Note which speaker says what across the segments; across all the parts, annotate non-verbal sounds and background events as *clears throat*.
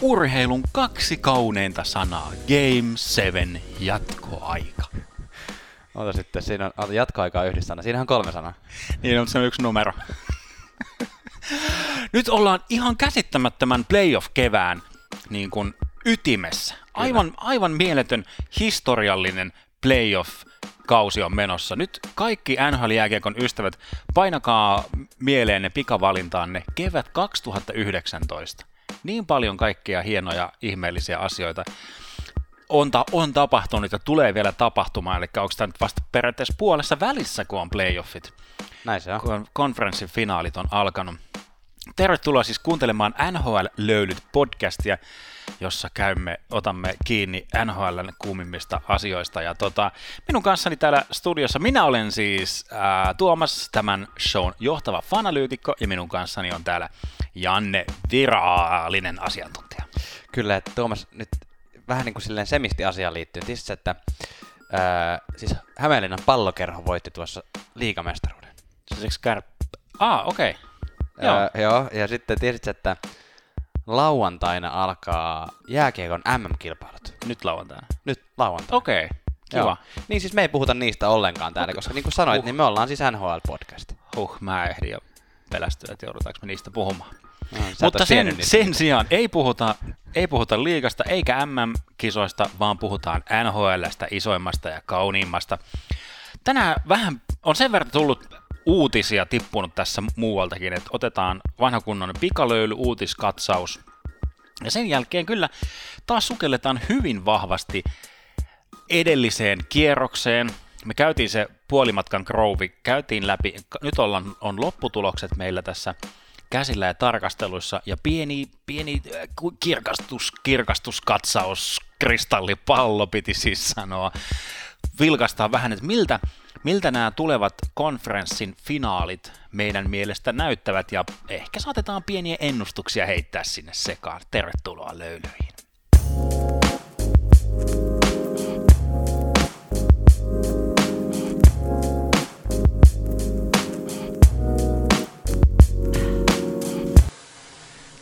Speaker 1: urheilun kaksi kauneinta sanaa. Game 7 jatkoaika.
Speaker 2: Ota sitten, siinä on ota jatkoaikaa yhdistänä. Siinähän on kolme sanaa.
Speaker 1: Niin on se on yksi numero. Nyt ollaan ihan käsittämättömän playoff-kevään niin kuin ytimessä. Aivan, aivan mieletön historiallinen playoff kausi on menossa. Nyt kaikki NHL-jääkiekon ystävät, painakaa mieleenne pikavalintaanne kevät 2019. Niin paljon kaikkia hienoja, ihmeellisiä asioita on, ta- on tapahtunut ja tulee vielä tapahtumaan, eli onko tämä nyt vasta periaatteessa puolessa välissä, kun on playoffit,
Speaker 2: Näin se on.
Speaker 1: kun konferenssin finaalit on alkanut. Tervetuloa siis kuuntelemaan NHL-löylyt podcastia, jossa käymme, otamme kiinni NHLn kuumimmista asioista. Ja tota, minun kanssani täällä studiossa, minä olen siis ää, Tuomas, tämän shown johtava fanalyytikko, ja minun kanssani on täällä Janne Viraalinen asiantuntija.
Speaker 2: Kyllä, että Tuomas nyt vähän niin kuin silleen semisti asiaan liittyen. Tiesitkö, että ää, siis Hämeenlinnan pallokerho voitti tuossa liigamestaruuden.
Speaker 1: Siis kär... Ah, okei. Okay. Joo.
Speaker 2: Joo, ja sitten tiesitkö, että lauantaina alkaa jääkiekon MM-kilpailut.
Speaker 1: Nyt lauantaina.
Speaker 2: Nyt lauantaina.
Speaker 1: Okei, okay. kiva.
Speaker 2: Joo. Niin siis me ei puhuta niistä ollenkaan täällä, koska niin kuin sanoit,
Speaker 1: Huh.
Speaker 2: niin me ollaan siis NHL-podcast.
Speaker 1: Huh, mä ehdin jo pelästyä, että joudutaanko me niistä puhumaan.
Speaker 2: No,
Speaker 1: Mutta sen, sen sijaan ei puhuta, ei puhuta liigasta eikä MM-kisoista, vaan puhutaan NHLstä isoimmasta ja kauniimmasta. Tänään vähän on sen verran tullut uutisia tippunut tässä muualtakin, että otetaan vanha kunnon pikalöyly uutiskatsaus. Ja sen jälkeen kyllä taas sukelletaan hyvin vahvasti edelliseen kierrokseen. Me käytiin se puolimatkan krouvi, käytiin läpi, nyt ollaan, on lopputulokset meillä tässä käsillä ja tarkasteluissa, ja pieni, pieni äh, kirkastus, kirkastuskatsaus, kristallipallo piti siis sanoa, vilkastaa vähän, että miltä, miltä nämä tulevat konferenssin finaalit meidän mielestä näyttävät, ja ehkä saatetaan pieniä ennustuksia heittää sinne sekaan. Tervetuloa löylyihin.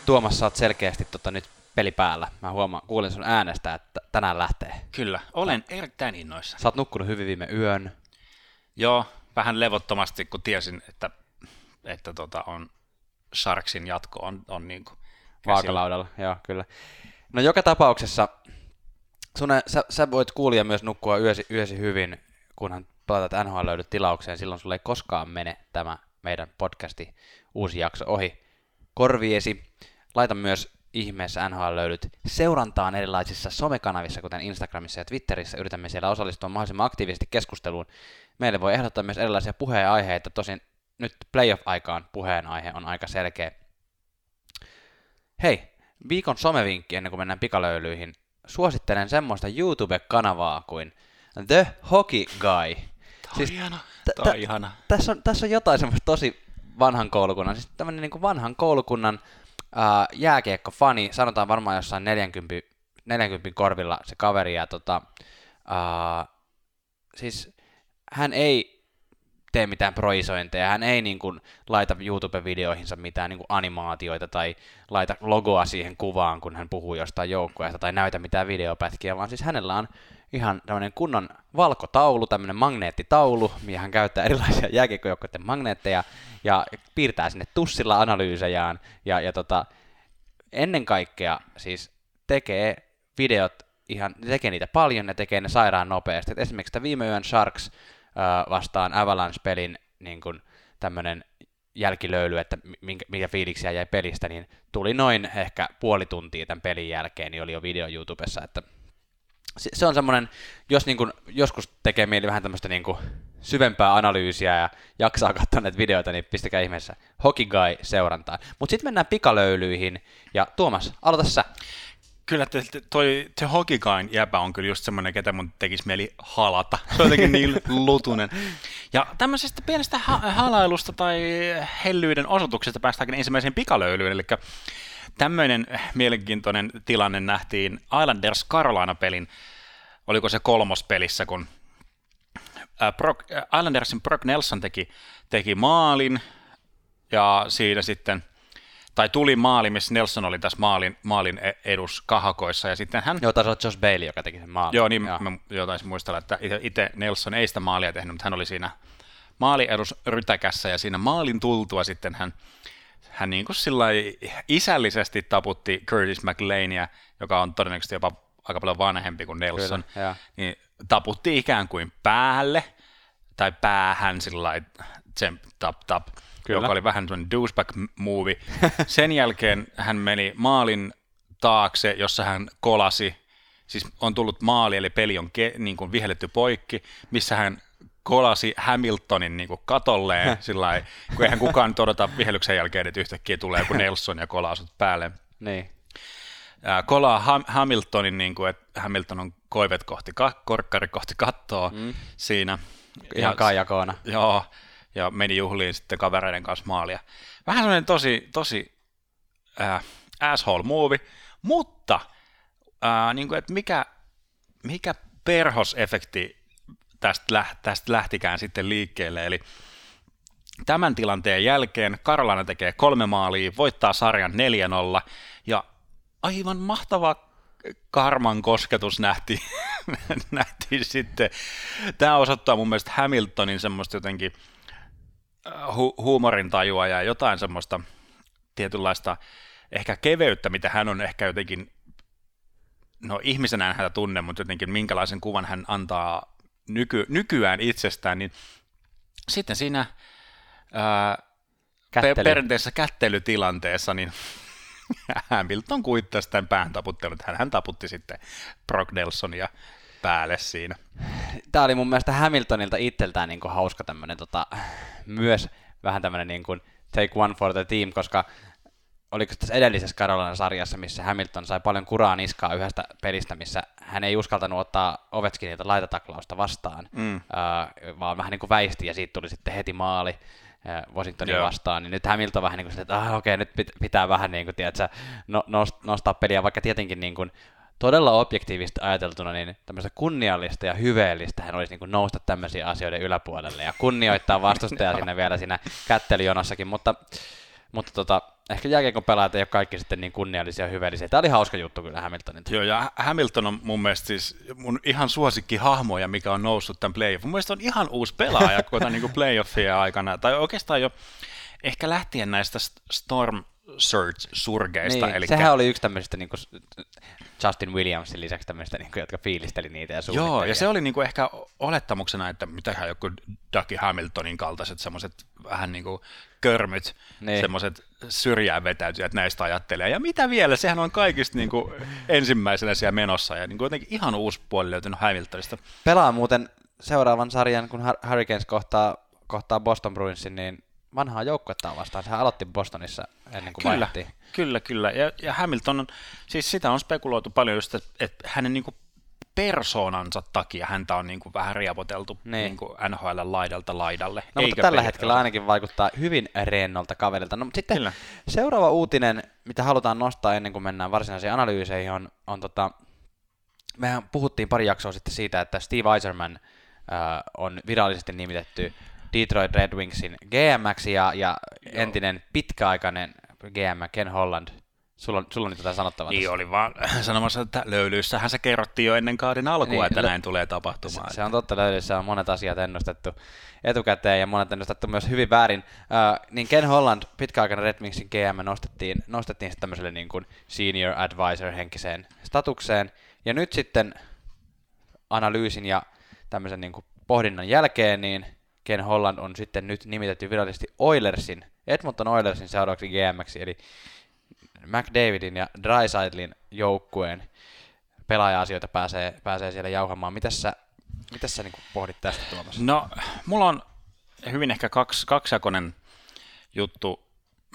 Speaker 2: Tuomas, sä oot selkeästi tota nyt peli päällä. Mä huomaan, kuulin sun äänestä, että tänään lähtee.
Speaker 1: Kyllä, olen erittäin innoissa.
Speaker 2: Sä oot nukkunut hyvin viime yön.
Speaker 1: Joo, vähän levottomasti, kun tiesin, että, että tota on Sharksin jatko on, on niin kuin.
Speaker 2: Vaakalaudalla, joo, kyllä. No joka tapauksessa sun, sä, sä voit kuulia myös nukkua yösi, yösi hyvin, kunhan palatat NHL löydät tilaukseen. Silloin sulle ei koskaan mene tämä meidän podcasti uusi jakso ohi korviesi. Laita myös ihmeessä NHL löydyt seurantaan erilaisissa somekanavissa, kuten Instagramissa ja Twitterissä. Yritämme siellä osallistua mahdollisimman aktiivisesti keskusteluun. Meille voi ehdottaa myös erilaisia puheenaiheita. Tosin nyt playoff-aikaan puheenaihe on aika selkeä. Hei, viikon somevinkki ennen kuin mennään pikalöylyihin. Suosittelen semmoista YouTube-kanavaa kuin The Hockey Guy. Siis
Speaker 1: ihana.
Speaker 2: Tässä on, tässä on jotain semmoista tosi vanhan koulukunnan, siis tämmöinen niin vanhan koulukunnan ää, jääkiekko-fani, sanotaan varmaan jossain 40, 40 korvilla se kaveri, ja tota, ää, siis hän ei tee mitään proisointeja, hän ei niin kuin laita YouTube-videoihinsa mitään niin kuin animaatioita tai laita logoa siihen kuvaan, kun hän puhuu jostain joukkueesta tai näytä mitään videopätkiä, vaan siis hänellä on ihan tämmöinen kunnon valkotaulu, tämmöinen magneettitaulu, mihin hän käyttää erilaisia jääkiekkojoukkoiden magneetteja ja piirtää sinne tussilla analyysejään ja, ja tota, ennen kaikkea siis tekee videot ihan, tekee niitä paljon ja tekee ne sairaan nopeasti. Et esimerkiksi tämä viime yön Sharks äh, vastaan Avalanche-pelin niin kun tämmöinen jälkilöyly, että minkä, mikä fiiliksiä jäi pelistä, niin tuli noin ehkä puoli tuntia tämän pelin jälkeen, niin oli jo video YouTubessa, että se, on semmoinen, jos niin kun, joskus tekee mieli vähän tämmöistä niin syvempää analyysiä ja jaksaa katsoa näitä videoita, niin pistäkää ihmeessä Hockey Guy seurantaan. Mutta sitten mennään pikalöylyihin, ja Tuomas, aloita sä.
Speaker 1: Kyllä te, te, toi The Hockeyguyn jäpä on kyllä just semmoinen, ketä mun tekisi mieli halata. Se on jotenkin niin lutunen. Ja tämmöisestä pienestä ha- halailusta tai hellyyden osoituksesta päästäänkin ensimmäiseen pikalöylyyn. Eli tämmöinen mielenkiintoinen tilanne nähtiin Islanders Carolina-pelin, oliko se kolmospelissä, kun ää, Brock, Islandersin Brock Nelson teki, teki maalin, ja siinä sitten tai tuli maali, missä Nelson oli tässä maalin, maalin e- edus kahakoissa, ja sitten hän...
Speaker 2: Joo, taisi olla Josh Bailey, joka teki sen maalin.
Speaker 1: Joo, niin Joo. mä jotain muistella, että itse Nelson ei sitä maalia tehnyt, mutta hän oli siinä maaliedus rytäkässä, ja siinä maalin tultua sitten hän, hän niin kuin isällisesti taputti Curtis McLeania, joka on todennäköisesti jopa aika paljon vanhempi kuin Nelson, Kyllä, niin taputti ikään kuin päälle, tai päähän sillä tap tap, Kyllä. joka oli vähän sellainen douchebag movie. *laughs* Sen jälkeen hän meni maalin taakse, jossa hän kolasi, siis on tullut maali, eli peli on ke, niin kuin vihelletty poikki, missä hän kolasi Hamiltonin niin kuin katolleen, sillä kun eihän kukaan nyt odota vihellyksen jälkeen, että yhtäkkiä tulee joku Nelson ja kolaa sut päälle.
Speaker 2: Niin.
Speaker 1: kolaa Ham- Hamiltonin, niin kuin, että Hamilton on koivet kohti, korkkari kohti kattoa mm. siinä.
Speaker 2: Ihan kaijakoona.
Speaker 1: Joo, ja meni juhliin sitten kavereiden kanssa maalia. Vähän sellainen tosi, tosi äh, asshole movie, mutta äh, niin kuin, että mikä, mikä perhosefekti tästä, läht, tästä lähtikään sitten liikkeelle, eli tämän tilanteen jälkeen Karolana tekee kolme maalia, voittaa sarjan 4-0, ja aivan mahtava karman kosketus nähtiin, *laughs* nähtiin sitten. Tämä osoittaa mun mielestä Hamiltonin semmoista jotenkin hu- huumorintajua ja jotain semmoista tietynlaista ehkä keveyttä, mitä hän on ehkä jotenkin, no ihmisenä en häntä tunne, mutta jotenkin minkälaisen kuvan hän antaa nyky- nykyään itsestään, niin sitten siinä ää, Kättely. perinteisessä kättelytilanteessa, niin *laughs* Hamilton kuittasi tämän pään taputtelun, hän, hän taputti sitten Brock Nelsonia päälle siinä.
Speaker 2: Tämä oli mun mielestä Hamiltonilta itseltään niin kuin hauska tämmöinen tota, myös vähän tämmöinen niin kuin take one for the team, koska oliko tässä edellisessä Karolainen sarjassa, missä Hamilton sai paljon kuraa niskaa yhdestä pelistä, missä hän ei uskaltanut ottaa Ovechkinilta laitataklausta vastaan, mm. äh, vaan vähän niin kuin väisti ja siitä tuli sitten heti maali. Washingtonin Joo. vastaan, niin nyt Hamilton vähän niin kuin että ah, okei, nyt pitää vähän niin kuin, tiedätkö, no, nostaa peliä, vaikka tietenkin niin kuin, todella objektiivisesti ajateltuna, niin tämmöistä kunniallista ja hyveellistä hän olisi niin kuin nousta tämmöisiä asioiden yläpuolelle ja kunnioittaa vastustajaa *laughs* sinne vielä siinä kättelyjonossakin, mutta, mutta tota, ehkä jääkiekon pelaajat ei ole kaikki sitten niin kunniallisia ja hyveellisiä. Tämä oli hauska juttu kyllä Hamiltonilta.
Speaker 1: Joo, ja Hamilton on mun mielestä siis mun ihan suosikki hahmoja, mikä on noussut tämän playoff. Mun mielestä on ihan uusi pelaaja, kun tämän niin playoffien aikana, tai oikeastaan jo ehkä lähtien näistä Storm Search-surgeista.
Speaker 2: Niin, elikkä... sehän oli yksi tämmöisistä niin kuin Justin Williamsin lisäksi tämmöistä, niin kuin, jotka fiilisteli niitä ja
Speaker 1: Joo, ja se oli niin kuin ehkä olettamuksena, että mitähän joku Ducky Hamiltonin kaltaiset semmoiset vähän niin kuin körmyt, niin. semmoiset syrjään vetäytyjät näistä ajattelee. Ja mitä vielä, sehän on kaikista niin kuin ensimmäisenä siellä menossa ja niin kuin jotenkin ihan uusi puoli löytynyt Hamiltonista.
Speaker 2: Pelaa muuten seuraavan sarjan, kun Hurricanes kohtaa, kohtaa Boston Bruinsin, niin vanhaa joukkuetta vastaan. Sehän aloitti Bostonissa ennen kuin
Speaker 1: kyllä,
Speaker 2: vaihdettiin.
Speaker 1: Kyllä, kyllä. Ja, ja Hamilton on, siis sitä on spekuloitu paljon just, että, että hänen niin kuin persoonansa takia häntä on niin kuin vähän riapoteltu niin. Niin kuin NHL laidalta laidalle.
Speaker 2: No, mutta tällä hetkellä ainakin vaikuttaa hyvin rennolta kaverilta. No, mutta sitten Kyllä. seuraava uutinen, mitä halutaan nostaa ennen kuin mennään varsinaisiin analyyseihin, on, on tota, mehän puhuttiin pari jaksoa sitten siitä, että Steve Eiserman äh, on virallisesti nimitetty Detroit Red Wingsin GMX ja, ja entinen pitkäaikainen GM Ken Holland Sulla on, sulla on jotain sanottavaa
Speaker 1: Niin oli vaan *clears throat* sanomassa, että löylyyssähän se kerrottiin jo ennen kauden alkua, niin, että näin tulee tapahtumaan.
Speaker 2: Se, se on totta, löylyissä on monet asiat ennustettu etukäteen ja monet ennustettu myös hyvin väärin. Uh, niin Ken Holland, pitkäaikainen Red Wingsin GM, nostettiin, nostettiin sitten tämmöiselle niin kuin senior advisor henkiseen statukseen. Ja nyt sitten analyysin ja tämmöisen niin kuin pohdinnan jälkeen, niin Ken Holland on sitten nyt nimitetty virallisesti Oilersin, Edmonton Oilersin seuraavaksi GMX, eli McDavidin ja Drysaitlin joukkueen pelaaja-asioita pääsee, pääsee siellä jauhamaan. Mitäs sä, mitäs sä niin pohdit tästä Tuomas?
Speaker 1: No, mulla on hyvin ehkä kaksi, kaksijakoinen juttu.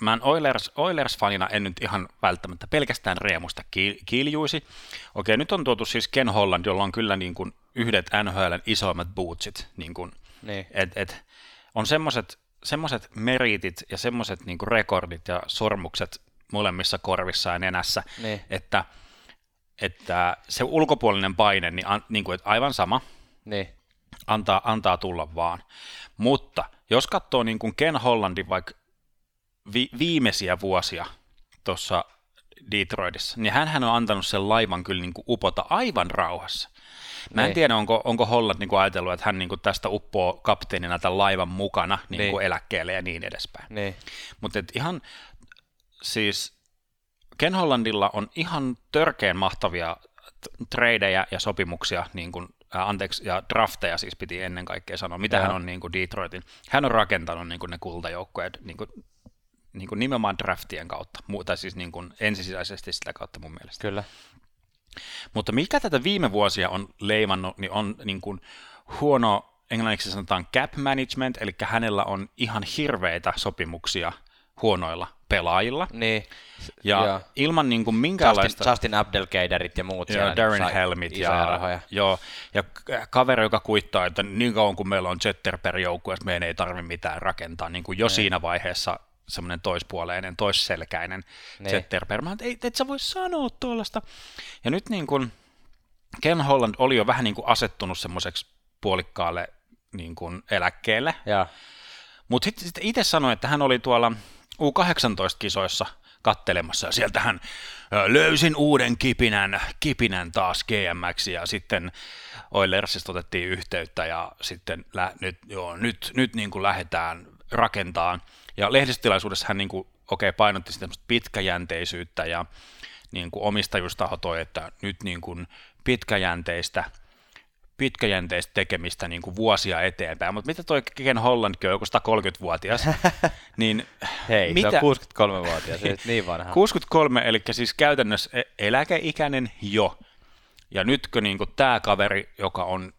Speaker 1: Mä en Oilers, Oilers-fanina en nyt ihan välttämättä pelkästään riemusta kiljuisi. Okei, nyt on tuotu siis Ken Holland, jolla on kyllä niin kuin yhdet NHLn isoimmat bootsit. Niin kuin, niin. Et, et, on semmoiset semmoiset meritit ja semmoiset niin rekordit ja sormukset molemmissa korvissa ja nenässä, niin. että, että se ulkopuolinen paine, niin, an, niin kuin, että aivan sama,
Speaker 2: niin.
Speaker 1: antaa, antaa tulla vaan. Mutta jos katsoo niin kuin Ken Hollandin vaikka vi, viimeisiä vuosia, tuossa Detroitissa, niin hän on antanut sen laivan kyllä niin kuin upota aivan rauhassa. Mä en
Speaker 2: Niin.
Speaker 1: tiedä, onko, onko Holland niin kuin ajatellut, että hän niin kuin tästä uppoo kapteenina tämän laivan mukana niin
Speaker 2: Niin.
Speaker 1: kuin eläkkeelle ja niin edespäin.
Speaker 2: Niin.
Speaker 1: Mutta ihan siis Ken Hollandilla on ihan törkeen mahtavia tradeja ja sopimuksia, niin kuin, ää, anteeksi, ja drafteja siis piti ennen kaikkea sanoa, mitä
Speaker 2: Joo.
Speaker 1: hän on niin kuin Detroitin. Hän on rakentanut niin kuin ne kultajoukkueet niin kuin, niin kuin nimenomaan draftien kautta, tai siis niin kuin ensisijaisesti sitä kautta mun mielestä.
Speaker 2: Kyllä.
Speaker 1: Mutta mikä tätä viime vuosia on leimannut, niin on niin kuin huono, englanniksi sanotaan cap management, eli hänellä on ihan hirveitä sopimuksia huonoilla pelaajilla.
Speaker 2: Niin.
Speaker 1: Ja
Speaker 2: Joo.
Speaker 1: ilman niin kuin
Speaker 2: Justin,
Speaker 1: minkäänlaista...
Speaker 2: Justin Abdelkaderit ja muut
Speaker 1: Joo, Darren Helmit ja,
Speaker 2: rahoja.
Speaker 1: joo, ja kaveri, joka kuittaa, että niin kauan kuin meillä on Jetter per joukkueessa, meidän ei tarvitse mitään rakentaa. Niin kuin jo siinä vaiheessa semmoinen toispuoleinen, toisselkäinen
Speaker 2: Niin.
Speaker 1: Jetter per. Mä että ei, et sä voi sanoa tuollaista. Ja nyt niin kuin Ken Holland oli jo vähän niin kuin asettunut semmoiseksi puolikkaalle niin kuin eläkkeelle, mutta sitten sit itse sanoi, että hän oli tuolla U18-kisoissa kattelemassa ja sieltä hän löysin uuden kipinän, kipinän taas GMX ja sitten Oilersista otettiin yhteyttä ja sitten lä- nyt, joo, nyt, nyt niin kuin lähdetään rakentamaan. Ja lehdistötilaisuudessa hän niin kuin, okei, painotti sitä pitkäjänteisyyttä ja niin kuin omistajuustaho toi, että nyt niin kuin pitkäjänteistä pitkäjänteistä tekemistä niin kuin vuosia eteenpäin, mutta mitä toi Ken Hollandkin on, joku 130-vuotias, *laughs* niin
Speaker 2: Hei,
Speaker 1: mitä?
Speaker 2: se on 63-vuotias, se niin vanha.
Speaker 1: 63, eli siis käytännössä e- eläkeikäinen jo. Ja nytkö niin tämä kaveri, joka on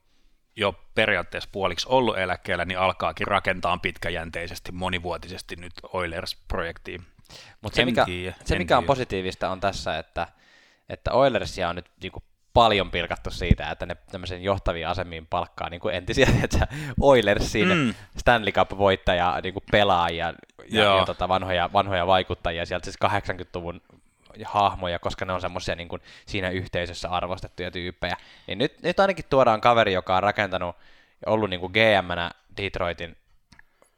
Speaker 1: jo periaatteessa puoliksi ollut eläkkeellä, niin alkaakin rakentaa pitkäjänteisesti, monivuotisesti nyt Oilers-projektiin.
Speaker 2: Mutta se, mikä,
Speaker 1: tiedä,
Speaker 2: se, mikä on positiivista on tässä, että, että Oilersia on nyt niinku paljon pilkattu siitä, että ne tämmöisen johtaviin asemiin palkkaa niin kuin entisiä *laughs* että Oilersin
Speaker 1: Mm.
Speaker 2: Stanley Cup-voittajia niin kuin pelaajia ja,
Speaker 1: Joo.
Speaker 2: ja tota vanhoja, vanhoja vaikuttajia sieltä siis 80-luvun hahmoja, koska ne on semmoisia niin kuin siinä yhteisössä arvostettuja tyyppejä. Niin nyt, nyt ainakin tuodaan kaveri, joka on rakentanut ja ollut niin kuin GM-nä Detroitin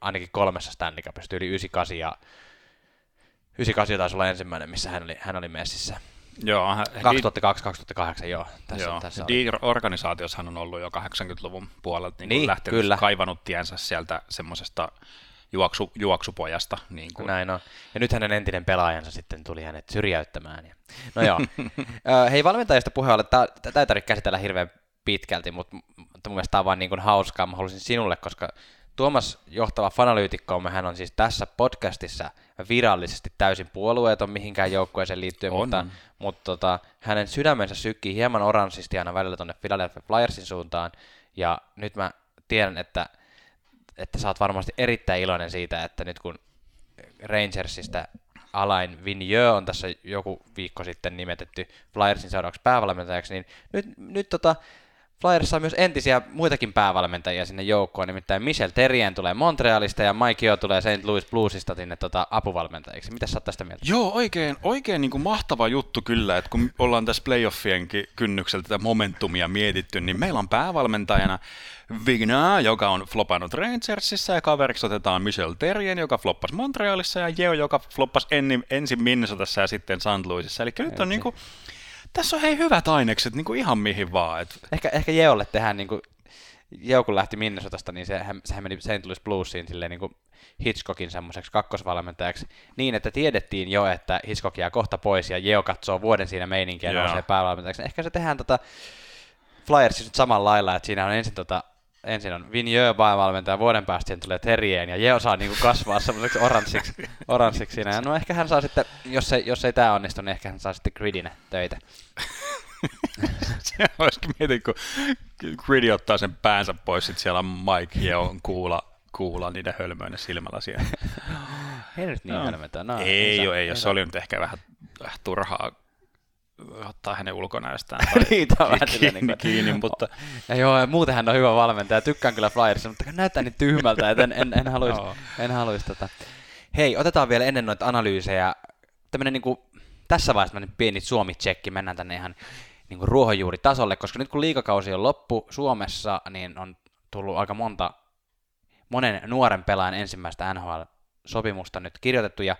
Speaker 2: ainakin kolmessa Stanley Cupissa, yli 98 ja 98 taisi olla ensimmäinen, missä hän oli, hän oli messissä.
Speaker 1: Joo, hän-
Speaker 2: 2002-2008, joo. Tässä,
Speaker 1: Joo,
Speaker 2: tässä
Speaker 1: organisaatiossahan on ollut jo 80-luvun puolelta niin
Speaker 2: Niin,
Speaker 1: lähtenyt,
Speaker 2: kyllä.
Speaker 1: kaivannut tiensä sieltä semmoisesta juoksu, juoksupojasta. Niin kuin.
Speaker 2: Näin on. Ja nyt hänen entinen pelaajansa sitten tuli hänet syrjäyttämään. Ja... No joo. *laughs* Hei, valmentajista puheen ollen, tämä ei tarvitse käsitellä hirveän pitkälti, mutta, mutta mun mielestä tämä on vaan niin kuin hauskaa. Mä haluaisin sinulle, koska Tuomas, johtava fanalyytikkomme, hän on siis tässä podcastissa virallisesti täysin puolueeton mihinkään joukkueeseen liittyen,
Speaker 1: On,
Speaker 2: mutta, mutta tota, hänen sydämensä sykkii hieman oranssisti aina välillä tuonne Philadelphia Flyersin suuntaan, ja nyt mä tiedän, että, että sä oot varmasti erittäin iloinen siitä, että nyt kun Rangersista Alain Vigneault on tässä joku viikko sitten nimetetty Flyersin seuraavaksi päävalmentajaksi, niin nyt, nyt tota, Flyers saa myös entisiä muitakin päävalmentajia sinne joukkoon, nimittäin Michel Terrien tulee Montrealista ja Mike Yeo tulee St. Louis Bluesista sinne tota, apuvalmentajiksi. Mitä sä oot tästä mieltä?
Speaker 1: Joo, oikein, oikein niin kuin mahtava juttu kyllä, että kun ollaan tässä playoffienkin kynnyksellä tätä momentumia mietitty, niin meillä on päävalmentajana Vigna, joka on flopannut Rangersissa, ja kaveriksi otetaan Michel Terrien, joka floppasi Montrealissa, ja Jeo, joka floppasi enni, ensin Minnesotassa ja sitten St. Louisissa. Eli nyt on niin kuin, tässä on hei hyvät ainekset niin kuin ihan mihin vaan. Et,
Speaker 2: Ehkä, ehkä Jeolle tehdään niin kuin, Jeo kun lähti Minnesotasta, niin se, hän, sehän meni St. Louis Bluesiin silleen niin kuin Hitchcockin semmoiseksi kakkosvalmentajaksi, niin että tiedettiin jo, että Hitchcock jää kohta pois ja Jeo katsoo vuoden siinä meininkiä ja nousee päävalmentajaksi. Ehkä se tehdään tota Flyers nyt samalla lailla, että siinä on ensin tota, ensin on Vigneault päävalmentaja, vuoden päästä siihen tulee Terrien, ja Jeo saa niinku kasvaa semmoiseksi oranssiksi, *laughs* oranssiksi siinä. Ja no ehkä hän saa sitten, jos, se, jos ei tämä onnistu, niin ehkä hän saa sitten Gridinä töitä. *laughs*
Speaker 1: se olisikin mietin, kun Gritty ottaa sen päänsä pois, sitten siellä on Mike Jeon kuula, kuula niiden hölmöinen silmällä siellä. *laughs*
Speaker 2: Ei nyt niin
Speaker 1: Joo.
Speaker 2: hölmötä. No,
Speaker 1: ei
Speaker 2: saa-
Speaker 1: ole, ei ole. Se oli nyt ehkä vähän, vähän turhaa ottaa hänen ulkonäöstään *laughs* tai
Speaker 2: Niin, on vähän
Speaker 1: kiinni,
Speaker 2: niin kuin-
Speaker 1: kiinni, mutta *laughs*
Speaker 2: Ja joo, ja muuten hän on hyvä valmentaja. Tykkään kyllä Flyersista, mutta näyttää niin tyhmältä, että en, en, en haluaisi,
Speaker 1: Joo.
Speaker 2: en haluaisi tota. Hei, otetaan vielä ennen noita analyysejä tämmönen niinku, tässä vaiheessa pieni Suomi-tsekki, mennään tänne ihan niinku ruohonjuuritasolle, koska nyt kun liikakausi on loppu Suomessa, niin on tullut aika monta monen nuoren pelaajan ensimmäistä NHL-sopimusta nyt kirjoitettu, ja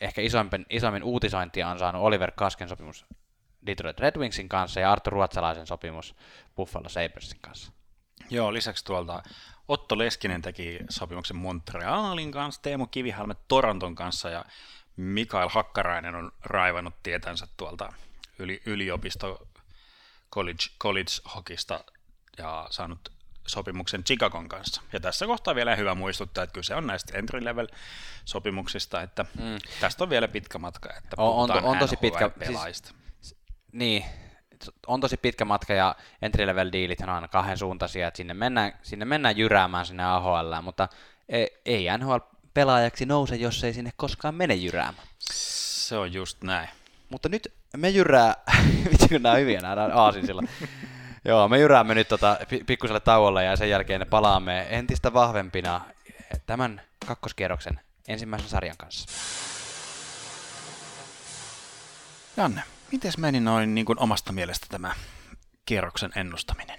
Speaker 2: ehkä isoimmin, isoimmin uutisointia on saanut Oliver Kasken sopimus Detroit Red Wingsin kanssa ja Arttu Ruotsalaisen sopimus Buffalo Sabersin kanssa.
Speaker 1: Joo, lisäksi tuolta Otto Leskinen teki sopimuksen Montrealin kanssa, Teemu Kivihalme Toronton kanssa ja Mikael Hakkarainen on raivannut tietänsä tuolta yli, yliopisto college, college hokista ja saanut sopimuksen Chicagon kanssa. Ja tässä kohtaa vielä hyvä muistuttaa, että kyse on näistä entry-level sopimuksista, että mm. tästä on vielä pitkä matka, että
Speaker 2: on, on, on tosi pitkä,
Speaker 1: siis,
Speaker 2: niin, on tosi pitkä matka ja entry level dealit on aina kahden suuntaisia, että sinne mennään, sinne mennään jyräämään sinne AHL, mutta ei, ei NHL pelaajaksi nouse, jos ei sinne koskaan mene jyräämään.
Speaker 1: Se on just näin.
Speaker 2: Mutta nyt me jyrää, *laughs* vitsi kun nämä hyviä nämä aasin sillä. Joo, me jyräämme nyt tota pikkuselle tauolle ja sen jälkeen palaamme entistä vahvempina tämän kakkoskierroksen ensimmäisen sarjan kanssa.
Speaker 1: Janne, miten meni noin niin kuin omasta mielestä tämä kierroksen ennustaminen?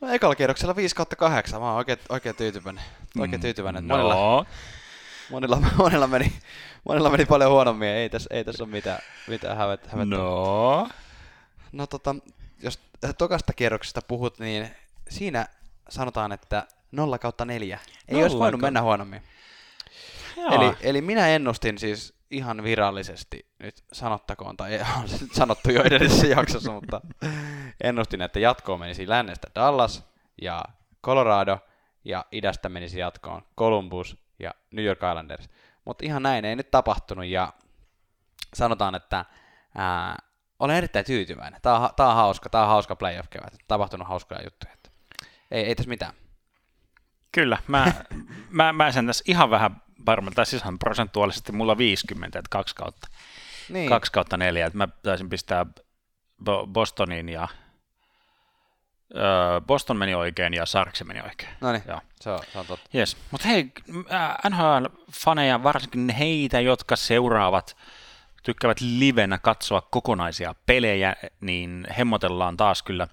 Speaker 2: No ekalla kierroksella 5 kautta 8, mä oon oikein, oikein tyytyväinen. Oikein mm, tyytyväinen.
Speaker 1: No. Monilla,
Speaker 2: monilla, monilla, meni, monilla meni paljon huonommin, ei tässä, ei tässä ole mitään, mitään hävettä. hävettä.
Speaker 1: No.
Speaker 2: No tota, jos tokasta kierroksesta puhut, niin siinä sanotaan, että 0 kautta 4. Ei olisi voinut mennä huonommin. Eli, eli minä ennustin siis ihan virallisesti, nyt sanottakoon, tai *laughs* on se nyt sanottu jo edellisessä *laughs* jaksossa, mutta ennustin, että jatkoon menisi lännestä Dallas ja Colorado, ja idästä menisi jatkoon Columbus ja New York Islanders. Mutta ihan näin ei nyt tapahtunut, ja sanotaan, että ää, olen erittäin tyytyväinen. Tämä on, tämä on hauska, tämä on hauska playoff-kevät. Tapahtunut hauskoja juttuja. Ei, ei tässä mitään.
Speaker 1: Kyllä, mä, *laughs* mä, mä sen tässä ihan vähän varmaan, tai siis prosentuaalisesti mulla 50, että kaksi kautta, niin. kaksi kautta neljä, että mä taisin pistää Bostonin ja Boston meni oikein ja Sarkse meni oikein.
Speaker 2: No niin, se on, se on totta.
Speaker 1: Yes. Mutta hei, NHL-faneja, varsinkin heitä, jotka seuraavat, tykkäävät livenä katsoa kokonaisia pelejä, niin hemmotellaan taas kyllä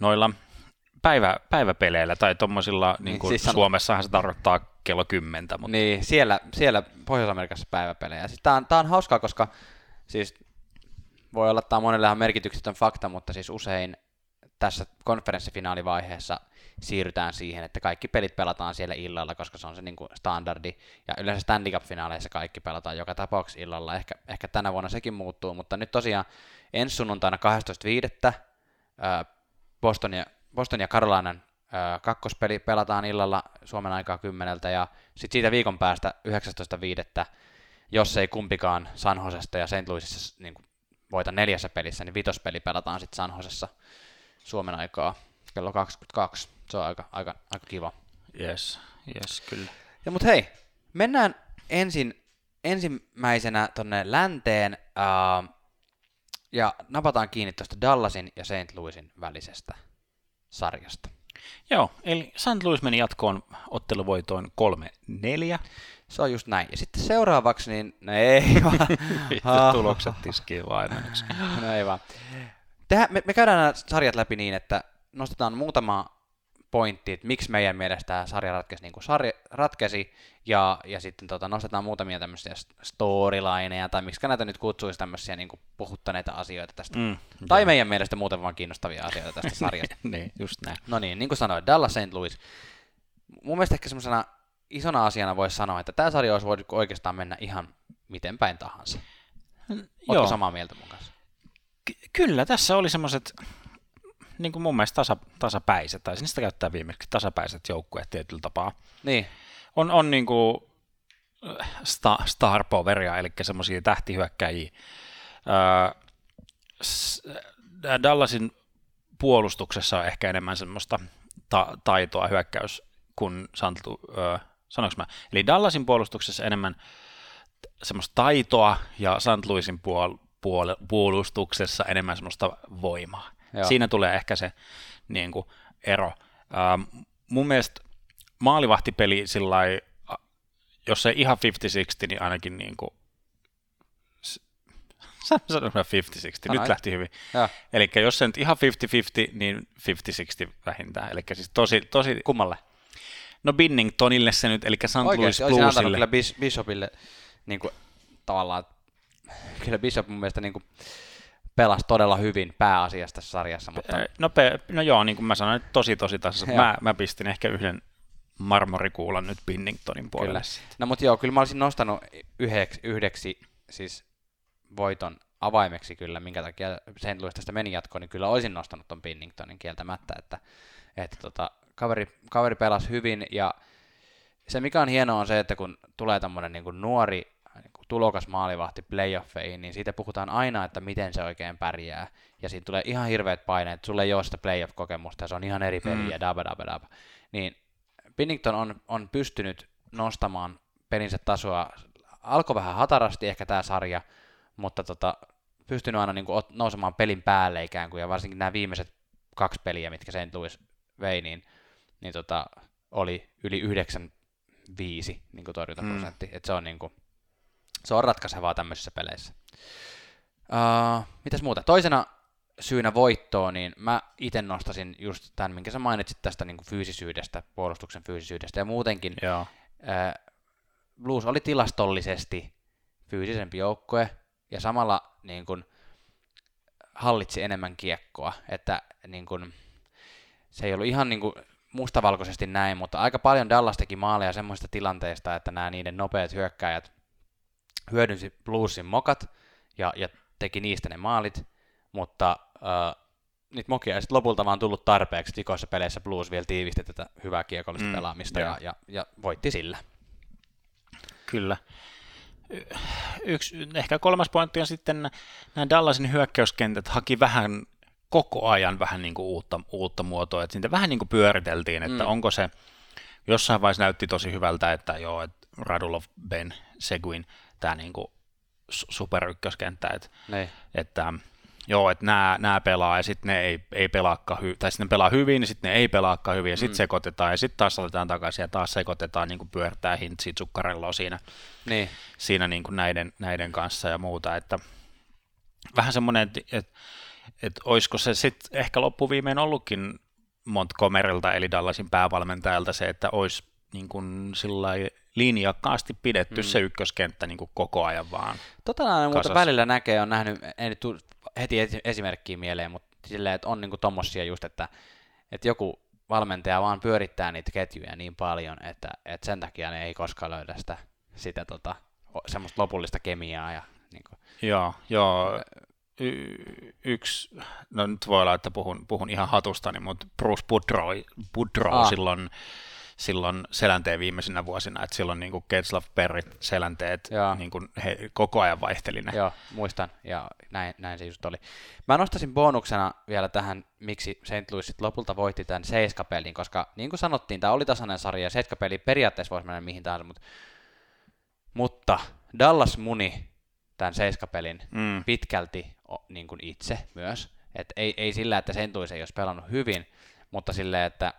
Speaker 1: noilla päivä, päiväpeleillä tai tuommoisilla, niin kuin niin, siis Suomessahan se tarkoittaa kello kymmentä. Mutta...
Speaker 2: Niin, siellä, siellä Pohjois-Amerikassa päiväpelejä. Siis tämä on, tää on hauskaa, koska siis voi olla, että tämä on monelle ihan merkityksetön fakta, mutta siis usein tässä konferenssifinaalivaiheessa siirrytään siihen, että kaikki pelit pelataan siellä illalla, koska se on se niin kuin standardi. Ja yleensä Stanley Cup-finaaleissa kaikki pelataan joka tapauksessa illalla. Ehkä, ehkä tänä vuonna sekin muuttuu, mutta nyt tosiaan ensi sunnuntaina 12.5. Boston ja, Boston ja Carolinan kakkospeli pelataan illalla Suomen aikaa kymmeneltä ja sitten siitä viikon päästä 19.5. jos ei kumpikaan Sanhosesta ja St. Louisissa niin voita neljässä pelissä, niin vitospeli pelataan sitten Sanhosessa Suomen aikaa kello 22. Se on aika, aika, aika kiva.
Speaker 1: Yes, yes, kyllä.
Speaker 2: Ja mut hei, mennään ensin ensimmäisenä tonne länteen uh, ja napataan kiinni tuosta Dallasin ja St. Louisin välisestä sarjasta.
Speaker 1: Joo, eli St. Louis meni jatkoon otteluvoitoin 3-4.
Speaker 2: Se on just näin. Ja sitten seuraavaksi, niin no ei
Speaker 1: vaan. *laughs* Tulokset tiskiin vain.
Speaker 2: no ei vaan. Tehdään, me, me käydään nämä sarjat läpi niin, että nostetaan muutama pointti, että miksi meidän mielestä tämä sarja ratkesi niin kuin sarja ratkesi, ja, ja sitten tota, nostetaan muutamia tämmöisiä storylineja, tai miksi näitä nyt kutsuisi tämmöisiä niin kuin puhuttaneita asioita tästä, mm, tai joo. meidän mielestä muuten vaan kiinnostavia asioita tästä *laughs* sarjasta.
Speaker 1: niin, just näin.
Speaker 2: No niin, niin kuin sanoin, Dallas St. Louis. Mun mielestä ehkä semmoisena isona asiana voisi sanoa, että tämä sarja olisi voinut oikeastaan mennä ihan miten päin tahansa. Oletko Joo. samaa mieltä mun kanssa?
Speaker 1: Ky- kyllä, tässä oli semmoiset niin kuin mun mielestä tasa, tasapäiset, tai niistä käyttää viimeksi tasapäiset joukkueet tietyllä tapaa.
Speaker 2: Niin.
Speaker 1: On, on niin kuin äh, sta, star poweria, eli semmoisia tähtihyökkäjiä. Äh, Dallasin puolustuksessa on ehkä enemmän semmoista ta- taitoa hyökkäys kuin Santu, äh, sanoinko mä? Eli Dallasin puolustuksessa enemmän semmoista taitoa ja St. Louisin puol- puolustuksessa enemmän semmoista voimaa. Joo. Siinä tulee ehkä se niin kuin, ero. Ähm, mun mielestä maalivahtipeli sillä jos ei ihan 50-60, niin ainakin niin kuin, *laughs* sanoin 50-60, nyt lähti hyvin. Eli jos se nyt ihan 50-50, niin 50-60 vähintään. Eli siis tosi, tosi...
Speaker 2: Kummalle?
Speaker 1: No Binningtonille se nyt, eli St. Louis
Speaker 2: Oikeasti olisin antanut
Speaker 1: Bluesille.
Speaker 2: kyllä Bis- Bishopille niin kuin, tavallaan, kyllä Bishop mun mielestä niin kuin, pelasi todella hyvin pääasiassa tässä sarjassa, mutta
Speaker 1: No, pe- no joo, niin kuin mä sanoin, tosi tosi.
Speaker 2: Joo.
Speaker 1: Mä, mä pistin ehkä yhden marmorikuulan nyt Binningtonin puolelle.
Speaker 2: Kyllä. No mutta joo, kyllä mä olisin nostanut yhdeksi, yhdeksi siis voiton avaimeksi kyllä, minkä takia St. Louis tästä meni jatkoon, niin kyllä olisin nostanut ton Pinningtonin kieltämättä, että, että tota, kaveri, kaveri pelasi hyvin ja se mikä on hienoa on se, että kun tulee tämmöinen niin nuori tulokas maalivahti playoffeihin, niin siitä puhutaan aina, että miten se oikein pärjää. Ja siitä tulee ihan hirveät paineet, sulle ei ole sitä playoff-kokemusta ja se on ihan eri peli
Speaker 1: Mm.
Speaker 2: ja daba daba daba. Niin Pinnington on, on pystynyt nostamaan pelinsä tasoa. Alkoi vähän hatarasti ehkä tämä sarja, mutta tota, pystynyt aina niin kuin, nousemaan pelin päälle ikään kuin, ja varsinkin nämä viimeiset kaksi peliä, mitkä St. Louis vei, niin, niin tota, oli yli 9-5 niin kuin torjuntaprosentti. Mm. Et se, on, niin kuin, se on ratkaisevaa tämmöisissä peleissä. Uh, mitäs muuta? Toisena syynä voittoon, niin mä itse nostasin just tämän, minkä sä mainitsit tästä niin kuin fyysisyydestä, puolustuksen fyysisyydestä ja muutenkin.
Speaker 1: Joo.
Speaker 2: Ää, Blues oli tilastollisesti fyysisempi joukkue ja samalla niin kuin, hallitsi enemmän kiekkoa, että niin kuin, se ei ollut ihan niin kuin, mustavalkoisesti näin, mutta aika paljon Dallas teki maaleja semmoista tilanteista, että nämä niiden nopeat hyökkäjät hyödynsi Bluesin mokat ja, ja teki niistä ne maalit, mutta äh, niitä mokia ei sitten lopulta vaan tullut tarpeeksi. Tikoissa peleissä Blues vielä tiivisti tätä hyvää kiekollista
Speaker 1: Mm,
Speaker 2: pelaamista
Speaker 1: joo.
Speaker 2: ja, ja, ja voitti sillä.
Speaker 1: Kyllä. Y- Yksi, ehkä kolmas pointti on sitten nämä Dallasin hyökkäyskentät haki vähän koko ajan vähän niin kuin uutta, uutta muotoa, että siitä vähän niin kuin pyöriteltiin, että
Speaker 2: Mm.
Speaker 1: onko se, jossain vaiheessa näytti tosi hyvältä, että joo, että Radulov, Ben, Seguin, tämä niin kuin su- superykköskenttä, että,
Speaker 2: Niin.
Speaker 1: että joo, että nämä, nämä pelaa ja sitten ne ei, ei pelaakaan hy- tai sitten ne pelaa hyvin, niin sitten ne ei pelaakaan hyvin ja sitten
Speaker 2: Mm.
Speaker 1: sekoitetaan ja sitten taas otetaan takaisin ja taas sekoitetaan, niin kuin pyörtää hintsi tsukkarelloa siinä
Speaker 2: Niin.
Speaker 1: siinä niin kuin näiden, näiden kanssa ja muuta, että vähän semmoinen, että, että, että olisiko se sitten ehkä loppuviimein ollutkin Montgomerylta eli Dallasin päävalmentajalta se, että olisi niin kuin sillai linjakkaasti pidetty
Speaker 2: Mm.
Speaker 1: se ykköskenttä niin kuin koko ajan vaan.
Speaker 2: Tota
Speaker 1: kasassa.
Speaker 2: välillä näkee, on nähnyt, ei nyt heti esi- esimerkkiä mieleen, mutta silleen, että on niinku tommosia just, että, että joku valmentaja vaan pyörittää niitä ketjuja niin paljon, että, että sen takia ne ei koskaan löydä sitä, sitä tota, semmoista lopullista kemiaa. Ja, niinku,
Speaker 1: Joo, joo. Y- yksi, no nyt voi olla, että puhun, puhun ihan hatustani, mutta Bruce Boudreau, Boudreau
Speaker 2: Ah.
Speaker 1: silloin, silloin selänteen viimeisinä vuosina, että silloin niin Ketslav Perrit selänteet
Speaker 2: Joo.
Speaker 1: niin kuin he, koko ajan vaihteli ne.
Speaker 2: Joo, muistan, ja näin, näin se just oli. Mä nostaisin bonuksena vielä tähän, miksi St. Louis sit lopulta voitti tämän seiskapelin, koska niin kuin sanottiin, tämä oli tasainen sarja, ja seiskapeli periaatteessa voisi mennä mihin tahansa, mutta, mutta Dallas muni tämän seiskapelin
Speaker 1: Mm.
Speaker 2: pitkälti niin kuin itse myös. Et ei, ei sillä, että St. Louis ei olisi pelannut hyvin, mutta sillä, että,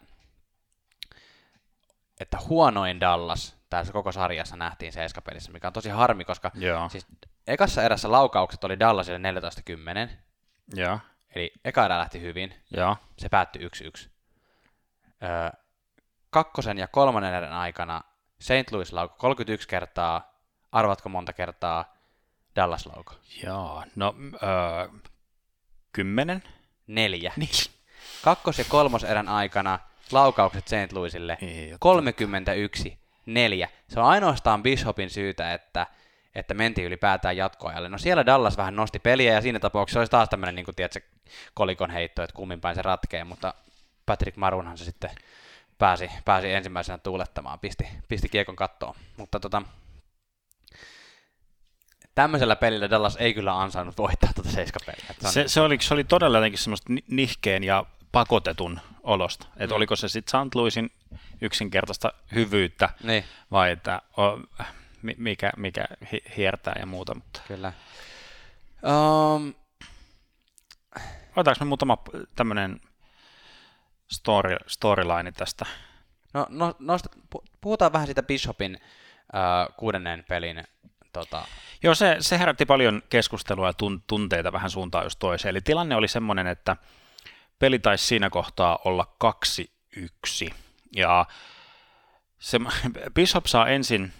Speaker 2: että huonoin Dallas tässä koko sarjassa nähtiin seiskapelissä, mikä on tosi harmi, koska
Speaker 1: Joo,
Speaker 2: Siis ekassa erässä laukaukset oli Dallasille 14-10,
Speaker 1: joo,
Speaker 2: eli eka erä lähti hyvin,
Speaker 1: joo.
Speaker 2: se päättyi 1-1. Öö, kakkosen ja kolmannen erän aikana St. Louis laukoi 31 kertaa, arvatko monta kertaa Dallas lauko?
Speaker 1: Joo, no öö, kymmenen?
Speaker 2: Neljä.
Speaker 1: Niin.
Speaker 2: Kakkos- ja kolmoserän aikana laukaukset St. Louisille
Speaker 1: Ei oo
Speaker 2: 31, 4. Se on ainoastaan Bishopin syytä, että, että mentiin ylipäätään jatkoajalle. No siellä Dallas vähän nosti peliä ja siinä tapauksessa olisi taas tämmöinen niin kuin, tiedätkö, kolikon heitto, että kummin päin se ratkee, mutta Patrick Marunhan se sitten pääsi, pääsi ensimmäisenä tuulettamaan, pisti, pisti kiekon kattoon. Mutta tota, tämmöisellä pelillä Dallas ei kyllä ansainnut voittaa tuota seiskapeliä. Että se on-
Speaker 1: Se, se, oli, se oli todella jotenkin semmoista ni- nihkeen ja pakotetun olosta. Että
Speaker 2: Mm.
Speaker 1: oliko se sitten St. Louisin yksinkertaista hyvyyttä
Speaker 2: Niin,
Speaker 1: vai että o, mi- mikä, mikä hi- hiertää ja muuta. Mutta
Speaker 2: kyllä. Um,
Speaker 1: otetaanko me muutama tämmöinen story, storyline tästä?
Speaker 2: No, no nosta, pu- puhutaan vähän siitä Bishopin äh, kuudennen pelin. Tota,
Speaker 1: Joo, se, se herätti paljon keskustelua ja tun, tunteita vähän suuntaan jos toiseen. Eli tilanne oli semmoinen, että peli taisi siinä kohtaa olla 2-1. Ja se, *laughs* Bishop saa ensin,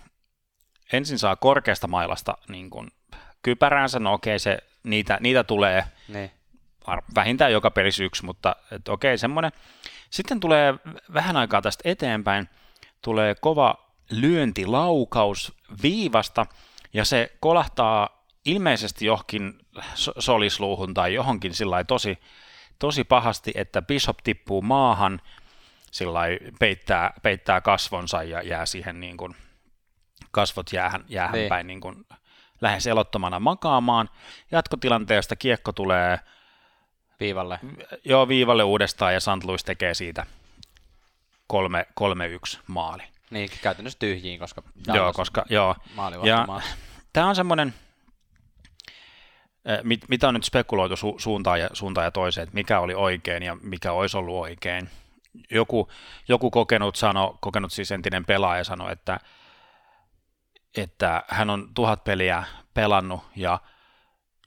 Speaker 1: ensin saa korkeasta mailasta niin kuin kypäräänsä, no okei, se, niitä, niitä tulee
Speaker 2: Niin.
Speaker 1: var- vähintään joka pelissä yksi, mutta et okei, semmoinen. Sitten tulee vähän aikaa tästä eteenpäin, tulee kova lyöntilaukaus viivasta, ja se kolahtaa ilmeisesti johonkin so- solisluuhun tai johonkin sillä tosi, tosi pahasti, että Bishop tippuu maahan, sillä peittää, peittää kasvonsa ja jää siihen niin kuin, kasvot jäähän, jäähän
Speaker 2: Niin.
Speaker 1: päin niin kuin, lähes elottomana makaamaan. Jatkotilanteesta kiekko tulee
Speaker 2: Viivalle.
Speaker 1: jo viivalle uudestaan ja St. Louis tekee siitä 3-1 maali.
Speaker 2: Niin, käytännössä tyhjiin, koska
Speaker 1: Joo, koska joo.
Speaker 2: maalivahti
Speaker 1: Ja tämä on semmoinen, mit, mitä on nyt spekuloitu su, suuntaan, ja, suuntaan ja toiseen, että mikä oli oikein ja mikä olisi ollut oikein. Joku, joku kokenut, sano, kokenut siis entinen pelaaja sanoi, että, että hän on tuhat peliä pelannut ja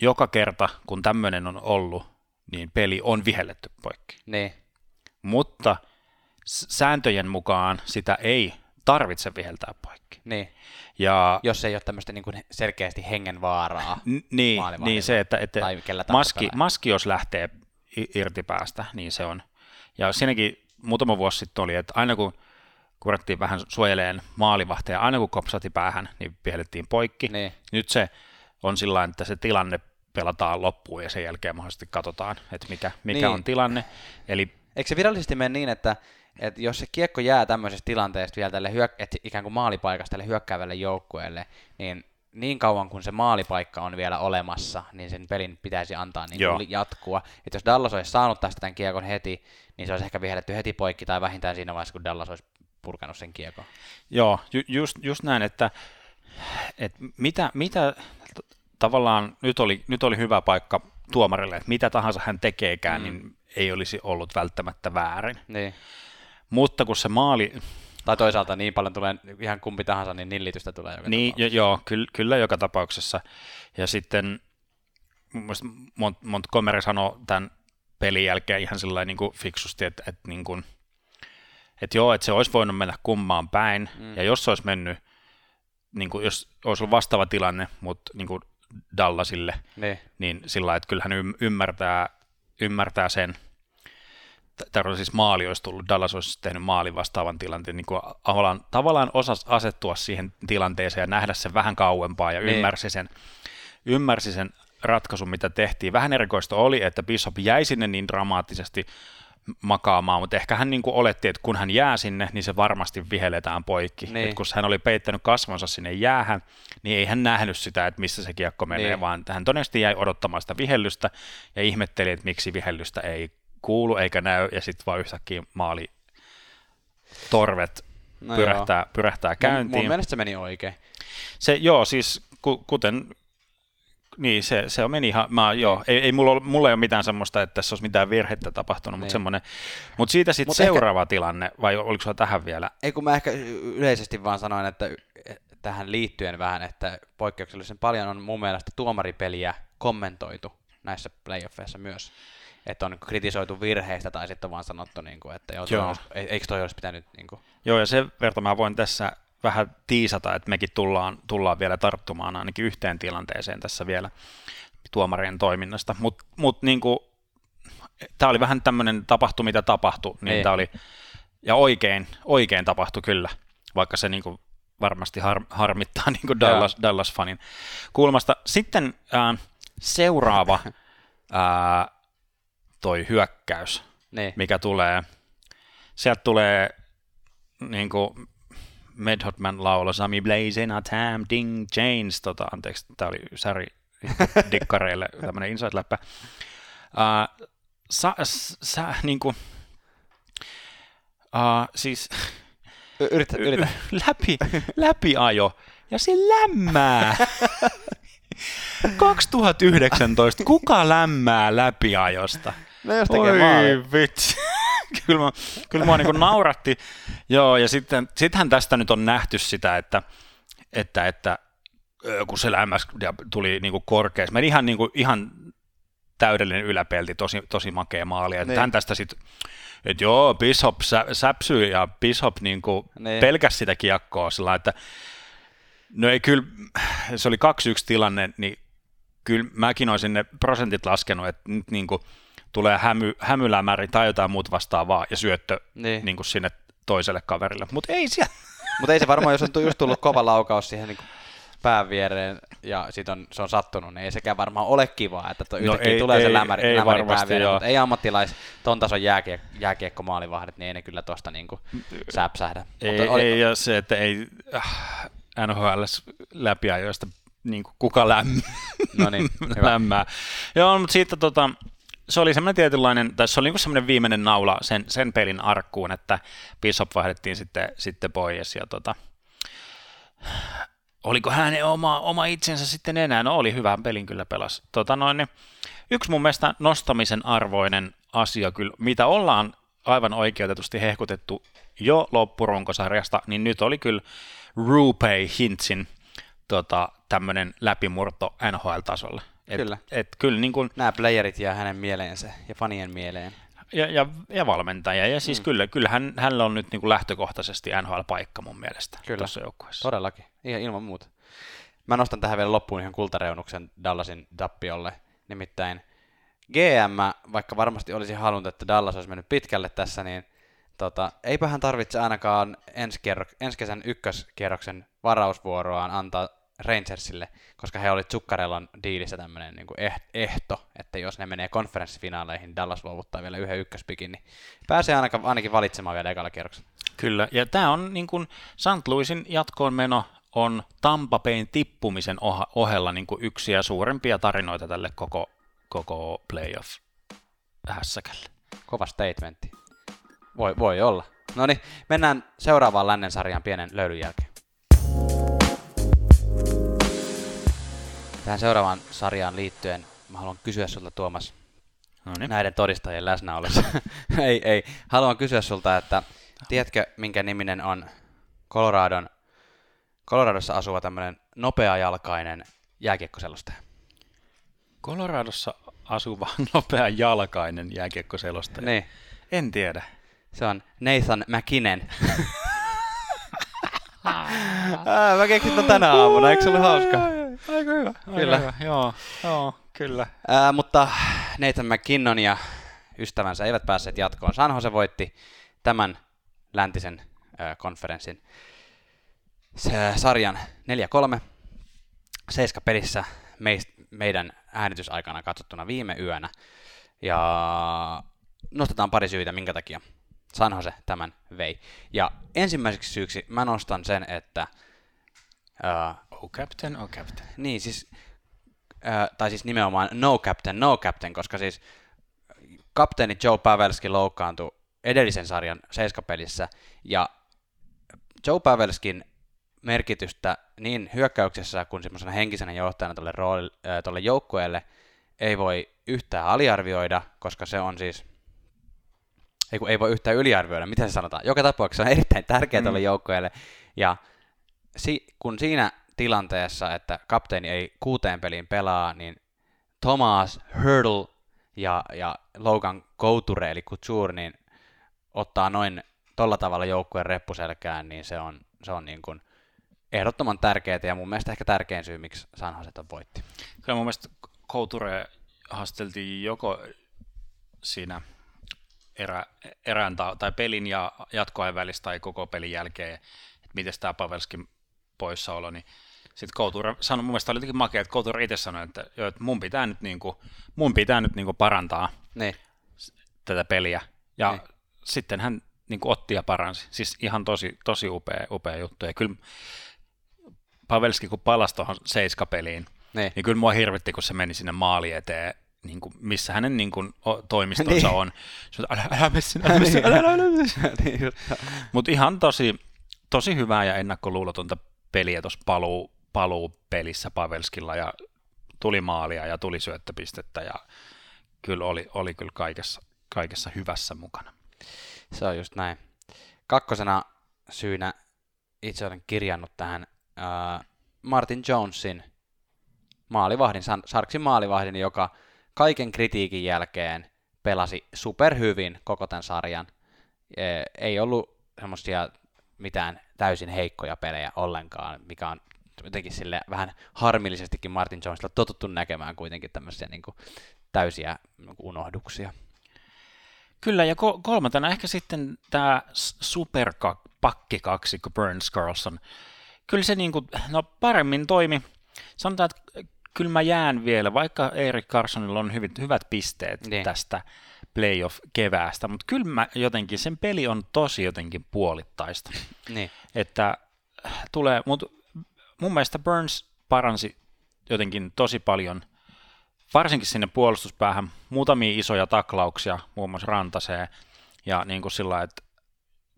Speaker 1: joka kerta, kun tämmöinen on ollut, niin peli on vihelletty poikki.
Speaker 2: Niin,
Speaker 1: Mutta sääntöjen mukaan sitä ei tarvitse viheltää poikki.
Speaker 2: niin.
Speaker 1: Ja
Speaker 2: Jos ei ole tämmöistä niin kuin selkeästi hengenvaaraa.
Speaker 1: N- niin,
Speaker 2: maalivahdilla
Speaker 1: niin se, että, että maski, maski, jos lähtee irti päästä, niin se on. Ja siinäkin muutama vuosi sitten oli, että aina kun kurattiin vähän suojeleen maalivahteja, aina kun kopsati päähän, niin vihellettiin poikki.
Speaker 2: Niin.
Speaker 1: Nyt se on sillä että se tilanne pelataan loppuun ja sen jälkeen mahdollisesti katsotaan, että mikä, mikä
Speaker 2: Niin.
Speaker 1: on tilanne. Eli
Speaker 2: Eikö se virallisesti mene niin, että, että jos se kiekko jää tämmöisestä tilanteesta vielä tälle hyök- että ikään kuin maalipaikasta tälle hyökkäävälle joukkueelle, niin niin kauan kun se maalipaikka on vielä olemassa, niin sen pelin pitäisi antaa niin
Speaker 1: Joo.
Speaker 2: kuin jatkua. Että jos Dallas olisi saanut tästä tämän kiekon heti, niin se olisi ehkä vihelletty heti poikki tai vähintään siinä vaiheessa, kun Dallas olisi purkanut sen kiekon.
Speaker 1: Joo, ju, just, just näin, että, että mitä, mitä t- tavallaan nyt oli, nyt oli hyvä paikka tuomarille, että mitä tahansa hän tekeekään, mm. niin ei olisi ollut välttämättä väärin.
Speaker 2: Niin.
Speaker 1: Mutta kun se maali,
Speaker 2: Tai toisaalta niin paljon tulee ihan kumpi tahansa, niin nillitystä tulee joka
Speaker 1: niin jo, joo, kyllä, kyllä joka tapauksessa. Ja sitten Mont, Montgomery sanoi tämän pelin jälkeen ihan sillä niin kuin fiksusti, että, että, niin kuin, että joo, että se olisi voinut mennä kummaan päin, mm. ja jos se olisi mennyt, niin kuin, jos olisi ollut vastaava tilanne, mutta niin kuin Dallasille,
Speaker 2: Niin.
Speaker 1: niin sillä että kyllähän ym- ymmärtää, ymmärtää sen, tämä siis maali olisi tullut, Dallas olisi tehnyt maalin vastaavan tilanteen, niin kuin tavallaan, tavallaan osasi asettua siihen tilanteeseen ja nähdä sen vähän kauempaa ja
Speaker 2: Niin.
Speaker 1: ymmärsi sen, ymmärsi sen ratkaisun, mitä tehtiin. Vähän erikoista oli, että Bishop jäi sinne niin dramaattisesti makaamaan, mutta ehkä hän niin kuin oletti, että kun hän jää sinne, niin se varmasti vihelletään poikki.
Speaker 2: Niin.
Speaker 1: Et kun hän oli peittänyt kasvonsa sinne jäähän, niin ei hän nähnyt sitä, että missä se kiekko menee,
Speaker 2: Niin.
Speaker 1: vaan hän todennäköisesti jäi odottamaan sitä vihellystä ja ihmetteli, että miksi vihellystä ei kuulu eikä näy, ja sitten vaan yhtäkkiä maali torvet
Speaker 2: No
Speaker 1: pyrähtää, pyrähtää
Speaker 2: Mun,
Speaker 1: käyntiin.
Speaker 2: mun mielestä se meni oikein.
Speaker 1: Se, joo, siis ku, kuten, niin se, se meni ihan, mä, joo, ei, ei mulla, ole, mulla ei ole mitään semmoista, että tässä olisi mitään virhettä tapahtunut, mutta
Speaker 2: Niin.
Speaker 1: semmoinen, mutta siitä sitten
Speaker 2: Mut
Speaker 1: seuraava tilanne, vai oliko sulla tähän vielä?
Speaker 2: Ei kun mä ehkä yleisesti vaan sanoin, että y- tähän liittyen vähän, että poikkeuksellisen paljon on mun mielestä tuomaripeliä kommentoitu näissä playoffeissa myös. Että on kritisoitu virheistä tai sitten on vaan sanottu, niin kuin, että joo,
Speaker 1: Joo.
Speaker 2: Olisi, e- eikö toi olisi pitänyt... Niin kuin,
Speaker 1: Joo, ja sen verran mä voin tässä vähän tiisata, että mekin tullaan, tullaan vielä tarttumaan ainakin yhteen tilanteeseen tässä vielä tuomarien toiminnasta, mutta mut, niin tämä oli vähän tämmöinen tapahtu, mitä tapahtui, niin
Speaker 2: Ei.
Speaker 1: tämä oli, ja oikein, oikein tapahtui kyllä, vaikka se niin kuin varmasti har, harmittaa *laughs* niin kuin Dallas, Dallas-fanin kulmasta. Sitten ää, seuraava *laughs* ää, toi hyökkäys,
Speaker 2: niin,
Speaker 1: mikä tulee, sieltä tulee niin kuin Mad Hot Man laulo Sami a Tam Ding Chains, tota, anteeksi, tämä oli Sari *laughs* dikkareille tämmöinen inside-läppä. Uh, sa, sä, niin kuin, uh, siis
Speaker 2: yritä, yritä.
Speaker 1: läpi, läpiajo ja se lämmää. *laughs* 2019, kuka lämmää läpiajosta?
Speaker 2: No jos tekee maali.
Speaker 1: vitsi. *laughs* kyllä, mä, kyllä mua niin nauratti. Joo, ja sitten sittenhän tästä nyt on nähty sitä, että, että, että kun se ja tuli niin korkeas, meni ihan, niin kuin, ihan täydellinen yläpelti, tosi, tosi makea maali.
Speaker 2: Niin.
Speaker 1: hän tästä sitten että joo, Bishop sä, säpsyy ja Bishop niin kuin
Speaker 2: Niin.
Speaker 1: pelkäs sitä kiekkoa sillä että no ei kyllä, se oli 2-1 tilanne, niin kyllä mäkin olisin ne prosentit laskenut, että nyt niin kuin tulee hämy, hämylämäri tai jotain muuta vastaavaa ja syöttö
Speaker 2: Niin.
Speaker 1: niin kuin sinne toiselle kaverille, mutta ei siellä. *laughs*
Speaker 2: Mutta ei se varmaan, jos on just tullut kova laukaus siihen niin pään viereen ja sit on, se on sattunut, niin ei sekään varmaan ole kivaa, että to,
Speaker 1: No ei-
Speaker 2: tulee se
Speaker 1: ei-
Speaker 2: lämäri,
Speaker 1: ei
Speaker 2: lämäri pään viereen, mutta ei ammattilais, ton tason jääkiek, jääkiekko maalivahdit, niin ei ne kyllä tosta niinku säpsähdä.
Speaker 1: Ei,
Speaker 2: Mutta oli-
Speaker 1: ei ja se, että ei äh, NHL läpiajoista niin kuin kuka lämm,
Speaker 2: No niin, *laughs*
Speaker 1: lämmää. Joo, mutta siitä tota, se oli semmoinen tietynlainen, tai se oli niin semmoinen viimeinen naula sen, sen pelin arkkuun, että Bishop vaihdettiin sitten, sitten pois ja tota, oliko hänen oma, oma itsensä sitten enää? No oli hyvän pelin kyllä pelas. Tota noin, niin, yksi mun mielestä nostamisen arvoinen asia kyllä, mitä ollaan aivan oikeutetusti hehkutettu jo loppurunkosarjasta, niin nyt oli kyllä Rupei Hintsin tota, tämmöinen läpimurto NHL-tasolle. Et,
Speaker 2: Kyllä.
Speaker 1: Et, kyllä niin kuin,
Speaker 2: Nämä playerit jää hänen mieleensä ja fanien mieleen.
Speaker 1: ja, ja, ja valmentaja, ja siis mm. kyllä, kyllä hän, hänellä on nyt niin kuin lähtökohtaisesti NHL-paikka mun mielestä
Speaker 2: Kyllä.
Speaker 1: tuossa joukkueessa.
Speaker 2: Todellakin, ihan ilman muuta. Mä nostan tähän vielä loppuun ihan kultareunuksen Dallasin tappiolle. Nimittäin GM, vaikka varmasti olisi halunnut, että Dallas olisi mennyt pitkälle tässä, niin tota, eipä hän tarvitse ainakaan ensi, kierro- ensi kesän ykköskierroksen varausvuoroaan antaa Rangersille, koska he oli Zuccarellon diilissä tämmöinen niin ehto, että jos ne menee konferenssifinaaleihin, Dallas luovuttaa vielä yhden ykköspikin, niin pääsee ainakin, ainakin valitsemaan vielä ekalla kierroksella.
Speaker 1: Kyllä, ja tämä on niin kuin St. Louisin jatkoon meno on Tampa Bayn tippumisen ohella niin kuin yksi ja suurimpia tarinoita tälle koko, koko playoff hässäkälle.
Speaker 2: Kova statementti. Voi, voi olla. No niin, mennään seuraavaan lännen sarjaan pienen löydyn jälkeen. Tähän seuraavaan sarjaan liittyen mä haluan kysyä sulta Tuomas
Speaker 1: No niin.
Speaker 2: näiden todistajien läsnä ollessa. *laughs* ei, ei. Haluan kysyä sulta, että tiedätkö minkä niminen on Coloradon, Coloradossa asuva tämmöinen nopeajalkainen jääkiekkoselostaja?
Speaker 1: Coloradossa asuva *laughs* nopea jalkainen jääkiekkoselostaja.
Speaker 2: Niin,
Speaker 1: En tiedä.
Speaker 2: se on Nathan McKinnon. *laughs* Ää, mä keksin tänä aamuna, eikö se ollut hauska?
Speaker 1: Aika hyvä. Aika
Speaker 2: Kyllä.
Speaker 1: Hyvä. Joo, joo, kyllä.
Speaker 2: Ää, mutta Nathan McKinnon ja ystävänsä eivät päässeet jatkoon. San Jose voitti tämän läntisen ää, konferenssin se, sarjan 4-3. Seiska pelissä meist, meidän äänitysaikana katsottuna viime yönä. Ja nostetaan pari syytä, minkä takia San Jose tämän vei. Ja ensimmäiseksi syyksi mä nostan sen, että ää,
Speaker 1: Oh captain, oh captain.
Speaker 2: niin, siis, äh, tai siis nimenomaan no captain, no captain, koska siis kapteeni Joe Pavelski loukkaantui edellisen sarjan seiskapelissä, ja Joe Pavelskin merkitystä niin hyökkäyksessä kuin semmoisena henkisenä johtajana tuolle, rooli, äh, tuolle joukkueelle ei voi yhtään aliarvioida, koska se on siis ei, kun ei voi yhtään yliarvioida, mitä se sanotaan. Joka tapauksessa se on erittäin tärkeää tuolle
Speaker 1: Mm.
Speaker 2: joukkueelle. Ja si- kun siinä tilanteessa, että kapteeni ei kuuteen peliin pelaa, niin Thomas Hurdle ja, ja Logan Couture, eli Couture, niin ottaa noin tolla tavalla joukkueen reppuselkään, niin se on, se on niin kuin ehdottoman tärkeää ja mun mielestä ehkä tärkein syy, miksi San Jose voitti.
Speaker 1: Kyllä mun mielestä Couture haasteltiin joko siinä erä, erään ta, tai pelin ja jatkoajan välissä tai koko pelin jälkeen, että miten tämä Pavelskin poissaolo, niin sitten Couture sanoi, mun mielestä oli jotenkin makea, että Couture itse sanoi, että, joo, että mun pitää nyt, niinku, mun pitää nyt niinku parantaa
Speaker 2: Niin,
Speaker 1: tätä peliä. Ja
Speaker 2: Niin.
Speaker 1: sitten hän niin kuin otti ja paransi. Siis ihan tosi, tosi upea, upea juttu. Ja kyllä Pavelski, kun palasi tuohon seiskapeliin,
Speaker 2: niin.
Speaker 1: niin kyllä mua hirvitti, kun se meni sinne maali eteen, niin kuin, missä hänen niin kuin, toimistonsa
Speaker 2: Niin.
Speaker 1: on. Se, älä, älä mene sinne, älä mene sinne, älä, älä, älä, mene sinne.
Speaker 2: niin.
Speaker 1: Mutta ihan tosi, tosi hyvää ja ennakkoluulotonta peliä tuossa paluu, paluu pelissä Pavelskilla ja tuli maalia ja tuli syöttöpistettä ja kyllä oli, oli kyllä kaikessa, kaikessa hyvässä mukana.
Speaker 2: Se on just näin. Kakkosena syynä itse olen kirjannut tähän ää, Martin Jonesin maalivahdin, Sarksin maalivahdin, joka kaiken kritiikin jälkeen pelasi superhyvin koko tämän sarjan. Ei ollut semmoisia mitään täysin heikkoja pelejä ollenkaan, mikä on jotenkin sille vähän harmillisestikin Martin Jonesilla totuttu näkemään kuitenkin tämmöisiä niin kuin täysiä niin kuin unohduksia.
Speaker 1: Kyllä, ja kolmantena ehkä sitten tämä superpakkikaksikko Burns Carlson. Kyllä se niin kuin, no paremmin toimi. Sanotaan, että kyllä mä jään vielä, vaikka Erik Carsonilla on hyvät, hyvät pisteet niin. tästä playoff-keväästä, mutta kyllä mä jotenkin, sen peli on tosi jotenkin puolittaista.
Speaker 2: Niin.
Speaker 1: Että tulee, mutta mun mielestä Burns paransi jotenkin tosi paljon, varsinkin sinne puolustuspäähän, muutamia isoja taklauksia, muun muassa Rantaseen, ja niin kuin sillä että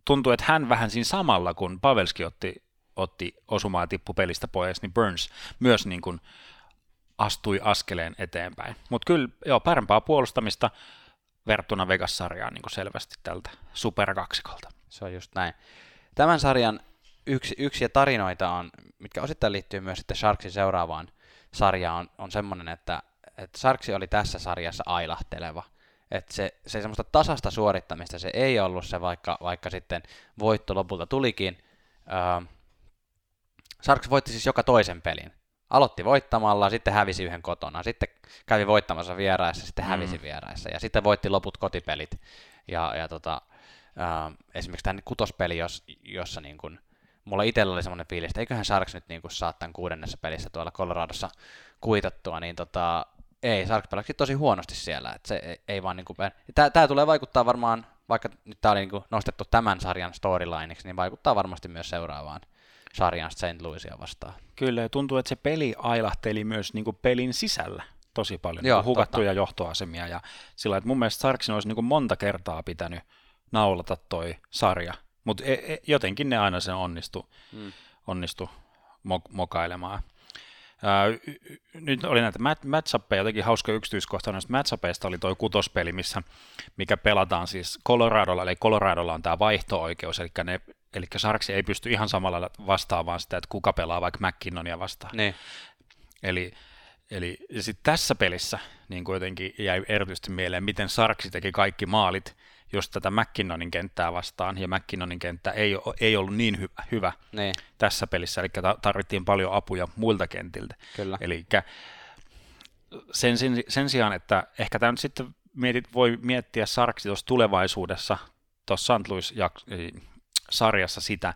Speaker 1: tuntuu, että hän vähän siinä samalla, kun Pavelski otti, otti osumaa tippu pelistä pois, niin Burns myös niin kuin astui askeleen eteenpäin. Mutta kyllä, joo, parempaa puolustamista verrattuna Vegas-sarjaan niin kuin selvästi tältä superkaksikolta.
Speaker 2: Se on just näin. Tämän sarjan yksi, yksi ja tarinoita on, mitkä osittain liittyy myös sitten Sharksin seuraavaan sarjaan, on, on semmoinen, että, että Sharksi oli tässä sarjassa ailahteleva. Että se, se semmoista tasasta suorittamista se ei ollut se, vaikka, vaikka sitten voitto lopulta tulikin. Öö, Sharks voitti siis joka toisen pelin. Aloitti voittamalla, sitten hävisi yhden kotona, sitten kävi voittamassa vieraissa, sitten hävisi mm. vieraissa, ja sitten voitti loput kotipelit. Ja, ja tota, öö, esimerkiksi tämä kutospeli, jos, jossa niin kun, mulla itsellä oli semmoinen fiilis, että eiköhän Sharks nyt niin kuin saa tämän kuudennessa pelissä tuolla Coloradossa kuitattua, niin tota, ei, Sharks pelasi tosi huonosti siellä, että se ei, ei vaan niin kuin, tämä, tämä tulee vaikuttaa varmaan, vaikka nyt tämä oli niin kuin nostettu tämän sarjan storylineiksi, niin vaikuttaa varmasti myös seuraavaan sarjan St. Louisia vastaan.
Speaker 1: Kyllä, ja tuntuu, että se peli ailahteli myös niin kuin pelin sisällä tosi paljon, Joo, niin hukattuja totta. johtoasemia, ja sillä että mun mielestä Sarksin olisi niin kuin monta kertaa pitänyt naulata toi sarja, mutta e, e, jotenkin ne aina sen onnistu, mm. onnistu mok- mokailemaan. Ää, nyt oli näitä mat- matchappeja, jotenkin hauska yksityiskohta näistä matchapeista oli tuo kutospeli, missä, mikä pelataan siis Coloradolla, eli Coloradolla on tämä vaihto-oikeus, eli, ne, eli Sarksi ei pysty ihan samalla vastaamaan sitä, että kuka pelaa vaikka McKinnonia vastaan.
Speaker 2: Ne.
Speaker 1: Eli, eli sitten tässä pelissä niin jotenkin jäi erityisesti mieleen, miten Sarksi teki kaikki maalit, just tätä McKinnonin kenttää vastaan, ja McKinnonin kenttä ei, ei ollut niin hy- hyvä niin. tässä pelissä, eli tarvittiin paljon apuja muilta kentiltä.
Speaker 2: Kyllä.
Speaker 1: Eli sen, sen, sen sijaan, että ehkä tämä nyt sitten mietit, voi miettiä Sarksi tuossa tulevaisuudessa, tuossa St. Louis-sarjassa sitä,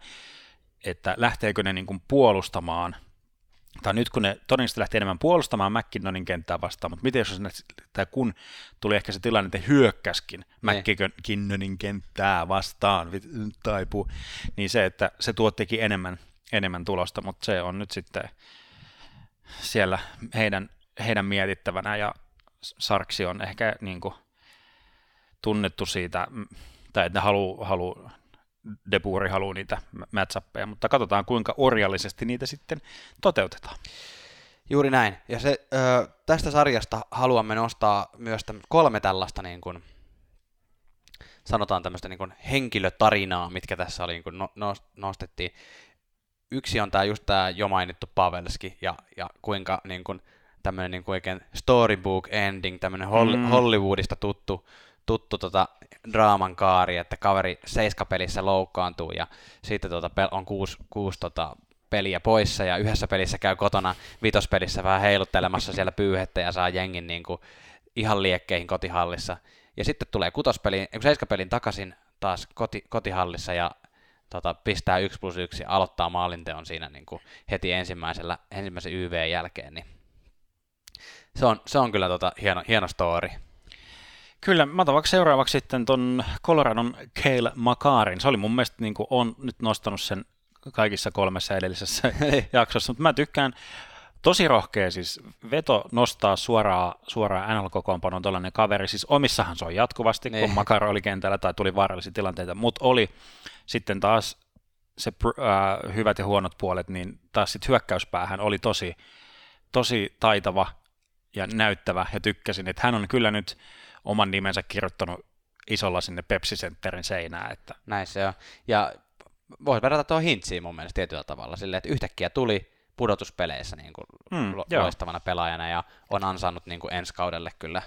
Speaker 1: että lähteekö ne niin kuin puolustamaan tai nyt kun ne todennäköisesti lähti enemmän puolustamaan McKinnonin kenttää vastaan, mutta miten jos ne, tai kun tuli ehkä se tilanne, että hyökkäskin niin. McKinnonin kenttää vastaan, taipuu, niin se, että se tuottikin enemmän, enemmän tulosta, mutta se on nyt sitten siellä heidän, heidän mietittävänä, ja Sarksi on ehkä niin kuin, tunnettu siitä, tai että ne haluaa halu Depuuri haluaa niitä matchappeja, mutta katsotaan kuinka orjallisesti niitä sitten toteutetaan.
Speaker 2: Juuri näin. Ja se, ö, tästä sarjasta haluamme nostaa myös kolme tällaista niin kuin, sanotaan tämmöistä niin kuin henkilötarinaa, mitkä tässä oli, niin kuin no, no, nostettiin. Yksi on tämä just tämä jo mainittu Pavelski ja, ja kuinka niin kuin, tämmöinen niin kuin oikein storybook ending, tämmöinen mm. Hollywoodista tuttu tuttu tota draaman kaari, että kaveri seiskapelissä loukkaantuu ja sitten tota on kuusi, kuusi tota peliä poissa ja yhdessä pelissä käy kotona vitospelissä vähän heiluttelemassa siellä pyyhettä ja saa jengin niin kuin ihan liekkeihin kotihallissa. Ja sitten tulee kutospeli, seiskapelin takaisin taas koti, kotihallissa ja tota, pistää 1 plus 1 ja aloittaa maalinteon siinä niin kuin heti ensimmäisellä, ensimmäisen YV jälkeen. Niin se, on, se on kyllä tota, hieno, hieno story.
Speaker 1: Kyllä, mä otan seuraavaksi sitten ton Coloradon Kale Makarin. Se oli mun mielestä, niin kuin on nyt nostanut sen kaikissa kolmessa edellisessä *laughs* jaksossa, mutta mä tykkään tosi rohkea siis veto nostaa suoraan, suoraan NHL-kokoonpanon tuollainen kaveri, siis omissahan se on jatkuvasti, niin. kun Makar oli kentällä tai tuli vaarallisia tilanteita, mutta oli sitten taas se äh, hyvät ja huonot puolet, niin taas sitten hyökkäyspäähän oli tosi, tosi taitava ja näyttävä ja tykkäsin, että hän on kyllä nyt oman nimensä kirjoittanut isolla sinne Pepsi Centerin seinään. Että...
Speaker 2: Näin se on. Ja voisi verrata tuohon Hintsiin mun mielestä tietyllä tavalla, silleen, että yhtäkkiä tuli pudotuspeleissä niin kuin mm, loistavana joo. pelaajana ja on ansainnut niin kuin ensi kaudelle kyllä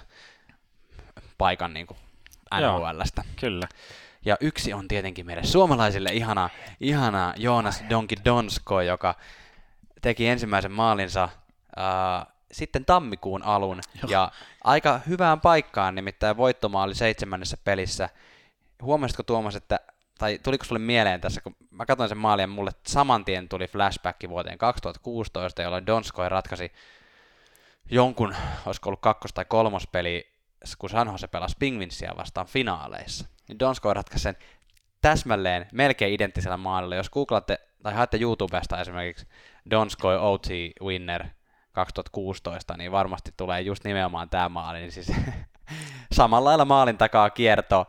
Speaker 2: paikan niin kuin NHLstä.
Speaker 1: Kyllä.
Speaker 2: Ja yksi on tietenkin meille suomalaisille ihana, ihana Joonas Donki Donsko, joka teki ensimmäisen maalinsa äh, sitten tammikuun alun. Joo. Ja aika hyvään paikkaan, nimittäin voittomaali seitsemännessä pelissä. Huomasitko Tuomas, että, tai tuliko sulle mieleen tässä, kun mä katsoin sen maalin ja mulle saman tien tuli flashback vuoteen 2016, jolloin Donskoi ratkaisi jonkun, olisiko ollut kakkos- tai kolmos peli, kun San Jose pelasi Pingvinsia vastaan finaaleissa. Niin Donskoi ratkaisi sen täsmälleen melkein identtisellä maalilla. Jos googlaatte tai haette YouTubesta esimerkiksi Donskoi OT Winner 2016, niin varmasti tulee just nimenomaan tämä maali. Niin siis *laughs* samalla lailla maalin takaa kierto,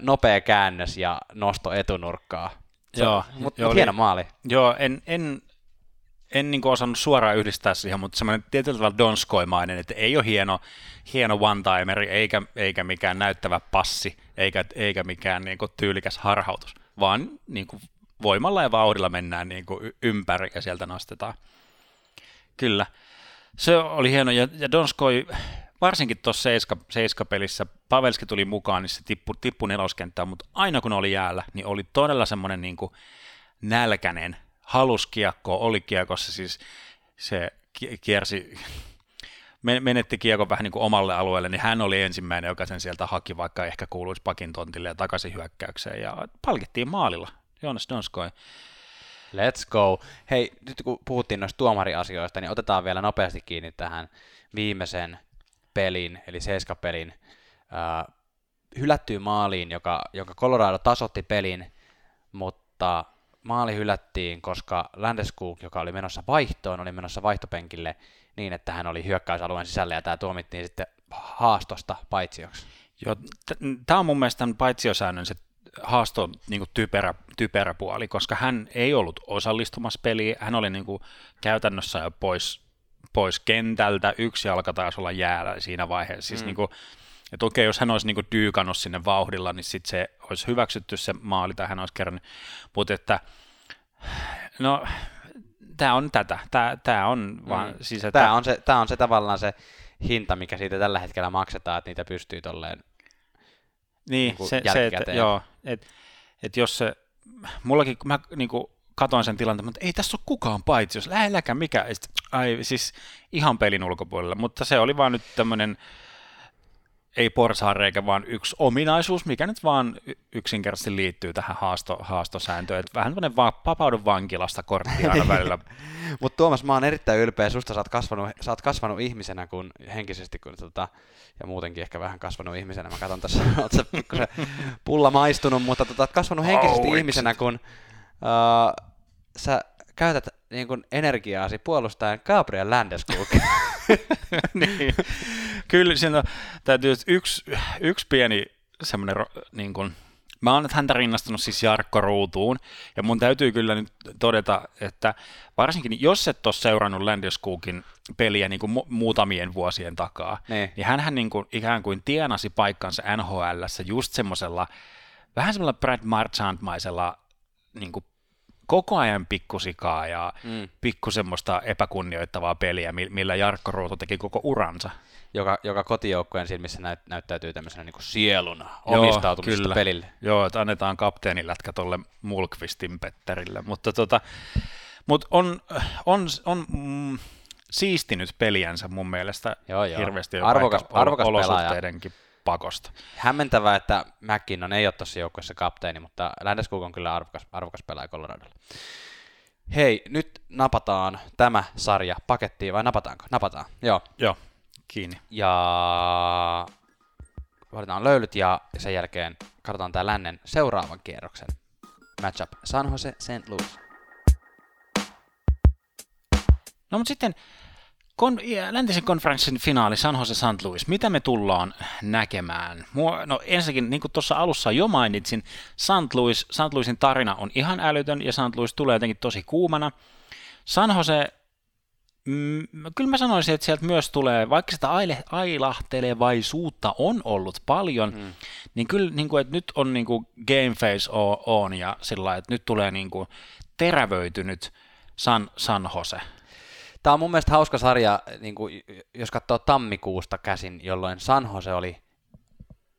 Speaker 2: nopea käännös ja nosto etunurkkaa. Se, joo, mutta mut hieno maali.
Speaker 1: Joo, en, en, en niin osannut suoraan yhdistää siihen, mutta semmoinen tietyllä tavalla donskoimainen, että ei ole hieno, hieno one-timeri, eikä, eikä mikään näyttävä passi, eikä, eikä mikään niin kuin tyylikäs harhautus, vaan niin kuin voimalla ja vauhdilla mennään niin kuin ympäri ja sieltä nostetaan. Kyllä. Se oli hieno, ja, ja Donskoi, varsinkin tuossa seiska, seiskapelissä, Pavelski tuli mukaan, niin se tippui, tippui neloskenttään, mutta aina kun oli jäällä, niin oli todella semmoinen niin kuin nälkäinen, halus kiekko, oli kiekossa, siis se kiersi, menetti kiekon vähän niin kuin omalle alueelle, niin hän oli ensimmäinen, joka sen sieltä haki, vaikka ehkä kuuluisi pakin tontille ja takaisin hyökkäykseen, ja palkittiin maalilla, Jonas Donskoi.
Speaker 2: Let's go. Hei, nyt kun puhuttiin noista tuomariasioista, niin otetaan vielä nopeasti kiinni tähän viimeisen pelin, eli seiskapelin äh, hylättyyn maaliin, joka, joka Colorado tasotti pelin, mutta maali hylättiin, koska Landeskog, joka oli menossa vaihtoon, oli menossa vaihtopenkille niin, että hän oli hyökkäysalueen sisällä ja tämä tuomittiin sitten haastosta paitsioksi.
Speaker 1: Joo, tämä on mun mielestä tämän paitsiosäännön se haasto niin kuin typerä, typerä puoli, koska hän ei ollut osallistumassa peliin, hän oli niin kuin käytännössä jo pois, pois kentältä, yksi jalka taisi olla jäällä siinä vaiheessa. Siis mm. niin kuin, että okei, jos hän olisi niin kuin dyykannut sinne vauhdilla, niin sitten se olisi hyväksytty se maali, tai hän olisi kerran, mutta että no, tämä on tätä, tämä, tämä on vaan, mm. siis että...
Speaker 2: Tämä on, se, tämä on se tavallaan se hinta, mikä siitä tällä hetkellä maksetaan, että niitä pystyy tolleen
Speaker 1: niin, niin se, se että, joo, että et jos se, mullakin, mä niin kuin, katoin sen tilanteen, mutta ei tässä ole kukaan paitsi, jos lähelläkään mikä, ai, siis ihan pelin ulkopuolella, mutta se oli vaan nyt tämmöinen, ei porsaanreikä, vaan yksi ominaisuus, mikä nyt vaan yksinkertaisesti liittyy tähän haasto, haastosääntöön. Että vähän tämmöinen vaan papaudun vankilasta kortti aina välillä. *laughs*
Speaker 2: Mutta Tuomas, mä oon erittäin ylpeä susta, sä oot kasvanut, sä oot kasvanut ihmisenä kun henkisesti kun, tota, ja muutenkin ehkä vähän kasvanut ihmisenä. Mä katson tässä, *laughs* oot sä se pulla maistunut, mutta tota, kasvanut henkisesti oh, ihmisenä, kun uh, sä käytät niin kuin energiaasi puolustajan Gabriel Landeskog. *laughs*
Speaker 1: niin. Kyllä siinä täytyy yksi, yksi pieni semmoinen niin kuin, Mä oon häntä rinnastanut siis Jarkko Ruutuun, ja mun täytyy kyllä nyt todeta, että varsinkin jos et ole seurannut Landeskogin peliä niin kuin mu- muutamien vuosien takaa, niin, niin hän niin kuin, ikään kuin tienasi paikkansa nhl just semmoisella, vähän semmoisella Brad Marchand-maisella niin kuin koko ajan pikkusikaa ja mm. pikku semmoista epäkunnioittavaa peliä, millä Jarkko Ruutu teki koko uransa.
Speaker 2: Joka, joka kotijoukkojen silmissä näyt, näyttäytyy tämmöisenä niin sieluna omistautumisesta kyllä. pelille.
Speaker 1: Joo, että annetaan kapteenilätkä tuolle Mulkvistin Petterille, mutta tota, mut on, on, on mm, siistinyt peliänsä mun mielestä joo, joo. hirveästi
Speaker 2: arvokas, arvokas
Speaker 1: olosuhteidenkin pelaaja pakosta.
Speaker 2: Hämmentävää, että McKinnon ei ole tuossa joukkueessa kapteeni, mutta Landeskog on kyllä arvokas, arvokas pelaaja Coloradolla. Hei, nyt napataan tämä sarja pakettiin, vai napataanko? Napataan, joo.
Speaker 1: Joo, kiinni.
Speaker 2: Ja valitaan löylyt ja sen jälkeen katsotaan tämä lännen seuraavan kierroksen matchup San Jose St. Louis.
Speaker 1: No mutta sitten Kon- läntisen konferenssin finaali San Jose St. Louis, mitä me tullaan näkemään? Mua, no ensinnäkin, niin kuin tuossa alussa jo mainitsin, St. Louis, St. Louisin tarina on ihan älytön ja St. Louis tulee jotenkin tosi kuumana. San Jose, mm, kyllä mä sanoisin, että sieltä myös tulee, vaikka sitä aile, ailahtelevaisuutta on ollut paljon, mm. niin kyllä niin kuin, että nyt on niin kuin game face on ja sillä että nyt tulee niin kuin terävöitynyt San, San Jose.
Speaker 2: Tämä on mun mielestä hauska sarja, niin kuin, jos katsoo tammikuusta käsin, jolloin San Jose oli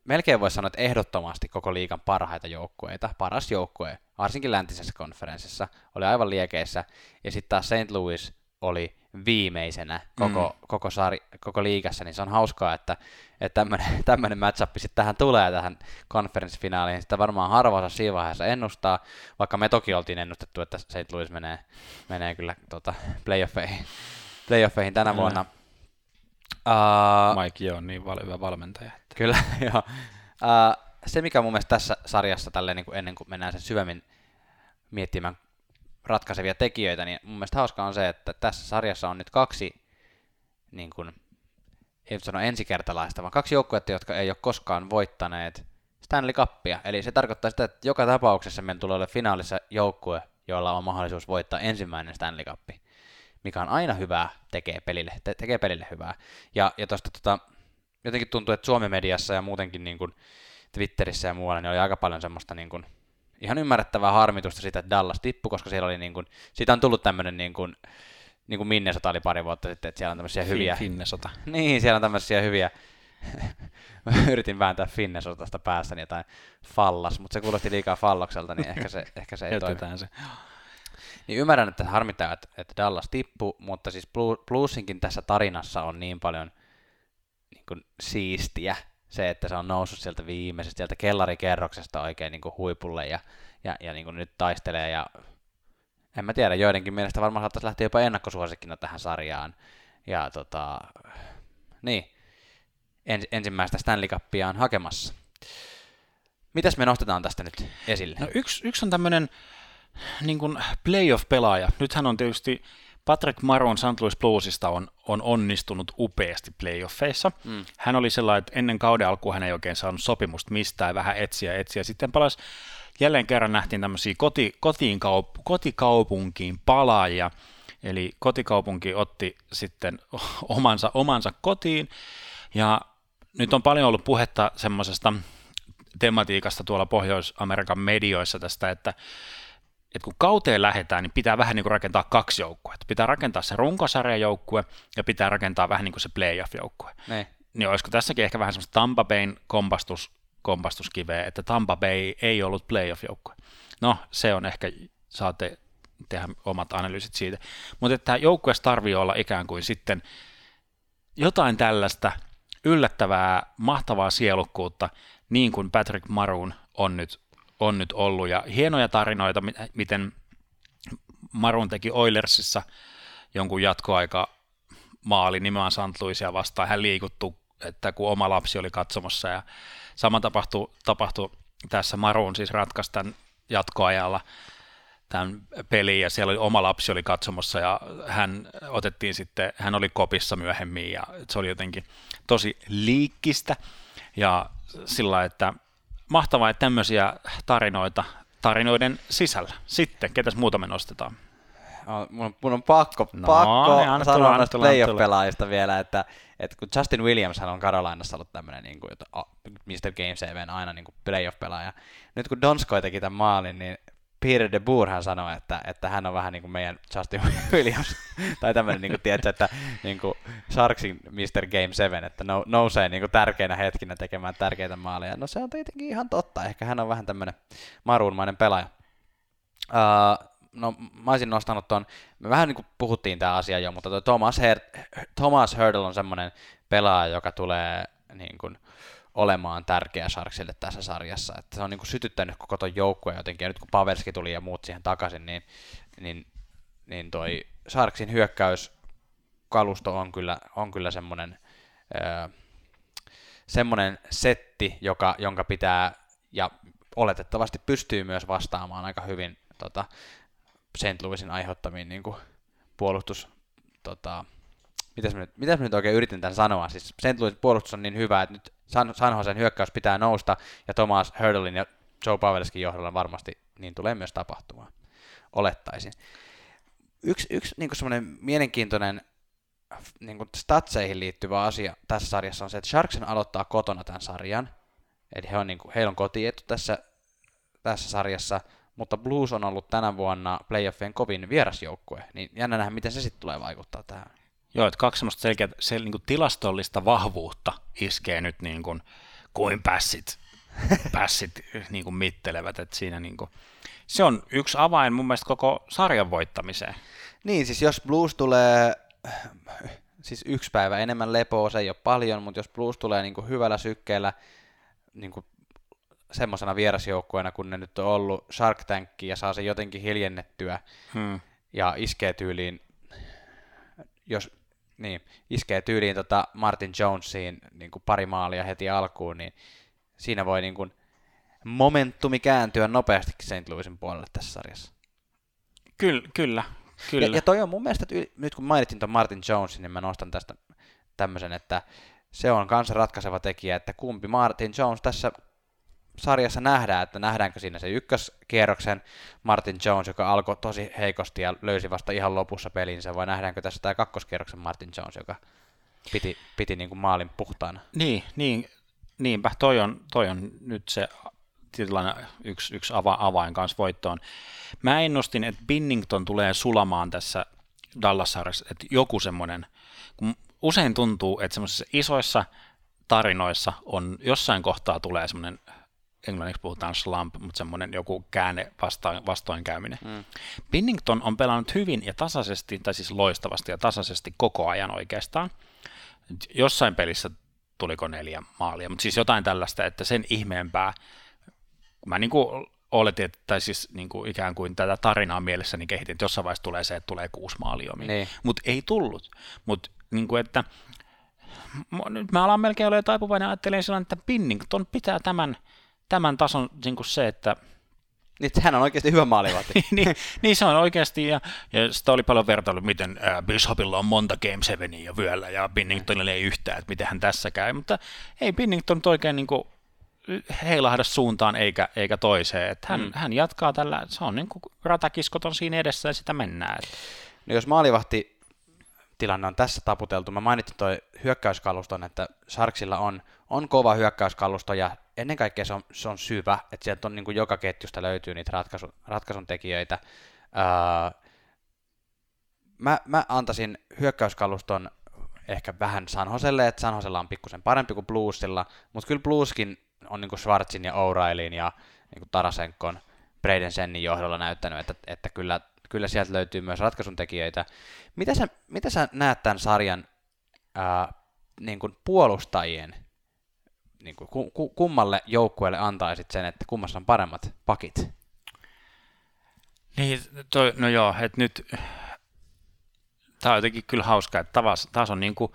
Speaker 2: melkein voisi sanoa, että ehdottomasti koko liigan parhaita joukkueita, paras joukkue, varsinkin läntisessä konferenssissa, oli aivan liekeissä, ja sitten taas St. Louis oli viimeisenä koko, mm. koko, saari, koko liigassa, niin se on hauskaa, että, että tämmöinen *laughs* matchup sitten tähän tulee tähän konferenssifinaaliin. Sitä varmaan harva siinä vaiheessa ennustaa, vaikka me toki oltiin ennustettu, että St. Louis menee, menee kyllä tota, playoffeihin, playoffeihin tänä mm. vuonna.
Speaker 1: Uh, Mike on niin val- hyvä valmentaja.
Speaker 2: Että. Kyllä, *laughs* joo. Uh, se, mikä mun mielestä tässä sarjassa tälleen, niin kuin ennen kuin mennään sen syvemmin miettimään ratkaisevia tekijöitä, niin mun mielestä hauskaa on se, että tässä sarjassa on nyt kaksi, niin kuin, ei sano ensikertalaista, vaan kaksi joukkuetta, jotka ei ole koskaan voittaneet Stanley Cupia. Eli se tarkoittaa sitä, että joka tapauksessa meillä tulee olla finaalissa joukkue, jolla on mahdollisuus voittaa ensimmäinen Stanley Cup, mikä on aina hyvää, tekee pelille, te- tekee pelille hyvää. Ja, ja tosta, tota, jotenkin tuntuu, että Suomen mediassa ja muutenkin niin kuin Twitterissä ja muualla niin oli aika paljon semmoista niin kuin, ihan ymmärrettävää harmitusta siitä, että Dallas tippui, koska siellä oli niin kuin, siitä on tullut tämmöinen niin kuin, niin kuin Minnesota oli pari vuotta sitten, että siellä on tämmöisiä hyviä...
Speaker 1: Finnesota. *laughs*
Speaker 2: Niin, siellä on tämmöisiä hyviä... *laughs* Mä yritin vääntää Finnesotasta päässäni jotain fallas, mutta se kuulosti liikaa fallokselta, niin ehkä se, *laughs* ehkä se ei toimi. se. Niin ymmärrän, että harmittaa, että, että Dallas tippui, mutta siis Bluesinkin tässä tarinassa on niin paljon niin kuin siistiä, se, että se on noussut sieltä viimeisestä, sieltä kellarikerroksesta oikein niin kuin huipulle ja, ja, ja niin kuin nyt taistelee ja en mä tiedä, joidenkin mielestä varmaan saattaisi lähteä jopa ennakkosuosikkina tähän sarjaan. Ja tota, niin, ens, ensimmäistä Stanley Cupia on hakemassa. Mitäs me nostetaan tästä nyt esille?
Speaker 1: No yksi, yksi on tämmöinen niin playoff-pelaaja. Nythän on tietysti Patrick Maron St. Louis Bluesista on, on onnistunut upeasti playoffeissa. Mm. Hän oli sellainen, että ennen kauden alkua hän ei oikein saanut sopimusta mistään, vähän etsiä etsiä. Sitten palasi jälleen kerran nähtiin tämmöisiä koti, kotiin kaup, kotikaupunkiin palaajia, eli kotikaupunki otti sitten *laughs* omansa, omansa kotiin, ja nyt on paljon ollut puhetta semmoisesta tematiikasta tuolla Pohjois-Amerikan medioissa tästä, että että kun kauteen lähdetään, niin pitää vähän niin kuin rakentaa kaksi joukkuetta. Pitää rakentaa se runkosarjajoukkue ja pitää rakentaa vähän niin kuin se playoff-joukkue. Ne. Niin olisiko tässäkin ehkä vähän semmoista Tampa Bayn kompastus, kompastuskiveä, että Tampa Bay ei ollut playoff-joukkue. No, se on ehkä, saatte tehdä omat analyysit siitä. Mutta että joukkueessa tarvii olla ikään kuin sitten jotain tällaista yllättävää, mahtavaa sielukkuutta, niin kuin Patrick Maroon on nyt on nyt ollut. Ja hienoja tarinoita, miten Marun teki Oilersissa jonkun jatkoaika maali nimenomaan St. Louisia vastaan. Hän liikuttu, että kun oma lapsi oli katsomassa ja sama tapahtui, tapahtui tässä Marun siis ratkaisi tämän jatkoajalla tämän pelin ja siellä oli oma lapsi oli katsomassa ja hän otettiin sitten, hän oli kopissa myöhemmin ja se oli jotenkin tosi liikkistä ja sillä että mahtavaa, että tämmöisiä tarinoita tarinoiden sisällä. Sitten, ketäs muuta me nostetaan?
Speaker 2: No, mun, mun on pakko, no, pakko niin, sanoa näistä playoff-pelaajista vielä, että, että kun Justin Williams on Carolinassa ollut tämmöinen niin kuin, Mr. Game 7 aina niin kuin playoff-pelaaja. Nyt kun Donskoi teki tämän maalin, niin Peter de Boer hän sanoi, että, että hän on vähän niin kuin meidän Justin *laughs* Williams, tai tämmöinen, niin kuin, tiedätkö, että niin kuin Sharksin Mr. Game 7, että nou, nousee niin kuin tärkeinä hetkinä tekemään tärkeitä maaleja. No se on tietenkin ihan totta, ehkä hän on vähän tämmöinen maruunmainen pelaaja. Uh, no mä olisin nostanut tuon, me vähän niin kuin puhuttiin tämä asia jo, mutta toi Thomas, Her- Thomas Hurdle on semmoinen pelaaja, joka tulee niin kuin, olemaan tärkeä Sharksille tässä sarjassa. Että se on niin kuin sytyttänyt koko ton joukkueen jotenkin, ja nyt kun Pavelski tuli ja muut siihen takaisin, niin, niin, niin toi Sharksin hyökkäyskalusto on kyllä, on kyllä semmoinen, öö, semmoinen setti, joka, jonka pitää, ja oletettavasti pystyy myös vastaamaan aika hyvin tota, St. Louisin aiheuttamiin niin kuin puolustus, tota, mitäs mä, nyt, mitäs mä nyt oikein yritin tämän sanoa, siis St. Louisin puolustus on niin hyvä, että nyt San, San hyökkäys pitää nousta, ja Thomas Hurdlein ja Joe Pavelskin johdolla varmasti niin tulee myös tapahtumaan, olettaisin. Yksi, yksi niin semmoinen mielenkiintoinen niin kuin statseihin liittyvä asia tässä sarjassa on se, että Sharksen aloittaa kotona tämän sarjan, eli he on, niin kuin, heillä on kotietu tässä, tässä sarjassa, mutta Blues on ollut tänä vuonna playoffien kovin vierasjoukkue, niin jännä nähdä, miten se sitten tulee vaikuttaa tähän.
Speaker 1: Joo, että kaksi semmoista selkeää se, niin kuin tilastollista vahvuutta iskee nyt niin kuin kuin pässit, *laughs* pässit niin kuin mittelevät, että siinä niin kuin, se on yksi avain mun mielestä koko sarjan voittamiseen.
Speaker 2: Niin, siis jos Blues tulee, siis yksi päivä enemmän lepoa, se ei ole paljon, mutta jos Blues tulee niin kuin hyvällä sykkeellä niin kuin semmoisena vierasjoukkueena, kun ne nyt on ollut Shark Tank ja saa se jotenkin hiljennettyä hmm. ja iskee tyyliin, jos niin, iskee tyyliin tota Martin Jonesiin niin kuin pari maalia heti alkuun, niin siinä voi niin kuin momentumi kääntyä nopeasti St. Louisin puolelle tässä sarjassa.
Speaker 1: Kyllä, kyllä. kyllä.
Speaker 2: Ja, ja toi on mun mielestä, että nyt kun mainitsin tuon Martin Jonesin, niin mä nostan tästä tämmöisen, että se on kanssa ratkaiseva tekijä, että kumpi Martin Jones tässä sarjassa nähdään, että nähdäänkö siinä se ykköskierroksen Martin Jones, joka alkoi tosi heikosti ja löysi vasta ihan lopussa pelinsä, vai nähdäänkö tässä tämä kakkoskierroksen Martin Jones, joka piti, piti niin kuin maalin puhtaana?
Speaker 1: Niin, niin, niinpä, toi on, toi on nyt se yksi, yksi ava, avain kanssa voittoon. Mä ennustin, että Binnington tulee sulamaan tässä dallas että joku semmoinen, kun usein tuntuu, että semmoisissa isoissa tarinoissa on jossain kohtaa tulee semmoinen englanniksi puhutaan slump, mutta semmoinen joku käänne vastaan, vastoinkäyminen. Mm. Binnington on pelannut hyvin ja tasaisesti, tai siis loistavasti ja tasaisesti koko ajan oikeastaan. Jossain pelissä tuliko neljä maalia, mutta siis jotain tällaista, että sen ihmeempää, mä niin kuin oletin, että, tai siis niin kuin ikään kuin tätä tarinaa mielessäni kehitin, että jossain vaiheessa tulee se, että tulee kuusi maalia, niin. mutta ei tullut. Mutta niin kuin, että nyt mä alan melkein olla taipuvainen ajattelemaan sillä että Binnington pitää tämän – tämän tason niin kuin se, että
Speaker 2: niin, hän on oikeasti hyvä maalivahti. *laughs*
Speaker 1: niin, niin, se on oikeasti, ja, ja sitä oli paljon vertailu, miten äh, Bishopilla on monta Game 7 jo vyöllä, ja Binningtonilla ei yhtään, että miten hän tässä käy, mutta ei Binnington nyt oikein niin kuin, heilahda suuntaan eikä, eikä toiseen, että hän, mm. hän jatkaa tällä, se on niin kuin ratakiskot on siinä edessä ja sitä mennään. Että.
Speaker 2: No jos maalivahti tilanne on tässä taputeltu, mä mainitsin toi hyökkäyskaluston, että Sharksilla on, on kova hyökkäyskalusto ja ennen kaikkea se on, se on syvä, että sieltä on niin kuin joka ketjusta löytyy niitä ratkaisu, ratkaisun tekijöitä. Öö, mä, mä antaisin hyökkäyskaluston ehkä vähän Sanhoselle, että Sanhosella on pikkusen parempi kuin Bluesilla, mutta kyllä Blueskin on niin kuin Schwarzin ja O'Reillyn ja niin kuin Tarasenkon Braden Sennin johdolla näyttänyt, että, että kyllä, kyllä sieltä löytyy myös ratkaisun tekijöitä. Mitä sä, mitä sä näet tämän sarjan ää, niin kuin puolustajien niin kuin, kummalle joukkueelle antaisit sen, että kummassa on paremmat pakit?
Speaker 1: Niin, toi, no joo, että nyt tämä on jotenkin kyllä hauska, että taas, taas on niin kuin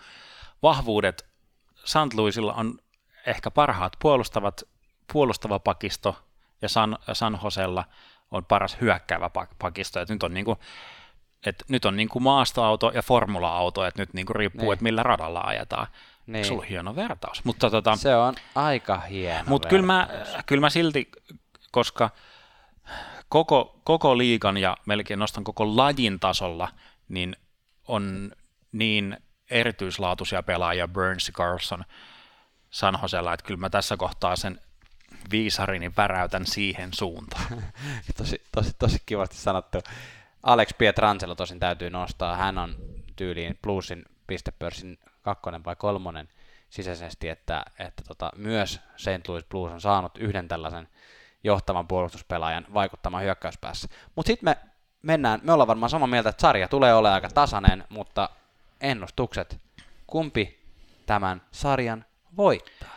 Speaker 1: vahvuudet. St. Louisilla on ehkä parhaat puolustavat, puolustava pakisto ja San, San Josella on paras hyökkäävä pakisto. Että nyt on niin kuin, että nyt on niin kuin maastoauto ja formula-auto, että nyt niin kuin riippuu, niin. että millä radalla ajetaan. Niin. Se on hieno vertaus. Mutta tota,
Speaker 2: se on aika hieno
Speaker 1: Mutta kyllä mä, kyllä mä silti, koska koko, koko liigan ja melkein nostan koko lajin tasolla, niin on niin erityislaatuisia pelaajia Burns ja Carlson San Josella, että kyllä mä tässä kohtaa sen viisarini väräytän siihen suuntaan. *laughs*
Speaker 2: tosi, tosi, tosi kivasti sanottu. Alex Pietrangelo tosin täytyy nostaa. Hän on tyyliin Bluesin pistepörssin kakkonen vai kolmonen sisäisesti, että, että tota, myös St. Louis Blues on saanut yhden tällaisen johtavan puolustuspelaajan vaikuttamaan hyökkäyspäässä. Mutta sitten me mennään, me ollaan varmaan samaa mieltä, että sarja tulee olemaan aika tasainen, mutta ennustukset, kumpi tämän sarjan voittaa?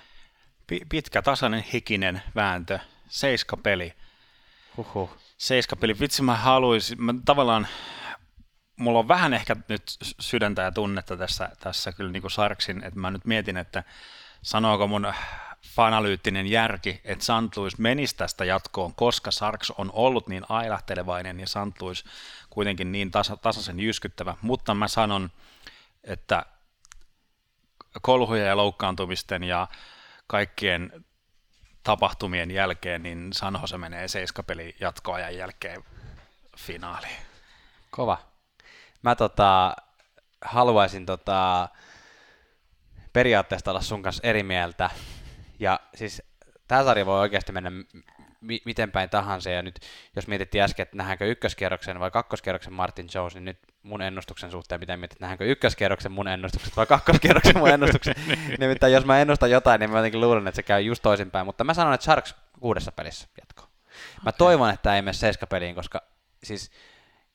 Speaker 1: Pitkä, tasainen, hikinen vääntö, seiska peli.
Speaker 2: Huhhuh.
Speaker 1: Seiska peli, vitsi mä haluaisin, mä tavallaan mulla on vähän ehkä nyt sydäntä ja tunnetta tässä, tässä kyllä niin kuin Sarksin, että mä nyt mietin, että sanooko mun fanalyyttinen järki, että Santluis menisi tästä jatkoon, koska Sarks on ollut niin ailahtelevainen ja Santluis kuitenkin niin tasa, tasaisen jyskyttävä, mutta mä sanon, että kolhuja ja loukkaantumisten ja kaikkien tapahtumien jälkeen, niin Sanho se menee seiskapeli jatkoajan jälkeen finaaliin.
Speaker 2: Kova mä tota, haluaisin tota, periaatteessa olla sun kanssa eri mieltä. Ja siis tämä sarja voi oikeasti mennä mi- miten päin tahansa, ja nyt jos mietittiin äsken, että nähdäänkö ykköskierroksen vai kakkoskierroksen Martin Jones, niin nyt mun ennustuksen suhteen pitää miettiä, että nähdäänkö ykköskierroksen mun ennustukset vai kakkoskierroksen mun *laughs* ennustukset. Nimittäin jos mä ennustan jotain, niin mä jotenkin luulen, että se käy just toisinpäin, mutta mä sanon, että Sharks kuudessa pelissä jatko. Mä toivon, että ei mene seiskapeliin, koska siis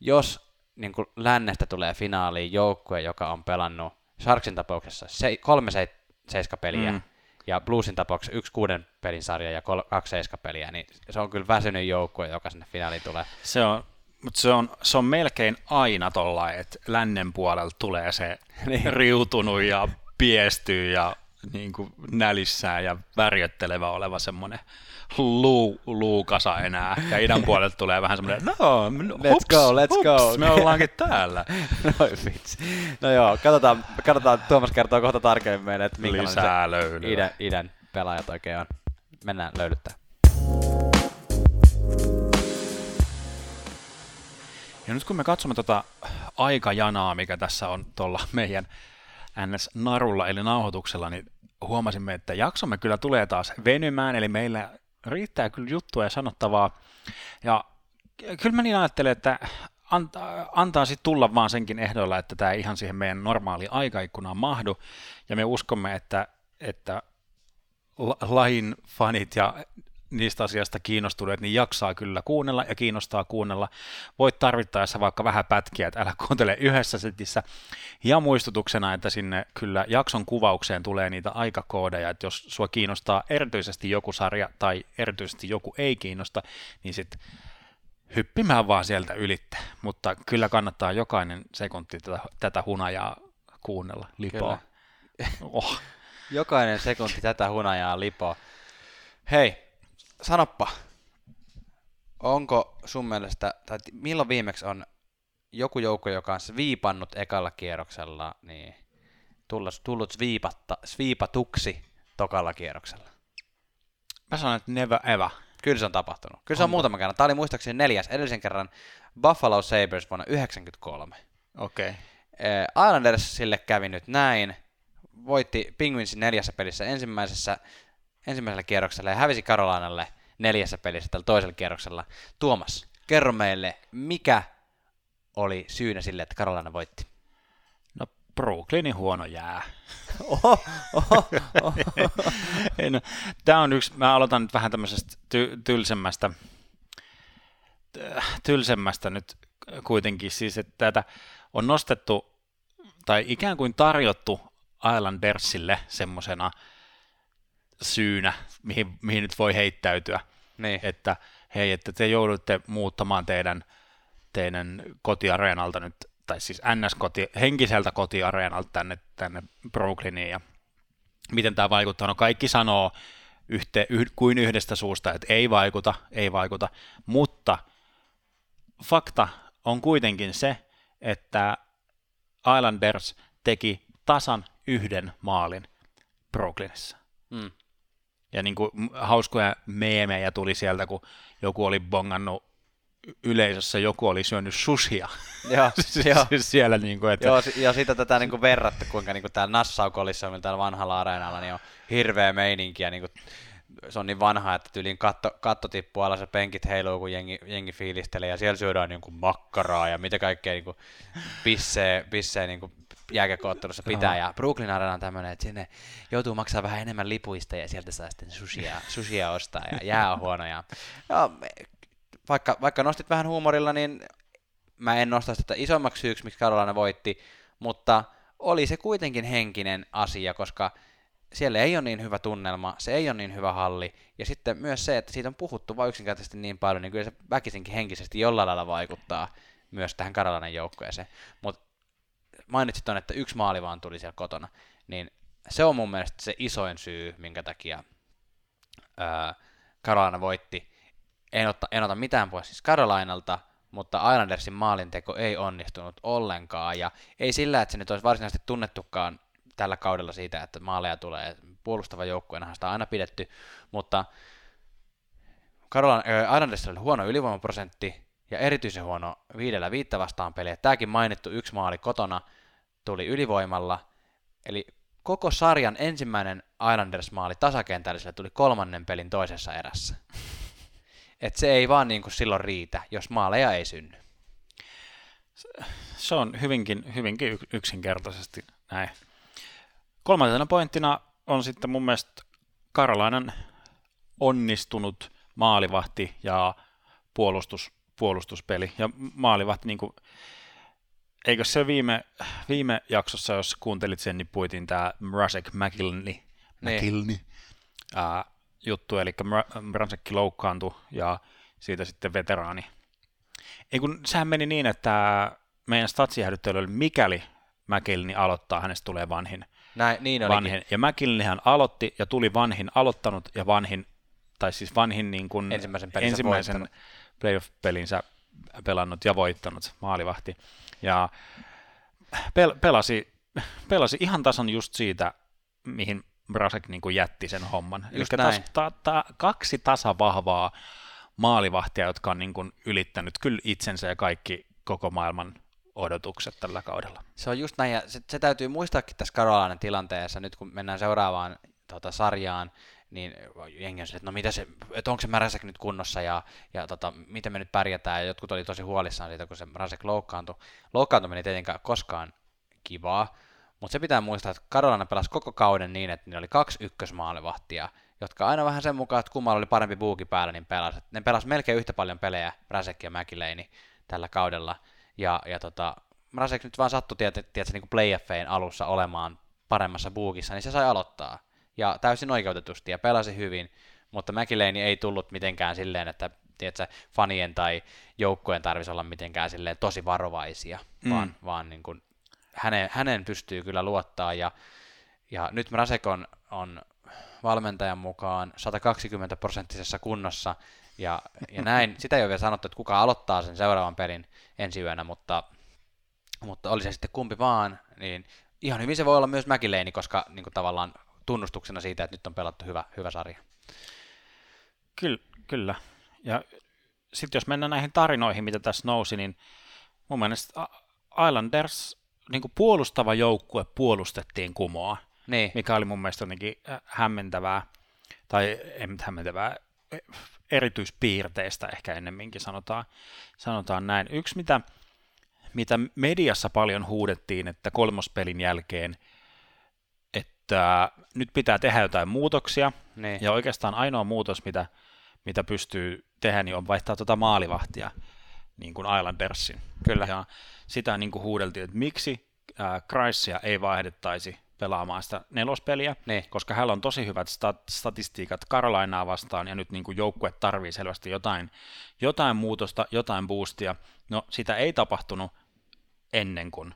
Speaker 2: jos niin kuin lännestä tulee finaaliin joukkue, joka on pelannut Sharksin tapauksessa se, kolme se, seiskapeliä, mm. Ja Bluesin tapauksessa yksi kuuden pelin sarja ja kol, kaksi seiskapeliä, niin se on kyllä väsynyt joukkue, joka sinne finaaliin tulee.
Speaker 1: Se on, mutta se on, se on melkein aina tuolla, että lännen puolelta tulee se *laughs* niin. riutunut ja piestyy ja niin kuin nälissään ja värjöttelevä oleva semmoinen luu, luukasa enää. Ja idän *laughs* puolelta tulee vähän semmoinen, no,
Speaker 2: let's hups, go, let's
Speaker 1: hups,
Speaker 2: go.
Speaker 1: me ollaankin täällä. *laughs*
Speaker 2: no, vitsi. no joo, katsotaan, katsotaan, Tuomas kertoo kohta tarkemmin että minkälainen se idän, idän pelaajat oikein on. Mennään löydyttää.
Speaker 1: Ja nyt kun me katsomme tuota aikajanaa, mikä tässä on tuolla meidän NS-narulla eli nauhoituksella, niin huomasimme, että jaksomme kyllä tulee taas venymään, eli meillä riittää kyllä juttua ja sanottavaa. Ja kyllä mä niin ajattelen, että antaa, antaa sitten tulla vaan senkin ehdoilla, että tämä ihan siihen meidän normaali aikaikkunaan mahdu, ja me uskomme, että, että lain fanit ja niistä asiasta kiinnostuneet, niin jaksaa kyllä kuunnella ja kiinnostaa kuunnella. Voit tarvittaessa vaikka vähän pätkiä, että älä kuuntele yhdessä setissä. Ja muistutuksena, että sinne kyllä jakson kuvaukseen tulee niitä aikakoodeja, että jos sua kiinnostaa erityisesti joku sarja tai erityisesti joku ei kiinnosta, niin sitten hyppimään vaan sieltä ylitte. Mutta kyllä kannattaa jokainen sekunti tätä, tätä hunajaa kuunnella, lipoa.
Speaker 2: Oh. *laughs* Jokainen sekunti tätä hunajaa lipoa. Hei, sanoppa, onko sun mielestä, tai milloin viimeksi on joku joukko, joka on sviipannut ekalla kierroksella, niin tullut, tullut sviipatta, sviipatuksi tokalla kierroksella?
Speaker 1: Mä sanon, että never ever.
Speaker 2: Kyllä se on tapahtunut. Kyllä se on, on muutaman kerran. Tämä oli muistaakseni neljäs edellisen kerran Buffalo Sabres vuonna 1993.
Speaker 1: Okei. Okay.
Speaker 2: Eh, Islanders sille kävi nyt näin. Voitti Penguinsin neljässä pelissä ensimmäisessä ensimmäisellä kierroksella ja hävisi Karolainalle neljässä pelissä tällä toisella kierroksella. Tuomas, kerro meille, mikä oli syynä sille, että Karolaina voitti?
Speaker 1: No Brooklynin huono jää. *laughs* Oho, oho, oho. *laughs* no, Tämä on yksi, mä aloitan nyt vähän tämmöisestä ty- tylsemmästä, tylsemmästä nyt kuitenkin, siis että tätä on nostettu tai ikään kuin tarjottu Islandersille semmoisena syynä, mihin, mihin nyt voi heittäytyä. Niin. Että hei, että te joudutte muuttamaan teidän, teidän kotiareenalta nyt, tai siis NS-koti, henkiseltä kotiareenalta tänne, tänne Brooklyniin, ja miten tämä vaikuttaa? No kaikki sanoo yhte, yh, kuin yhdestä suusta, että ei vaikuta, ei vaikuta, mutta fakta on kuitenkin se, että Islanders teki tasan yhden maalin Brooklynissa. Mm. Ja niin kuin hauskoja meemejä tuli sieltä, kun joku oli bongannut yleisössä, joku oli syönyt sushia.
Speaker 2: Joo, *laughs*
Speaker 1: joo. Siis siellä niin kuin, että...
Speaker 2: Joo, ja sitä tätä niin kuin verrattu, kuinka niin kuin täällä Nassau Coliseumilla täällä vanhalla areenalla niin on hirveä meininki ja niin kuin, se on niin vanha, että tyyliin katto, katto tippuu alas ja penkit heiluu, kun jengi, jengi fiilistelee ja siellä syödään niin kuin makkaraa ja mitä kaikkea niin kuin pissee, pissee niin kuin jääkäkoottelussa pitää. Ja Brooklyn Arena on tämmöinen, että sinne joutuu maksaa vähän enemmän lipuista ja sieltä saa sitten sushia, sushia ostaa ja jää on huono. Ja, ja vaikka, vaikka nostit vähän huumorilla, niin mä en nosta sitä isommaksi syyksi, miksi Carolina voitti, mutta oli se kuitenkin henkinen asia, koska siellä ei ole niin hyvä tunnelma, se ei ole niin hyvä halli, ja sitten myös se, että siitä on puhuttu vain yksinkertaisesti niin paljon, niin kyllä se väkisinkin henkisesti jollain lailla vaikuttaa myös tähän Karolainen joukkueeseen. Mutta mainitsit on, että yksi maali vaan tuli siellä kotona, niin se on mun mielestä se isoin syy, minkä takia ää, Carolina voitti. En, otta, en ota mitään pois siis Carolinalta, mutta Islandersin maalinteko ei onnistunut ollenkaan, ja ei sillä, että se nyt olisi varsinaisesti tunnettukaan tällä kaudella siitä, että maaleja tulee. Puolustava joukkueenahan sitä on aina pidetty, mutta Islandersilla oli huono ylivoimaprosentti ja erityisen huono viidellä viittä vastaan peliä. Tämäkin mainittu yksi maali kotona tuli ylivoimalla, eli koko sarjan ensimmäinen Islanders-maali tasakentälliselle tuli kolmannen pelin toisessa erässä. *laughs* että se ei vaan niin kuin silloin riitä, jos maaleja ei synny.
Speaker 1: Se on hyvinkin, hyvinkin yksinkertaisesti näin. Kolmantena pointtina on sitten mun mielestä Karolainen onnistunut maalivahti ja puolustus, puolustuspeli. Ja maalivahti, niin kuin, eikö se viime, viime jaksossa, jos kuuntelit sen, niin puitin tämä Mrazek McIlney, McIlney ää, juttu, eli Mrazekki loukkaantui ja siitä sitten veteraani. Ei kun, sehän meni niin, että meidän statsihälyttely oli, mikäli McIlney aloittaa, hänestä tulee vanhin.
Speaker 2: Näin, niin
Speaker 1: vanhin. Ja McIlneyhän aloitti ja tuli vanhin aloittanut ja vanhin, tai siis vanhin niin kuin
Speaker 2: ensimmäisen,
Speaker 1: ensimmäisen playoff-pelinsä pelannut ja voittanut maalivahti. Ja pel- pelasi, pelasi ihan tasan just siitä, mihin Brasek niin kuin jätti sen homman. Eli tas, ta, ta, kaksi tasavahvaa maalivahtia, jotka on niin kuin ylittänyt kyllä itsensä ja kaikki koko maailman odotukset tällä kaudella.
Speaker 2: Se on just näin, ja se, se täytyy muistaakin tässä Karolainen tilanteessa, nyt kun mennään seuraavaan tota, sarjaan, niin jengi on että no mitä se, että onko se Märsäk nyt kunnossa ja, ja tota, miten me nyt pärjätään, ja jotkut oli tosi huolissaan siitä, kun se Märsäk loukkaantui. Loukkaantuminen ei tietenkään koskaan kivaa, mutta se pitää muistaa, että Karolana pelasi koko kauden niin, että niillä oli kaksi ykkösmaalivahtia, jotka aina vähän sen mukaan, että kummalla oli parempi buuki päällä, niin pelasi. Ne pelasi melkein yhtä paljon pelejä, Brasek ja Mäkileini, tällä kaudella. Ja, ja tota, Brasek nyt vaan sattui, tiedätkö, niin playoffein alussa olemaan paremmassa buukissa, niin se sai aloittaa. Ja täysin oikeutetusti ja pelasi hyvin, mutta Mäkileini ei tullut mitenkään silleen, että tiedätkö, fanien tai joukkojen tarvitsisi olla mitenkään silleen tosi varovaisia, mm. vaan, vaan niin kuin hänen, hänen pystyy kyllä luottaa ja, ja nyt Mrasek on, on valmentajan mukaan 120 prosenttisessa kunnossa ja, ja näin, *laughs* sitä ei ole vielä sanottu, että kuka aloittaa sen seuraavan pelin ensi yönä, mutta, mutta oli se sitten kumpi vaan, niin ihan hyvin se voi olla myös Mäkileini, koska niin kuin tavallaan tunnustuksena siitä, että nyt on pelattu hyvä, hyvä sarja.
Speaker 1: Kyllä, kyllä. Ja sitten jos mennään näihin tarinoihin, mitä tässä nousi, niin mun mielestä Islanders niin kuin puolustava joukkue puolustettiin kumoa,
Speaker 2: niin.
Speaker 1: mikä oli mun mielestä jotenkin äh, hämmentävää, tai ei hämmentävää, erityispiirteistä ehkä ennemminkin sanotaan, sanotaan näin. Yksi, mitä, mitä mediassa paljon huudettiin, että kolmospelin jälkeen, että nyt pitää tehdä jotain muutoksia,
Speaker 2: niin.
Speaker 1: ja oikeastaan ainoa muutos, mitä, mitä pystyy tehdä, niin on vaihtaa tuota maalivahtia niin kuin Islandersin.
Speaker 2: Kyllä.
Speaker 1: Ja sitä niin kuin huudeltiin, että miksi äh, Kreisia ei vaihdettaisi pelaamaan sitä nelospeliä,
Speaker 2: niin.
Speaker 1: koska hänellä on tosi hyvät stat- statistiikat Karolainaa vastaan, ja nyt niin kuin joukkue tarvii selvästi jotain, jotain muutosta, jotain boostia. No, sitä ei tapahtunut ennen kuin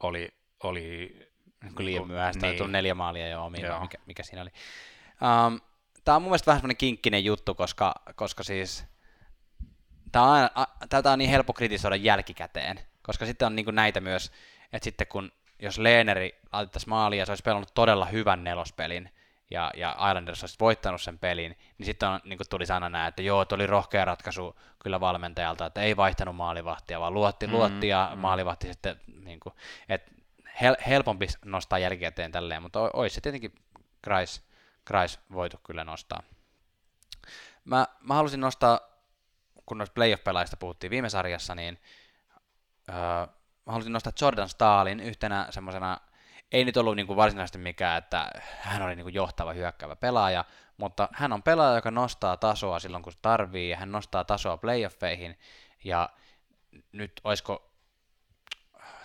Speaker 1: oli, oli
Speaker 2: niin kuin liian myöhäistä, niin. neljä maalia jo omiin, mikä, mikä siinä oli. Um, tämä on mun mielestä vähän semmoinen kinkkinen juttu, koska, koska siis tämä on, tätä on niin helppo kritisoida jälkikäteen, koska sitten on niin kuin näitä myös, että sitten kun jos Leeneri laitettaisiin maaliin ja se olisi pelannut todella hyvän nelospelin, ja, ja Islanders olisi voittanut sen pelin, niin sitten on, niin tuli sana näin, että joo, oli rohkea ratkaisu kyllä valmentajalta, että ei vaihtanut maalivahtia, vaan luotti, mm, luotti ja mm. maalivahti sitten, niin kuin, että hel, helpompi nostaa jälkikäteen tälleen, mutta olisi se tietenkin Kreis, Kreis voitu kyllä nostaa. Mä, mä halusin nostaa kun noista playoff-pelaajista puhuttiin viime sarjassa, niin öö, mä haluaisin nostaa Jordan Staalin yhtenä semmoisena, ei nyt ollut niinku varsinaisesti mikään, että hän oli niinku johtava hyökkäävä pelaaja, mutta hän on pelaaja, joka nostaa tasoa silloin, kun se tarvii, ja hän nostaa tasoa playoffeihin, ja nyt olisiko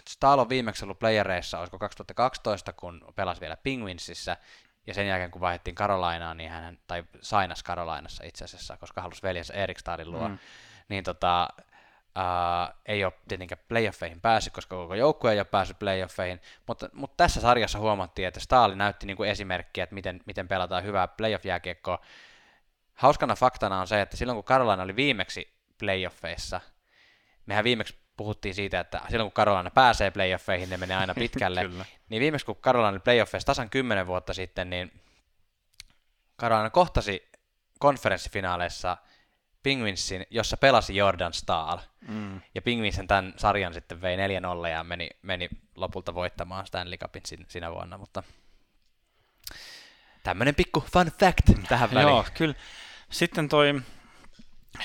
Speaker 2: Stahl on viimeksi ollut playereissa, olisiko 2012, kun pelasi vielä Penguinsissa, ja sen jälkeen, kun vaihdettiin Karolainaan, niin hän, tai sainas Karolainassa itse asiassa, koska halusi veljensä Erik Stadin luo, mm. niin tota, Uh, ei ole tietenkään playoffeihin päässyt, koska koko joukkue ei ole päässyt playoffeihin, mutta, mutta tässä sarjassa huomattiin, että Staali näytti niin kuin esimerkkiä, että miten, miten pelataan hyvää playoff-jääkiekkoa. Hauskana faktana on se, että silloin kun Karolaina oli viimeksi playoffeissa, mehän viimeksi puhuttiin siitä, että silloin kun Karolana pääsee playoffeihin, ne menee aina *laughs* pitkälle. niin viimeksi kun Karolana oli playoffeissa tasan 10 vuotta sitten, niin Karolana kohtasi konferenssifinaaleissa Penguinsin, jossa pelasi Jordan Stahl. Mm. Ja Penguinsin tämän sarjan sitten vei 4-0 ja meni, meni lopulta voittamaan Stanley Cupin sinä vuonna, mutta tämmöinen pikku fun fact tähän väliin.
Speaker 1: Joo, kyllä. Sitten toi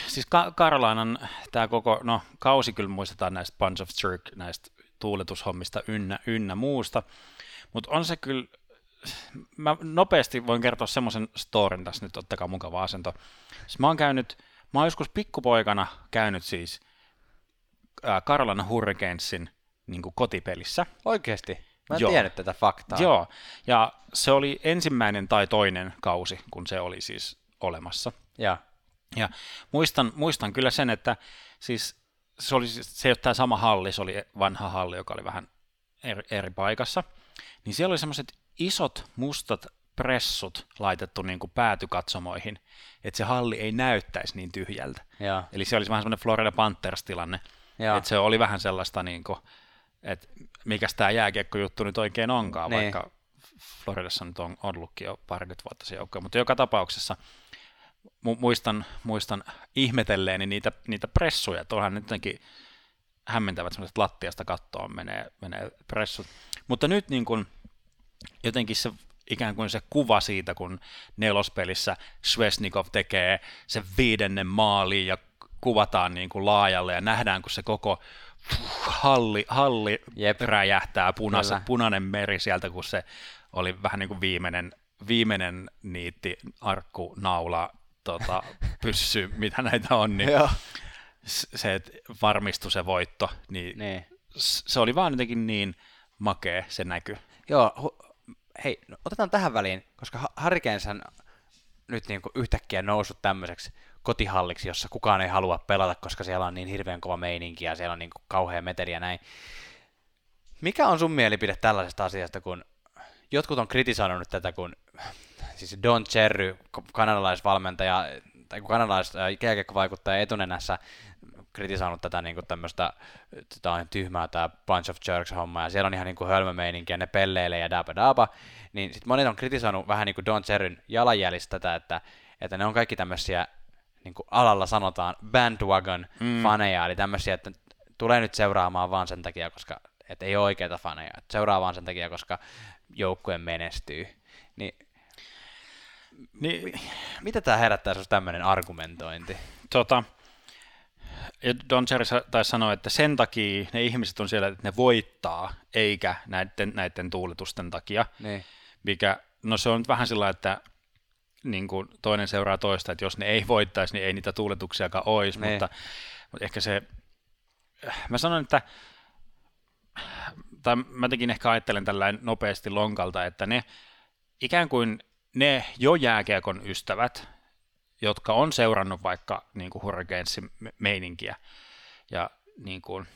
Speaker 1: siis Ka- Karolainan tämä koko, no kausi kyllä muistetaan näistä Bunch of Jerk, näistä tuuletushommista ynnä, ynnä muusta, mutta on se kyllä, mä nopeasti voin kertoa semmoisen storin tässä nyt, ottakaa mukava asento. Siis mä oon käynyt, mä oon joskus pikkupoikana käynyt siis äh, Carolina Hurricanesin niin kotipelissä.
Speaker 2: Oikeesti? Mä en Joo. tiennyt tätä faktaa.
Speaker 1: Joo, ja se oli ensimmäinen tai toinen kausi, kun se oli siis olemassa.
Speaker 2: Ja,
Speaker 1: ja muistan, muistan kyllä sen, että siis se, oli, se ei ole tämä sama halli, se oli vanha halli, joka oli vähän eri, eri paikassa. Niin siellä oli semmoiset isot mustat pressut laitettu niin kuin päätykatsomoihin, että se halli ei näyttäisi niin tyhjältä.
Speaker 2: Ja.
Speaker 1: Eli se olisi vähän semmoinen Florida Panthers-tilanne, ja. että se oli vähän sellaista, niin kuin, että mikä tämä jääkiekkojuttu nyt oikein onkaan, niin. vaikka Floridassa nyt on ollutkin jo parikymmentä vuotta se joukko, mutta joka tapauksessa mu- muistan, muistan ihmetelleeni niitä, niitä pressuja, että onhan nyt jotenkin hämmentävät semmoiset lattiasta kattoon menee, menee pressut. Mutta nyt niin kuin, jotenkin se ikään kuin se kuva siitä, kun nelospelissä Svesnikov tekee sen viidennen maali ja kuvataan niin kuin laajalle ja nähdään, kun se koko halli, halli Jep. räjähtää, punas, punainen meri sieltä, kun se oli vähän niin kuin viimeinen, viimeinen niitti arkku naula tota, pyssy, mitä näitä on, niin se, että varmistui se voitto, niin, niin se oli vaan jotenkin niin makea se näky.
Speaker 2: Joo, hu- hei, no, otetaan tähän väliin, koska Harikensän nyt niin kuin yhtäkkiä noussut tämmöiseksi kotihalliksi, jossa kukaan ei halua pelata, koska siellä on niin hirveän kova meininki ja siellä on niin kuin kauhea meteli ja näin. Mikä on sun mielipide tällaisesta asiasta, kun jotkut on kritisoinut tätä, kun siis Don Cherry, kanadalaisvalmentaja, tai kun kanadalais vaikuttaja etunenässä kritisoinut tätä niin kuin tämmöistä, tämä on tyhmää tämä Bunch of Jerks-homma, ja siellä on ihan niin kuin hölmömeininki, ja ne pelleilee ja daba daba, niin sitten monet on kritisoinut vähän niin kuin Don Cherryn jalanjäljistä tätä, että, että ne on kaikki tämmöisiä, niin kuin alalla sanotaan, bandwagon-faneja, mm. eli tämmöisiä, että tulee nyt seuraamaan vaan sen takia, koska että ei ole oikeita faneja, että seuraa vaan sen takia, koska joukkue menestyy. Niin, mitä tämä herättää sinusta tämmöinen argumentointi?
Speaker 1: Tota, Don Cherry taisi sanoa, että sen takia ne ihmiset on siellä, että ne voittaa, eikä näiden, näiden tuuletusten takia.
Speaker 2: Niin.
Speaker 1: Mikä, no se on vähän sillä että niin kuin toinen seuraa toista, että jos ne ei voittaisi, niin ei niitä tuuletuksiakaan olisi, niin. mutta, mutta ehkä se, mä sanon, että tai mä tekin ehkä ajattelen tällainen nopeasti lonkalta, että ne ikään kuin ne jo jääkiekon ystävät, jotka on seurannut vaikka niin kuin Hurricanesin meininkiä ja niin kuin,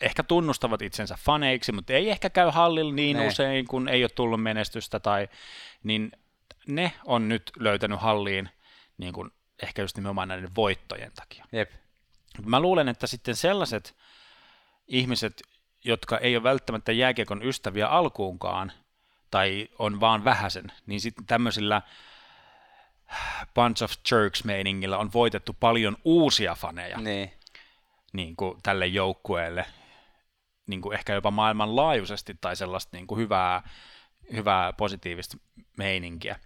Speaker 1: ehkä tunnustavat itsensä faneiksi, mutta ei ehkä käy hallilla niin ne. usein, kun ei ole tullut menestystä, tai, niin ne on nyt löytänyt halliin niin kuin, ehkä just nimenomaan näiden voittojen takia.
Speaker 2: Jep.
Speaker 1: Mä luulen, että sitten sellaiset ihmiset, jotka ei ole välttämättä jääkiekon ystäviä alkuunkaan, tai on vaan vähäsen, niin sitten tämmöisillä Bunch of Jerks-meiningillä on voitettu paljon uusia faneja
Speaker 2: niin.
Speaker 1: Niin kuin tälle joukkueelle, niin kuin ehkä jopa maailmanlaajuisesti tai sellaista niin kuin hyvää, hyvää positiivista meininkiä.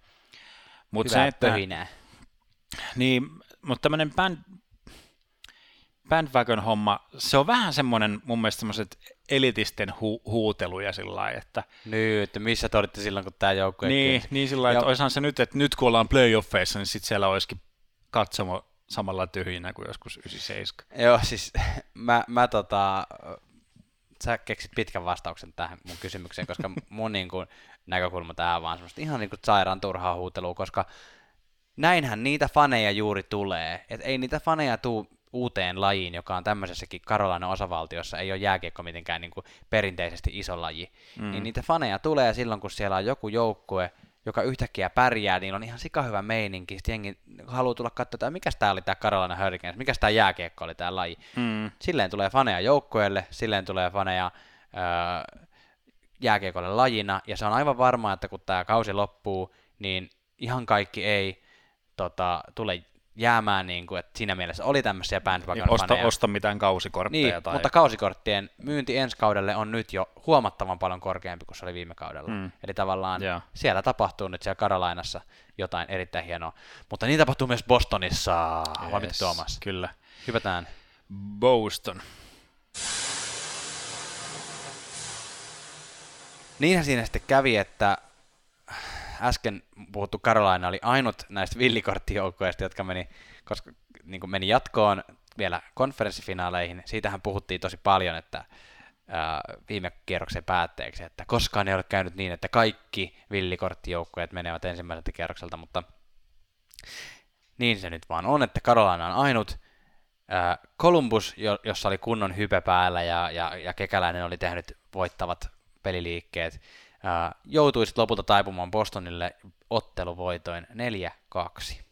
Speaker 2: Mut hyvää se, että, pöhinää.
Speaker 1: Niin, mutta tämmöinen band, bandwagon homma, se on vähän semmoinen mun mielestä semmoiset elitisten hu- huuteluja sillä lailla, että...
Speaker 2: Niin, että missä te olitte silloin, kun tämä joukkue...
Speaker 1: Niin, niin sillä lailla, että olisihan se nyt, että nyt kun ollaan playoffeissa, niin sitten siellä olisikin katsomo samalla tyhjinä kuin joskus 97.
Speaker 2: Joo, siis *laughs* mä, mä tota, sä keksit pitkän vastauksen tähän mun kysymykseen, koska *laughs* mun niin kuin, näkökulma tähän vaan semmoista ihan niin kuin sairaan turhaa huutelua, koska näinhän niitä faneja juuri tulee. Et ei niitä faneja tuu uuteen lajiin, joka on tämmöisessäkin Karolainen osavaltiossa, ei ole jääkiekko mitenkään niin kuin perinteisesti iso laji, mm. niin niitä faneja tulee silloin, kun siellä on joku joukkue, joka yhtäkkiä pärjää, niin on ihan sika hyvä meininki. Sitten jengi haluaa tulla katsoa, että mikä tämä oli tämä Karolainen Hurricanes, mikä tämä jääkiekko oli tämä laji.
Speaker 1: Mm.
Speaker 2: Silleen tulee faneja joukkueelle, silleen tulee faneja öö, jääkiekolle lajina, ja se on aivan varmaa, että kun tämä kausi loppuu, niin ihan kaikki ei tota, tule jäämään, niin kuin, että siinä mielessä oli tämmöisiä bandwagon
Speaker 1: Niin, osta, osta mitään kausikortteja.
Speaker 2: Niin,
Speaker 1: tai...
Speaker 2: mutta kausikorttien myynti ensi kaudelle on nyt jo huomattavan paljon korkeampi kuin se oli viime kaudella.
Speaker 1: Mm.
Speaker 2: Eli tavallaan
Speaker 1: Joo.
Speaker 2: siellä tapahtuu nyt siellä Karolainassa jotain erittäin hienoa. Mutta niin tapahtuu myös Bostonissa. Yes. Vai mitä Tuomas?
Speaker 1: Kyllä.
Speaker 2: Hypätään.
Speaker 1: Boston.
Speaker 2: Niinhän siinä sitten kävi, että äsken puhuttu Carolina oli ainut näistä villikorttijoukkoista, jotka meni, koska niin kuin meni jatkoon vielä konferenssifinaaleihin. Siitähän puhuttiin tosi paljon, että ää, viime kierroksen päätteeksi, että koskaan ei ole käynyt niin, että kaikki villikorttijoukkueet menevät ensimmäiseltä kierrokselta, mutta niin se nyt vaan on, että Carolina on ainut. Ää, Columbus, jo, jossa oli kunnon hype päällä ja, ja, ja Kekäläinen oli tehnyt voittavat peliliikkeet, joutui sitten lopulta taipumaan Bostonille otteluvoitoin 4-2.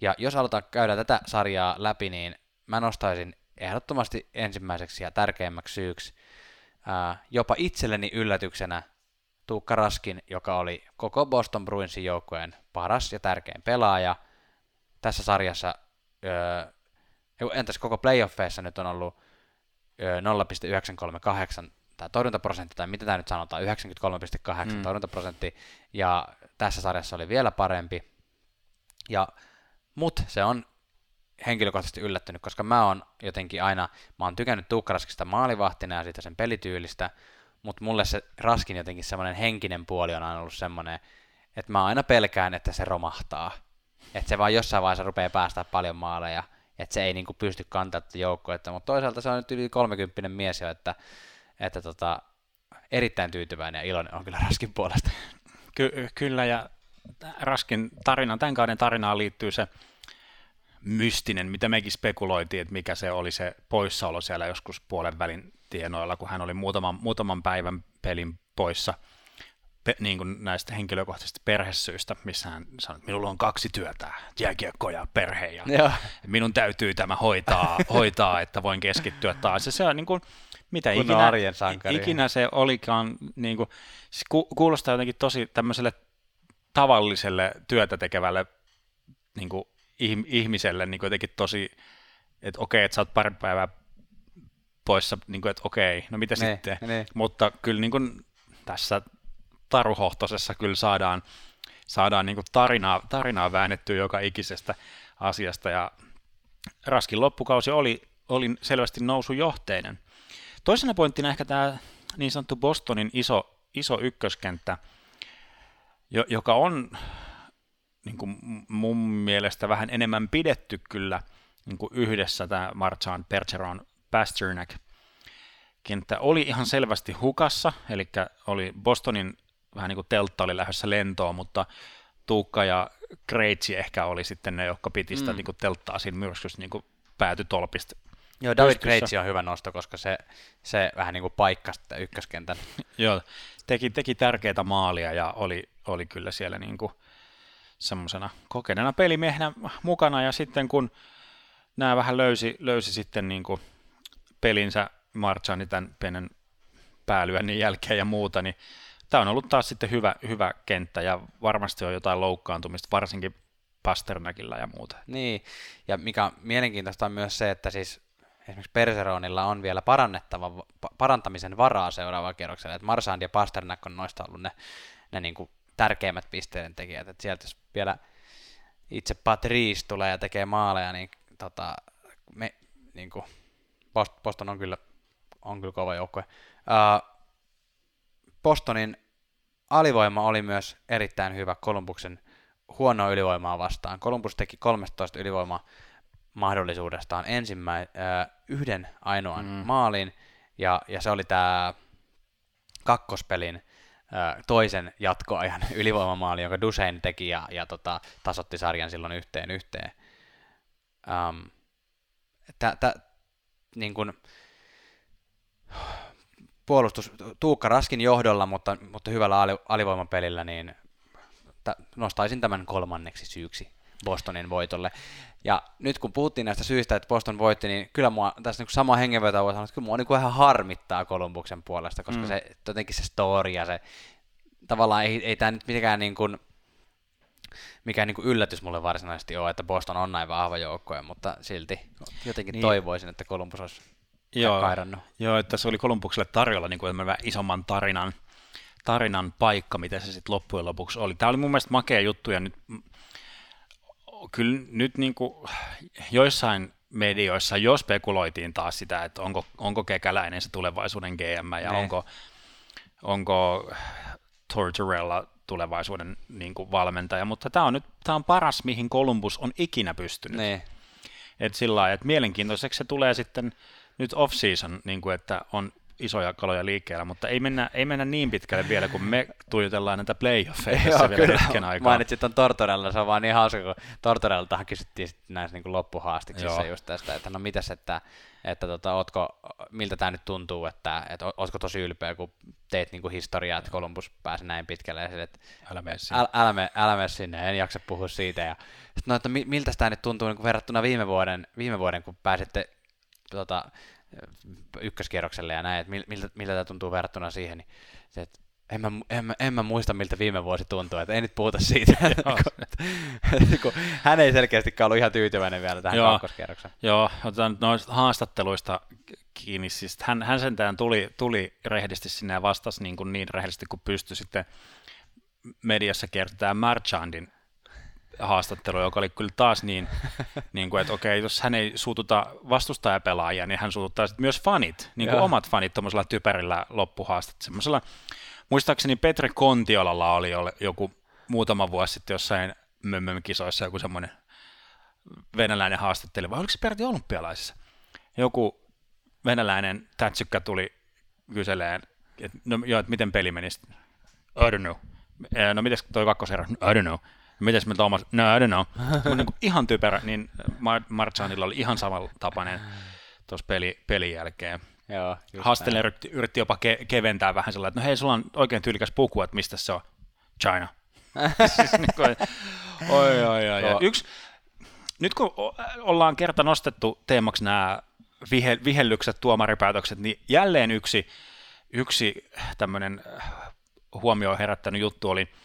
Speaker 2: Ja jos aletaan käydä tätä sarjaa läpi, niin mä nostaisin ehdottomasti ensimmäiseksi ja tärkeimmäksi syyksi ää, jopa itselleni yllätyksenä Tuukka Raskin, joka oli koko Boston Bruinsin joukkueen paras ja tärkein pelaaja. Tässä sarjassa, öö, entäs koko playoffeissa nyt on ollut öö, 0,938 tämä torjuntaprosentti, tai mitä tämä nyt sanotaan, 93,8 mm. torjuntaprosentti, ja tässä sarjassa oli vielä parempi. Ja, mut se on henkilökohtaisesti yllättynyt, koska mä oon jotenkin aina, mä oon tykännyt Tuukkaraskista maalivahtina ja siitä sen pelityylistä, mutta mulle se Raskin jotenkin semmoinen henkinen puoli on aina ollut semmoinen, että mä aina pelkään, että se romahtaa. Että se vaan jossain vaiheessa rupeaa päästä paljon maaleja, että se ei niinku pysty kantamaan joukkoa, mutta toisaalta se on nyt yli 30 mies jo, että, että tota, erittäin tyytyväinen ja iloinen on kyllä Raskin puolesta.
Speaker 1: Ky- kyllä, ja Raskin tarina, tämän kauden tarinaan liittyy se mystinen, mitä mekin spekuloitiin, että mikä se oli se poissaolo siellä joskus puolen välin tienoilla, kun hän oli muutaman, muutaman päivän pelin poissa pe, niin kuin näistä henkilökohtaisista perhesyistä, missä hän sanoi, että minulla on kaksi työtä, jääkiekko ja perhe, ja
Speaker 2: Joo.
Speaker 1: minun täytyy tämä hoitaa, hoitaa, että voin keskittyä taas. Ja se on niin kuin, mitä ikinä,
Speaker 2: arjen
Speaker 1: ikinä se olikaan, niin kuin, siis ku, kuulostaa jotenkin tosi tämmöiselle tavalliselle työtä tekevälle niin kuin, ihmiselle niin kuin jotenkin tosi, että okei, että sä oot pari päivää poissa, niin kuin, että okei, no mitä
Speaker 2: Ne,
Speaker 1: sitten,
Speaker 2: ne.
Speaker 1: mutta kyllä niin kuin, tässä taruhohtosessa kyllä saadaan, saadaan niin kuin tarinaa, tarinaa väännettyä joka ikisestä asiasta, ja Raskin loppukausi oli, oli selvästi nousujohteinen. Toisena pointtina ehkä tämä niin sanottu Bostonin iso, iso ykköskenttä, jo, joka on niin kuin mun mielestä vähän enemmän pidetty kyllä niin kuin yhdessä tämä Marchand, Bergeron, Pasternak kenttä oli ihan selvästi hukassa, eli oli Bostonin vähän niin kuin teltta oli lähdössä lentoon, mutta Tuukka ja Kreitsi ehkä oli sitten ne, jotka piti sitä mm. niin kuin telttaa siinä myrskyssä niin päätytolpista.
Speaker 2: Joo, David. Kreitsi on hyvä nosto, koska se, se vähän niin kuin paikkasi sitä ykköskentän. *laughs*
Speaker 1: Joo, teki, teki tärkeitä maalia ja oli, oli kyllä siellä niin kuin semmoisena kokeneena pelimiehenä mukana ja sitten kun nämä vähän löysi, löysi sitten niin kuin pelinsä Marchani tämän pienen päälyönnin jälkeen ja muuta, niin tämä on ollut taas sitten hyvä, hyvä kenttä ja varmasti on jotain loukkaantumista, varsinkin Pasternakilla ja muuta.
Speaker 2: Niin, ja mikä on mielenkiintoista on myös se, että siis esimerkiksi Perseronilla on vielä parannettava, parantamisen varaa seuraavalla kierroksella, että Marsand ja Pasternak on noista ollut ne, ne niin kuin tärkeimmät pisteiden tekijät, että sieltä jos vielä itse Patrice tulee ja tekee maaleja, niin, tota, me, niin kuin Boston on kyllä, on kyllä kova joukkue. Uh, Bostonin alivoima oli myös erittäin hyvä Kolumbuksen huonoa ylivoimaa vastaan. Columbus teki 13 ylivoimaa mahdollisuudestaan ensimmäi, äh, yhden ainoan mm. maalin, ja, ja se oli tämä kakkospelin äh, toisen jatkoajan *laughs* ylivoimamaali, jonka Dusein teki ja, ja tota, tasotti sarjan silloin yhteen yhteen. Um, tä, tä, niin kun, puolustus Tuukka Raskin johdolla, mutta, mutta hyvällä ali, alivoimapelillä, niin t- nostaisin tämän kolmanneksi syyksi Bostonin voitolle. Ja nyt kun puhuttiin näistä syistä, että Boston voitti, niin kyllä mua tässä niin sama hengenveto voi sanoa, että kyllä mua niin vähän harmittaa Kolumbuksen puolesta, koska mm. se jotenkin se story ja se tavallaan ei, ei tämä nyt mitenkään niin kuin, mikä niin kuin yllätys mulle varsinaisesti on, että Boston on näin vahva joukkue, mutta silti jotenkin niin. toivoisin, että Columbus olisi
Speaker 1: Joo,
Speaker 2: kairannut.
Speaker 1: joo, että se oli Kolumbukselle tarjolla niin kuin isomman tarinan, tarinan paikka, mitä se sitten loppujen lopuksi oli. Tämä oli mun mielestä makea juttu, ja nyt, kyllä nyt niin kuin joissain medioissa jo spekuloitiin taas sitä, että onko, onko Kekäläinen se tulevaisuuden GM, ja ne. onko, onko Tortorella tulevaisuuden niin kuin valmentaja, mutta tämä on nyt tämä on paras, mihin Columbus on ikinä pystynyt.
Speaker 2: Ne.
Speaker 1: Et sillä lailla, että mielenkiintoiseksi se tulee sitten nyt off-season, niin kuin että on isoja kaloja liikkeellä, mutta ei mennä, ei mennä niin pitkälle vielä, kun me tuijotellaan näitä playoffeja tässä vielä kyllä. hetken aikaa.
Speaker 2: Mainitsit tuon Tortorella, se on vaan niin hauska, kun Tortorelta kysyttiin sitten näissä niin loppuhaastiksissa Joo. just tästä, että no mitäs, että, että tota, ootko, miltä tämä nyt tuntuu, että, että ootko tosi ylpeä, kun teet niin kuin historiaa, että Columbus pääsi näin pitkälle, ja että
Speaker 1: älä mene sinne.
Speaker 2: Äl, älä, mene, älä mene sinne, en jaksa puhua siitä, ja sitten no, että miltä tämä nyt tuntuu niin kuin verrattuna viime vuoden, viime vuoden, kun pääsitte tota, ykköskierrokselle ja näin, että miltä, miltä tämä tuntuu verrattuna siihen, niin se, että en mä, en, mä, en mä muista, miltä viime vuosi tuntuu, että ei nyt puhuta siitä. *laughs* *laughs* kun hän ei selkeästi ollut ihan tyytyväinen vielä tähän Joo. kakkoskierrokseen.
Speaker 1: Joo, otetaan noista haastatteluista kiinni. Siis hän, hän sentään tuli, tuli rehellisesti sinne ja vastasi niin, kuin niin rehellisesti kuin pystyi sitten mediassa kertomaan Marchandin haastattelu, joka oli kyllä taas niin, *laughs* niin kuin, että okei, jos hän ei suututa vastustajapelaajia, niin hän suututtaa myös fanit, niin kuin omat fanit tuommoisella typerillä loppuhaastat. Semmoisella, muistaakseni Petri Kontiolalla oli joku muutama vuosi sitten jossain mömmökisoissa joku semmoinen venäläinen haastattelu, vai oliko se peräti olympialaisissa? Joku venäläinen tätsykkä tuli kyseleen, että no, joo, että miten peli menisi. I don't know. No mites toi kakkoserä? I don't know mites me Thomas, no I don't know. niin ihan typerä, niin Marchanilla oli ihan samantapainen tuossa peli, pelin jälkeen.
Speaker 2: Joo,
Speaker 1: yritti, yritti, jopa ke- keventää vähän sellainen, että no hei, sulla on oikein tyylikäs puku, että mistä se on? China. *laughs* siis niin kuin, oi, oi, oi. Yksi, nyt kun ollaan kerta nostettu teemaksi nämä vihe, vihellykset, tuomaripäätökset, niin jälleen yksi, yksi tämmöinen huomio herättänyt juttu oli –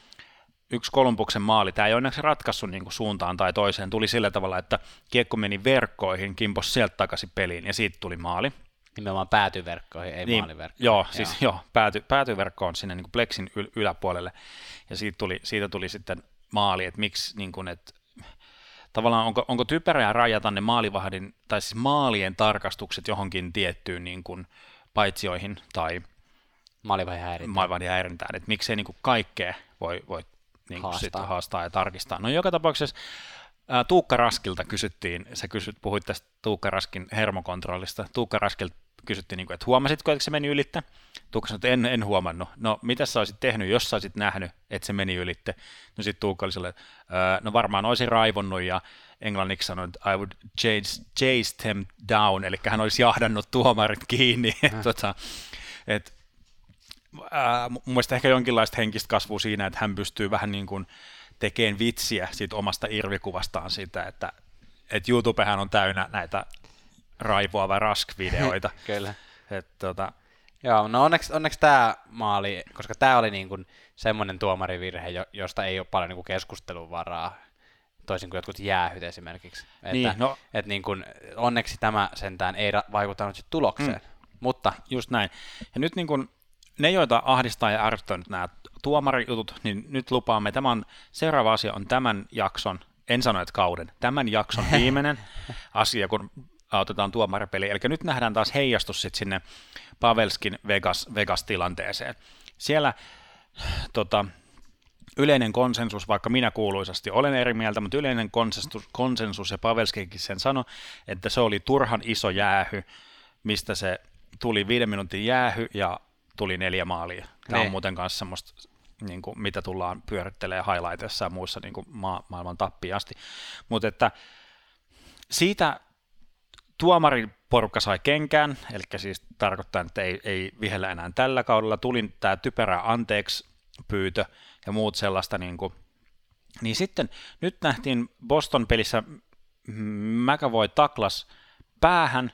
Speaker 1: yksi Kolumbuksen maali, tämä ei onneksi ratkaissut niin kuin suuntaan tai toiseen, tuli sillä tavalla, että kiekko meni verkkoihin, kimpos sieltä takaisin peliin ja siitä tuli maali.
Speaker 2: Nimenomaan päätyverkkoihin, ei niin, maaliverkkoihin.
Speaker 1: Joo, siis joo, pääty, päätyverkko on sinne niin kuin pleksin yl- yläpuolelle. Ja siitä tuli, siitä tuli sitten maali, että miksi, niin kuin, että tavallaan onko, onko typerää rajata ne maalivahdin, tai siis maalien tarkastukset johonkin tiettyyn niin kuin paitsioihin tai
Speaker 2: maalivahdin häirintään,
Speaker 1: maalivahdin häirintään. Että miksei niin kuin kaikkea voi, voi niin haastaa. Sit haastaa ja tarkistaa. No joka tapauksessa ää, Tuukka Raskilta kysyttiin, sä kysyt, puhuit tästä Tuukka Raskin hermokontrollista, Tuukka Raskilta kysyttiin, niin kuin, että huomasitko, että se meni ylitte? Tuukka sanoi, että en, en huomannut. No, mitä sä olisit tehnyt, jos sä olisit nähnyt, että se meni ylitte? No sitten Tuukka oli sellainen, no varmaan olisin raivonnut ja englanniksi sanoi, että I would chase, chase them down, eli hän olisi jahdannut tuomarit kiinni. *laughs* tota, et, ää, mun mielestä ehkä jonkinlaista henkistä kasvua siinä, että hän pystyy vähän niin kuin tekemään vitsiä siitä omasta irvikuvastaan siitä, että, että YouTubehän on täynnä näitä raivoa vai rask-videoita. *laughs*
Speaker 2: Kyllä.
Speaker 1: Et, tota...
Speaker 2: Joo, no onneksi, onneksi tämä maali, koska tämä oli niin kuin semmoinen tuomarivirhe, josta ei ole paljon niin kuin keskustelun varaa, toisin kuin jotkut jäähyt esimerkiksi. Että,
Speaker 1: niin, no.
Speaker 2: et niin kuin, onneksi tämä sentään ei vaikuttanut tulokseen. Mm. Mutta
Speaker 1: just näin. Ja nyt niin kuin, ne, joita ahdistaa ja ärsyttää nyt nämä tuomarijutut, niin nyt lupaamme, tämä on, seuraava asia on tämän jakson, en sano, että kauden, tämän jakson *laughs* viimeinen asia, kun otetaan tuomaripeli. Eli nyt nähdään taas heijastus sit sinne Pavelskin Vegas, Vegas-tilanteeseen. Siellä tota, yleinen konsensus, vaikka minä kuuluisasti olen eri mieltä, mutta yleinen konsensus, konsensus ja Pavelskikin sen sanoi, että se oli turhan iso jäähy, mistä se tuli viiden minuutin jäähy ja tuli neljä maalia. Tämä ne. on muuten kanssa semmoista, niin kuin, mitä tullaan pyörittelemään highlightissa ja muissa niin kuin ma- maailman tappiin asti. Mutta että siitä tuomarin porukka sai kenkään, eli siis tarkoittaa, että ei, ei vihellä enää tällä kaudella. Tuli tämä typerä anteeksi pyytö ja muut sellaista. Niin, kuin. niin sitten nyt nähtiin Boston pelissä McAvoy taklas päähän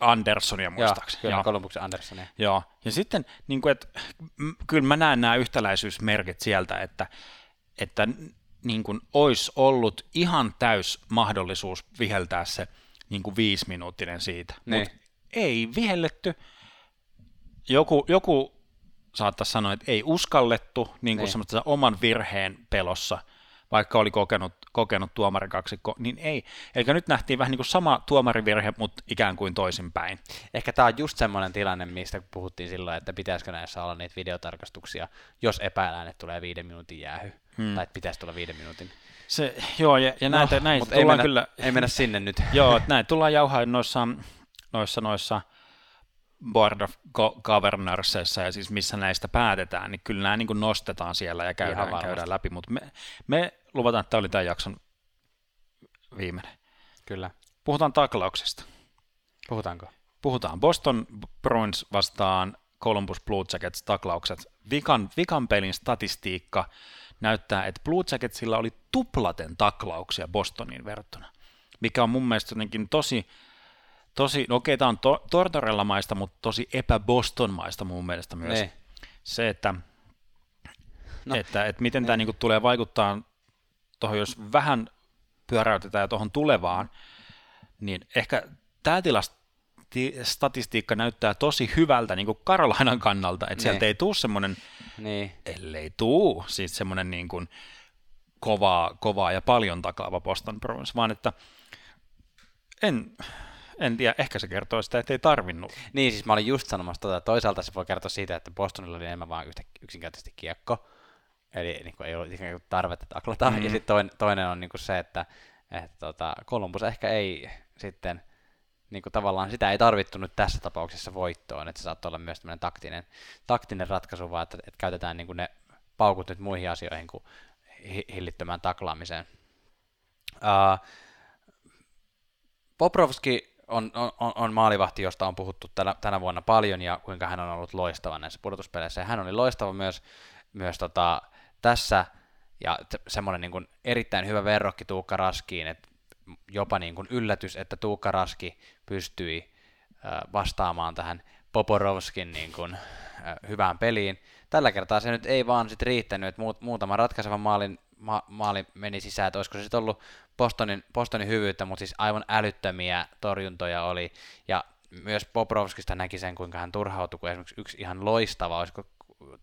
Speaker 1: Andersonia muistaakseni.
Speaker 2: Joo, kyllä, Kolumbuksen Andersonia.
Speaker 1: Joo, ja sitten, niin kuin, että, kyllä mä näen nämä yhtäläisyysmerkit sieltä, että että niin kuin olisi ollut ihan täys mahdollisuus viheltää se niin kuin viisiminuuttinen siitä.
Speaker 2: Niin.
Speaker 1: Mutta ei vihelletty. Joku, joku saattaisi sanoa, että ei uskallettu niin kuin
Speaker 2: Niin.
Speaker 1: oman virheen pelossa, vaikka oli kokenut, kokenut tuomarikaksikko, niin ei. Eli nyt nähtiin vähän niin kuin sama tuomarivirhe, mutta ikään kuin toisinpäin.
Speaker 2: Ehkä tämä on just semmoinen tilanne, mistä puhuttiin silloin, että pitäisikö näissä olla niitä videotarkastuksia, jos epäillään, että tulee viiden minuutin jäähy, hmm. tai että pitäisi tulla viiden minuutin.
Speaker 1: Se, joo, ja, ja näitä, no, näitä
Speaker 2: mutta ei
Speaker 1: tullaan
Speaker 2: mennä,
Speaker 1: kyllä...
Speaker 2: ei mennä sinne nyt. *laughs*
Speaker 1: Joo, näin tullaan jauhaa noissa, noissa, noissa Board of Go- Governorsissa ja siis missä näistä päätetään, niin kyllä nämä niin kuin nostetaan siellä ja käydään, käydään läpi, mutta me, me luvataan, että tämä oli tämän jakson viimeinen.
Speaker 2: Kyllä.
Speaker 1: Puhutaan taklauksesta.
Speaker 2: Puhutaanko?
Speaker 1: Puhutaan Boston Bruins vastaan Columbus Blue Jackets taklaukset. Vikan, vikan pelin statistiikka näyttää, että Blue Jacketsilla oli tuplaten taklauksia Bostonin verrattuna, mikä on mun mielestä jotenkin tosi, tosi no okei, tämä on to, Tortorella-maista, mutta tosi epä-Boston-maista mun mielestä myös.
Speaker 2: Niin.
Speaker 1: Se, että,
Speaker 2: No.
Speaker 1: että, että miten tämä niinku tulee vaikuttaa tuohon, jos vähän pyöräytetään tuohon tulevaan, niin ehkä tämä tilasti, statistiikka näyttää tosi hyvältä niin kuin Karolainan kannalta, että sieltä
Speaker 2: Niin.
Speaker 1: ei tule semmoinen,
Speaker 2: Niin.
Speaker 1: ellei tuu, siis semmoinen niin kuin kovaa, kovaa ja paljon takaava Boston Bruins, vaan että en, en tiedä, ehkä se kertoo sitä, että ei tarvinnut.
Speaker 2: Niin, siis mä olin just sanomassa tota. Toisaalta se voi kertoa siitä, että Bostonilla oli enemmän vaan yhtä, yksinkertaisesti kiekko. Eli niin kuin, ei ollut ikään kuin tarvetta taklata. Mm. Ja sitten toinen, toinen on niin kuin se, että, että tota, Columbus ehkä ei sitten, niin kuin tavallaan sitä ei tarvittu nyt tässä tapauksessa voittoon, että se saattoi olla myös tämmöinen taktinen, taktinen ratkaisu, vaan että, että käytetään niin kuin ne paukut nyt muihin asioihin kuin hi- hillittömään taklaamiseen. Uh, Poprovski on, on, on- maalivahti, josta on puhuttu tänä, tänä vuonna paljon ja kuinka hän on ollut loistava näissä pudotuspeleissä. Ja hän oli loistava myös, myös tota, tässä ja semmoinen niin erittäin hyvä verrokki Tuukka Raskiin, että jopa niin kuin yllätys, että Tuukka Raski pystyi vastaamaan tähän Poporovskin niin kuin, hyvään peliin. Tällä kertaa se nyt ei vaan sit riittänyt, että muut, muutama ratkaisevan maalin, ma, maali meni sisään, että olisiko se sitten ollut Bostonin, Bostonin hyvyyttä, mutta siis aivan älyttömiä torjuntoja oli, ja myös Poprovskista näki sen, kuinka hän turhautui, kun esimerkiksi yksi ihan loistava, olisiko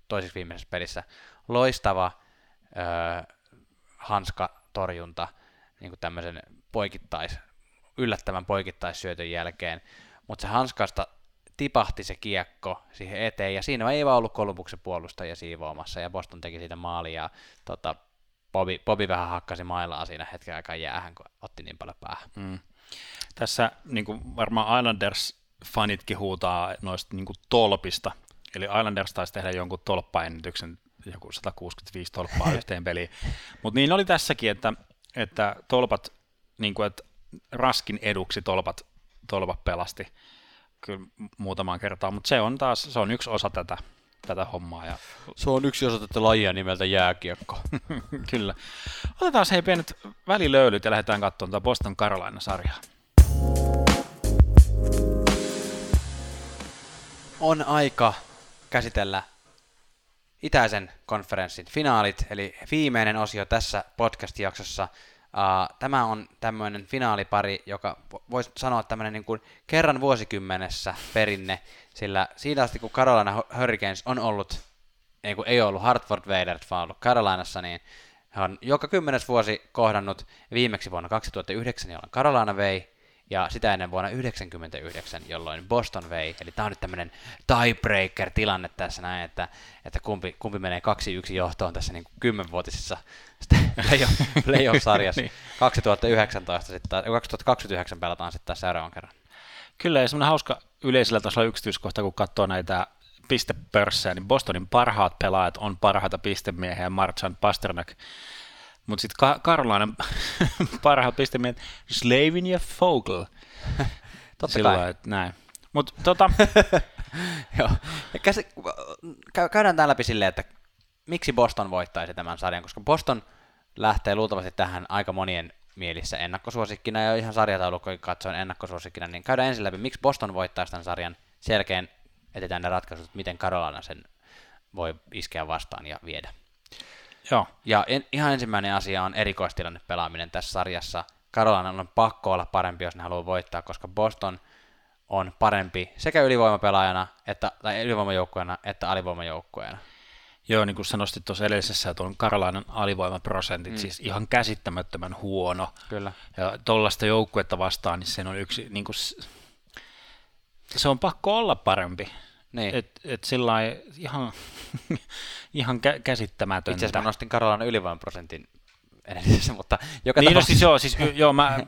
Speaker 2: toiseksi viimeisessä pelissä, loistava öö, hanskatorjunta niin kuin tämmöisen poikittais, yllättävän poikittaissyötön jälkeen, mutta se hanskasta tipahti se kiekko siihen eteen, ja siinä ei vaan ollut Kolumbuksen puolustajia siivoamassa, ja Boston teki siitä maali, ja tota, Bobby, Bobby vähän hakkasi mailaa siinä hetken aikaa jäähän, kun otti niin paljon päähän.
Speaker 1: Mm. Tässä niin kuin varmaan Islanders-fanitkin huutaa noista niin kuin tolpista, eli Islanders taisi tehdä jonkun tolppaennätyksen, joku 165 tolppaa *laughs* yhteen peliin, mutta niin oli tässäkin, että, että tolpat, niin kuin, että raskin eduksi tolpat, tolpat pelasti kyllä muutamaan kertaan, mutta se on taas, se on yksi osa tätä, tätä hommaa. Ja,
Speaker 2: Se on yksi osa tätä lajia nimeltä jääkiekko. *laughs*
Speaker 1: kyllä. Otetaan hei pienet välilöylyt ja lähdetään katsomaan tätä Boston Carolina-sarjaa.
Speaker 2: on aika käsitellä itäisen konferenssin finaalit, eli viimeinen osio tässä podcast-jaksossa. Uh, tämä on tämmöinen finaalipari, joka vo- voisi sanoa tämmöinen niin kuin kerran vuosikymmenessä perinne, sillä siitä asti kun Carolina Hu- Hurricanes on ollut, ei kun ei ollut Hartford Raiders, vaan ollut Carolinassa, niin he on joka kymmenes vuosi kohdannut viimeksi vuonna 2009, jolloin Carolina vei, ja sitä ennen vuonna 1999, jolloin Boston vei. Eli tämä on nyt tämmöinen tiebreaker-tilanne tässä näin, että, että kumpi, kumpi menee 2-1 johtoon tässä niin kuin kymmenvuotisessa *laughs* playoff- *laughs* playoff-sarjassa.
Speaker 1: Niin.
Speaker 2: 2019 sitten, taas- 2029 pelataan sitten seuraavan kerran.
Speaker 1: Kyllä, ja semmoinen hauska yleisellä tasolla yksityiskohta, kun katsoo näitä pistepörssejä, niin Bostonin parhaat pelaajat on parhaita pistemiehiä, Marchand, Pasternak, mutta sitten Ka- Karolainan *laughs* parhaat pistemiehet, Slavin ja Fogel. *laughs*
Speaker 2: Totta
Speaker 1: Sillä
Speaker 2: kai.
Speaker 1: että näin. Mutta tota, *laughs*
Speaker 2: Joo. Ja käy, käydään tämän läpi silleen, että miksi Boston voittaisi tämän sarjan, koska Boston lähtee luultavasti tähän aika monien mielissä ennakkosuosikkina ja ihan sarjataulukkojen katsoen ennakkosuosikkina, niin käydään ensin läpi, miksi Boston voittaisi tämän sarjan. Selkeän etetään ne ratkaisut, miten Carolina sen voi iskeä vastaan ja viedä.
Speaker 1: Joo.
Speaker 2: Ja en, ihan ensimmäinen asia on erikoistilanne pelaaminen tässä sarjassa. Carolina on pakko olla parempi, jos ne haluaa voittaa, koska Boston on parempi sekä ylivoimapelaajana, että, tai ylivoimajoukkueena, että alivoimajoukkueena.
Speaker 1: Joo, niin kuin sä nostit tuossa edellisessä, että on Karolainan alivoimaprosentit, mm. siis ihan käsittämättömän huono.
Speaker 2: Kyllä.
Speaker 1: Ja tuollaista joukkuetta vastaan, niin sen on yksi, niin kuin, se on pakko olla parempi.
Speaker 2: Niin.
Speaker 1: Et, et sillä ihan, *laughs* ihan kä- käsittämätöntä.
Speaker 2: Itse asiassa mä nostin Karolainan ylivoimaprosentin edellisessä, mutta joka
Speaker 1: niin, no
Speaker 2: tapauksessa...
Speaker 1: siis joo, siis, joo, mä,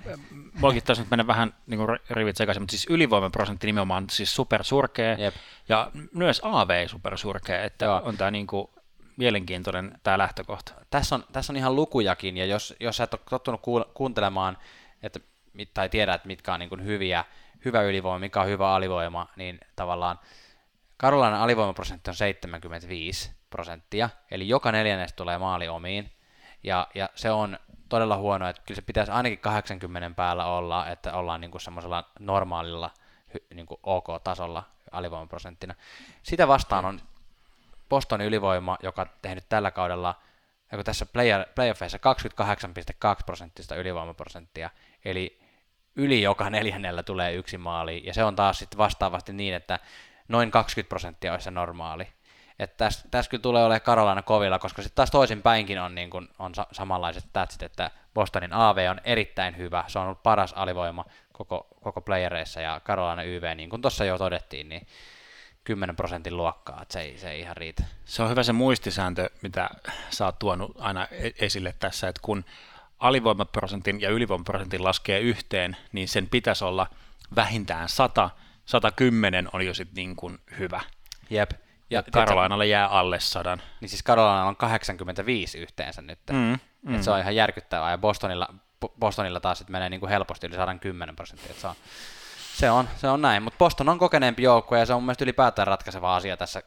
Speaker 1: mullakin taisi nyt mennä vähän niin kuin rivit sekaisin, mutta siis ylivoimaprosentti nimenomaan siis supersurkea
Speaker 2: Jep.
Speaker 1: ja myös AV supersurkea, että
Speaker 2: Joo.
Speaker 1: on tämä niin kuin mielenkiintoinen tämä lähtökohta.
Speaker 2: tässä on, tässä on ihan lukujakin, ja jos, jos sä et ole tottunut kuuntelemaan, että, tai tiedä, että mitkä on niin kuin hyviä, hyvä ylivoima, mikä on hyvä alivoima, niin tavallaan Karolainen alivoimaprosentti on 75 prosenttia, eli joka neljännes tulee maali omiin, ja, ja se on todella huono, että kyllä se pitäisi ainakin 80 päällä olla, että ollaan niin kuin semmoisella normaalilla niin kuin OK-tasolla alivoimaprosenttina. Sitä vastaan on Bostonin ylivoima, joka on tehnyt tällä kaudella joku tässä player, playoffeissa 28,2 prosenttista ylivoimaprosenttia, eli yli joka neljännellä tulee yksi maali, ja se on taas sitten vastaavasti niin, että noin 20 prosenttia olisi se normaali. Että tässä, tässä kyllä tulee olemaan Karolana kovilla, koska sitten taas toisinpäinkin on, niin kuin, on sa- samanlaiset tatsit, että Bostonin AV on erittäin hyvä, se on ollut paras alivoima koko, koko playereissa, ja Karolana YV, niin kuin tuossa jo todettiin, niin 10 prosentin luokkaa, että se ei, se ei ihan riitä.
Speaker 1: Se on hyvä se muistisääntö, mitä sä oot tuonut aina e- esille tässä, että kun alivoimaprosentin ja ylivoimaprosentin laskee yhteen, niin sen pitäisi olla vähintään 100, 110 on jo sitten niin kuin hyvä.
Speaker 2: Jep.
Speaker 1: Ja Karolainalle jää alle sadan.
Speaker 2: Niin siis Carolina on 85 yhteensä nyt. Mm,
Speaker 1: Mm.
Speaker 2: Et se on ihan järkyttävää. Ja Bostonilla, Bo- Bostonilla taas sit menee niinku helposti yli 110 prosenttia. Se, on, se, on, se on näin. Mutta Boston on kokeneempi joukkue ja se on mun mielestä ylipäätään ratkaiseva asia tässä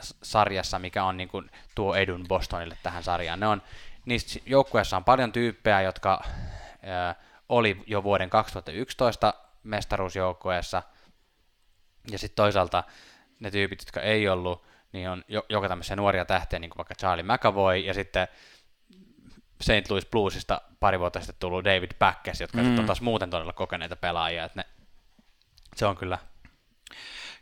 Speaker 2: s- sarjassa, mikä on niinku tuo edun Bostonille tähän sarjaan. Ne on, niistä joukkueessa on paljon tyyppejä, jotka ö, oli jo vuoden 2011 mestaruusjoukkueessa, ja sitten toisaalta ne tyypit, jotka ei ollut, niin on jo, joka tämmöisiä nuoria tähtiä, niin kuin vaikka Charlie McAvoy, ja sitten St. Louis Bluesista pari vuotta sitten tullut David Backes, jotka mm. on taas muuten todella kokeneita pelaajia, että ne, se on kyllä,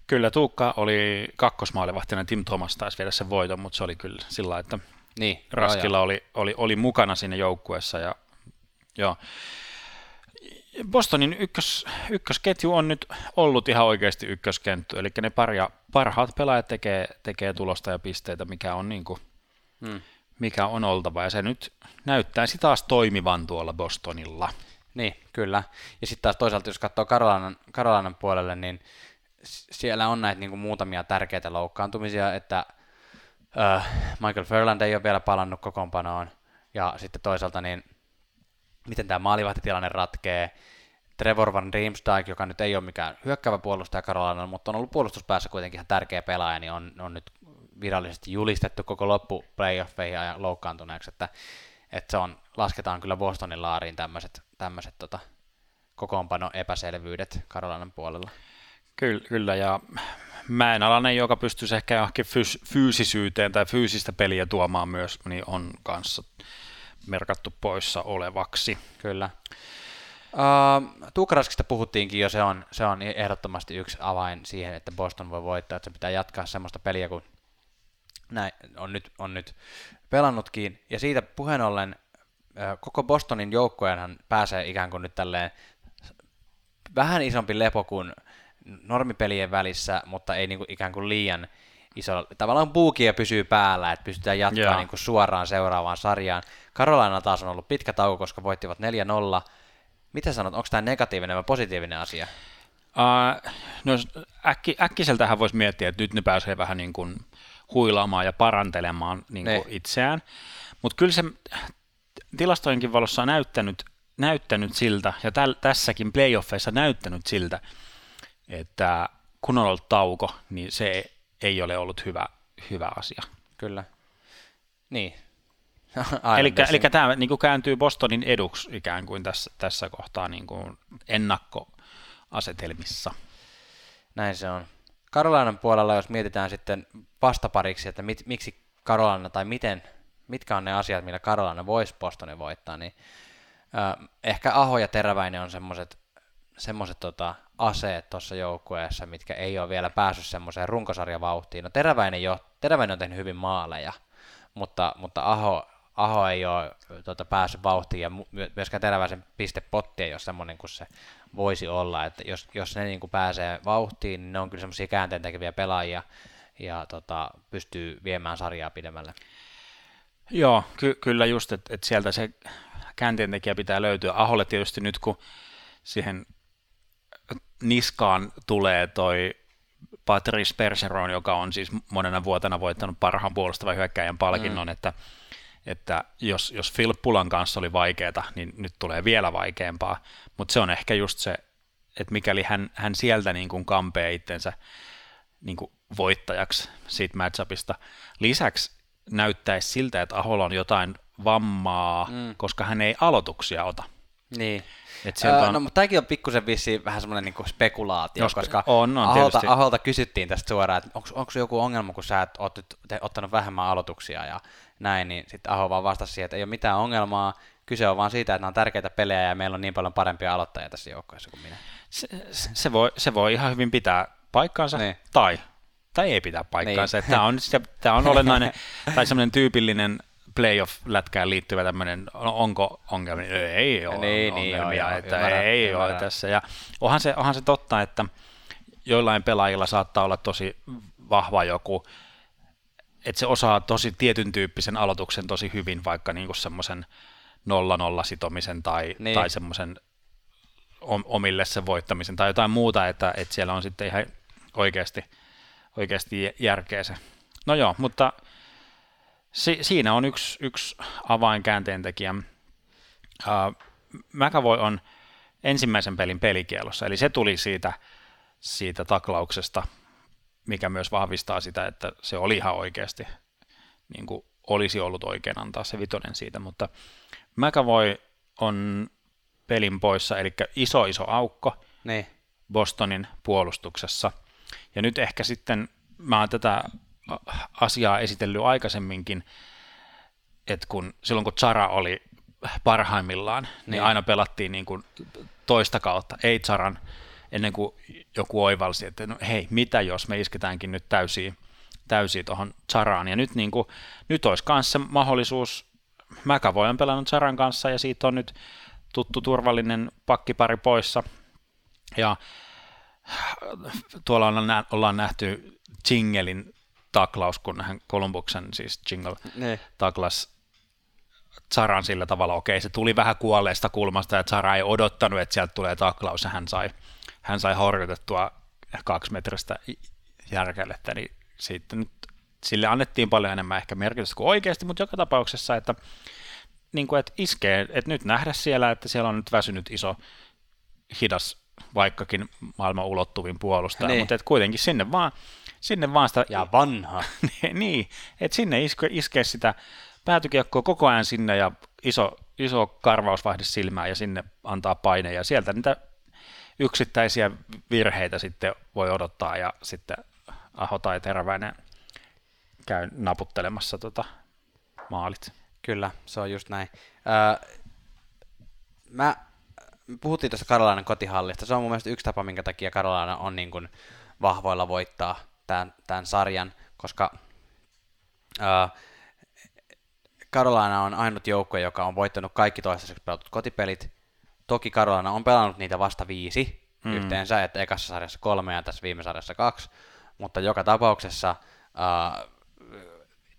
Speaker 1: Kyllä Tuukka oli kakkosmaalivahtina, Tim Thomas taisi viedä sen voiton, mutta se oli kyllä sillä että
Speaker 2: niin.
Speaker 1: Raskilla oli, oli, oli mukana siinä joukkueessa. Ja, joo. Bostonin ykkös, ykkösketju on nyt ollut ihan oikeasti ykköskentty, eli ne paria, parhaat pelaajat tekee, tekee tulosta ja pisteitä, mikä on, niin kuin,
Speaker 2: Mm.
Speaker 1: mikä on oltava, ja se nyt näyttäisi taas toimivan tuolla Bostonilla.
Speaker 2: Niin, kyllä. Ja sitten taas toisaalta, jos katsoo Karolanan, Karolanan puolelle, niin siellä on näitä niin kuin muutamia tärkeitä loukkaantumisia, että äh, Michael Furland ei ole vielä palannut kokoonpanoon, ja sitten toisaalta niin miten tämä maalivahtitilanne ratkee. Trevor Van Riemsdijk, joka nyt ei ole mikään hyökkäävä puolustaja Karolanalla, mutta on ollut puolustuspäässä kuitenkin ihan tärkeä pelaaja, niin on, on nyt virallisesti julistettu koko loppu playoffeihin ja loukkaantuneeksi, että, että se on, lasketaan kyllä Bostonin laariin tämmöiset, tämmöiset tota, kokoonpano epäselvyydet Karolanan puolella.
Speaker 1: Kyllä, kyllä ja Mäenalainen, joka pystyisi ehkä johonkin fys- fyysisyyteen tai fyysistä peliä tuomaan myös, niin on kanssa merkattu poissa olevaksi.
Speaker 2: Kyllä. Uh, Tuukaraskista puhuttiinkin jo, se on, se on ehdottomasti yksi avain siihen, että Boston voi voittaa, että se pitää jatkaa semmoista peliä kuin näin on nyt, on nyt pelannutkin. Ja siitä puheen ollen koko Bostonin joukkueenhan pääsee ikään kuin nyt tälleen vähän isompi lepo kuin normipelien välissä, mutta ei niin kuin ikään kuin liian iso. Tavallaan puukia pysyy päällä, että pystytään jatkaa
Speaker 1: Joo.
Speaker 2: niin kuin suoraan seuraavaan sarjaan. Carolina taas on ollut pitkä tauko, koska voittivat 4-0. Mitä sanot, onko tämä negatiivinen vai positiivinen asia?
Speaker 1: Uh, no, äkki, äkkiseltähän voisi miettiä, että nyt ne pääsee vähän niin kuin huilaamaan ja parantelemaan niin kuin
Speaker 2: Ne.
Speaker 1: itseään, mutta kyllä se tilastojenkin valossa on näyttänyt, näyttänyt siltä, ja täl, tässäkin playoffeissa näyttänyt siltä, että kun on ollut tauko, niin se ei ole ollut hyvä, hyvä asia.
Speaker 2: Kyllä. Niin. *laughs*
Speaker 1: Eli, tämä niin kuin kääntyy Bostonin eduksi ikään kuin tässä, tässä kohtaa niin kuin ennakkoasetelmissa.
Speaker 2: Näin se on. Karolainen puolella, jos mietitään sitten vastapariksi, että mit, miksi Karolana tai miten mitkä on ne asiat, millä Carolina voisi Bostonin voittaa, niin ö, ehkä Aho ja Teräväinen on semmoiset semmoiset tota, aseet tuossa joukkueessa, mitkä ei ole vielä päässyt semmoiseen runkosarjavauhtiin. No Teräväinen, jo, Teräväinen on tehnyt hyvin maaleja, mutta, mutta Aho, Aho ei ole tota, päässyt vauhtiin ja myöskään Teräväisen pistepotti ei ole semmoinen kuin se voisi olla, että jos, jos ne niin kuin pääsee vauhtiin, niin ne on kyllä semmoisia käänteentekeviä pelaajia ja tota, pystyy viemään sarjaa pidemmälle.
Speaker 1: Joo, ky- kyllä just, että et sieltä se käänteentekijä pitää löytyä. Aholle tietysti nyt, kun siihen niskaan tulee toi Patrice Perseron, joka on siis monena vuotena voittanut parhaan puolustavan hyökkäjän palkinnon, mm. että, että jos, jos Pulan kanssa oli vaikeaa, niin nyt tulee vielä vaikeampaa, mutta se on ehkä just se, että mikäli hän, hän sieltä niin kuin kampee itsensä niin kuin voittajaksi siitä matchupista. Lisäksi näyttäisi siltä, että Aholla on jotain vammaa, mm. koska hän ei aloituksia ota.
Speaker 2: Niin. Et öö, on... No, mutta tämäkin on pikkusen vissiin vähän semmoinen niinku spekulaatio, no, koska on, on, Aholta, Aholta kysyttiin tästä suoraan, että onko joku ongelma, kun sä et oot te, ottanut vähemmän aloituksia ja näin, niin sitten Aho vaan vastasi siihen, että ei ole mitään ongelmaa, kyse on vaan siitä, että nämä on tärkeitä pelejä ja meillä on niin paljon parempia aloittajia tässä joukkueessa kuin minä.
Speaker 1: Se, se, voi, se voi ihan hyvin pitää paikkaansa, niin. tai, tai ei pitää paikkaansa. Niin. Tämä on, tämä on olennainen, *laughs* tai semmoinen tyypillinen playoff-lätkään liittyvä tämmöinen, onko ongelmia? Ei ole niin, ongelmia, niin, joo, että ymmärrän, ei ymmärrän. ole tässä. Ja onhan se, onhan se totta, että joillain pelaajilla saattaa olla tosi vahva joku, että se osaa tosi tietyn tyyppisen aloituksen tosi hyvin, vaikka niinku semmoisen nolla-nolla sitomisen tai, niin. tai semmoisen omille sen voittamisen tai jotain muuta, että, että siellä on sitten ihan oikeasti, oikeasti järkeä se. No joo, mutta si, siinä on yksi, yksi avainkäänteen Uh, McAvoy on ensimmäisen pelin pelikielossa, eli se tuli siitä, siitä taklauksesta, mikä myös vahvistaa sitä, että se oli ihan oikeasti, niin kuin olisi ollut oikein antaa se vitonen siitä, mutta McAvoy on pelin poissa, eli iso iso aukko
Speaker 2: niin.
Speaker 1: Bostonin puolustuksessa. Ja nyt ehkä sitten, mä oon tätä asiaa esitellyt aikaisemminkin, että kun, silloin kun Zara oli parhaimmillaan, niin, niin aina pelattiin niin kuin toista kautta, ei Zaran, ennen kuin joku oivalsi, että no hei, mitä jos me isketäänkin nyt täysiä, täysiä tuohon Zaraan. Ja nyt, niin kuin, nyt olisi myös se mahdollisuus, McAvoy on pelannut Zaran kanssa ja siitä on nyt tuttu turvallinen pakkipari poissa. Ja tuolla ollaan nähty Jingelin taklaus, kun hän Kolumbuksen, siis Jingle, ne. taklas Zaran sillä tavalla, okei, se tuli vähän kuolleesta kulmasta, ja Zara ei odottanut, että sieltä tulee taklaus, ja hän sai, hän sai horjutettua kaksi metristä järkelettä, niin sitten nyt sille annettiin paljon enemmän ehkä merkitystä kuin oikeasti, mutta joka tapauksessa, että, niin kuin, että iskee, että nyt nähdä siellä, että siellä on nyt väsynyt iso, hidas, vaikkakin maailman ulottuvin puolustaja, niin. mutta että kuitenkin sinne vaan sinne vaan sitä...
Speaker 2: Ja vanha. *laughs*
Speaker 1: niin, että sinne iske, iskee sitä päätykiekkoa koko ajan sinne ja iso, iso karvausvaihde silmään ja sinne antaa paine ja sieltä niitä yksittäisiä virheitä sitten voi odottaa ja sitten Aho tai Teräväinen käy naputtelemassa tota maalit.
Speaker 2: Kyllä, se on just näin. Öö, mä puhuttiin tuosta Karolainen kotihallista. Se on mun mielestä yksi tapa, minkä takia Karolaina on niin kuin vahvoilla voittaa tämän, tämän sarjan, koska ää, Carolina on ainut joukkue, joka on voittanut kaikki toistaiseksi pelatut kotipelit. Toki Carolina on pelannut niitä vasta viisi mm. yhteensä, että ekassa sarjassa kolme ja tässä viime sarjassa kaksi, mutta joka tapauksessa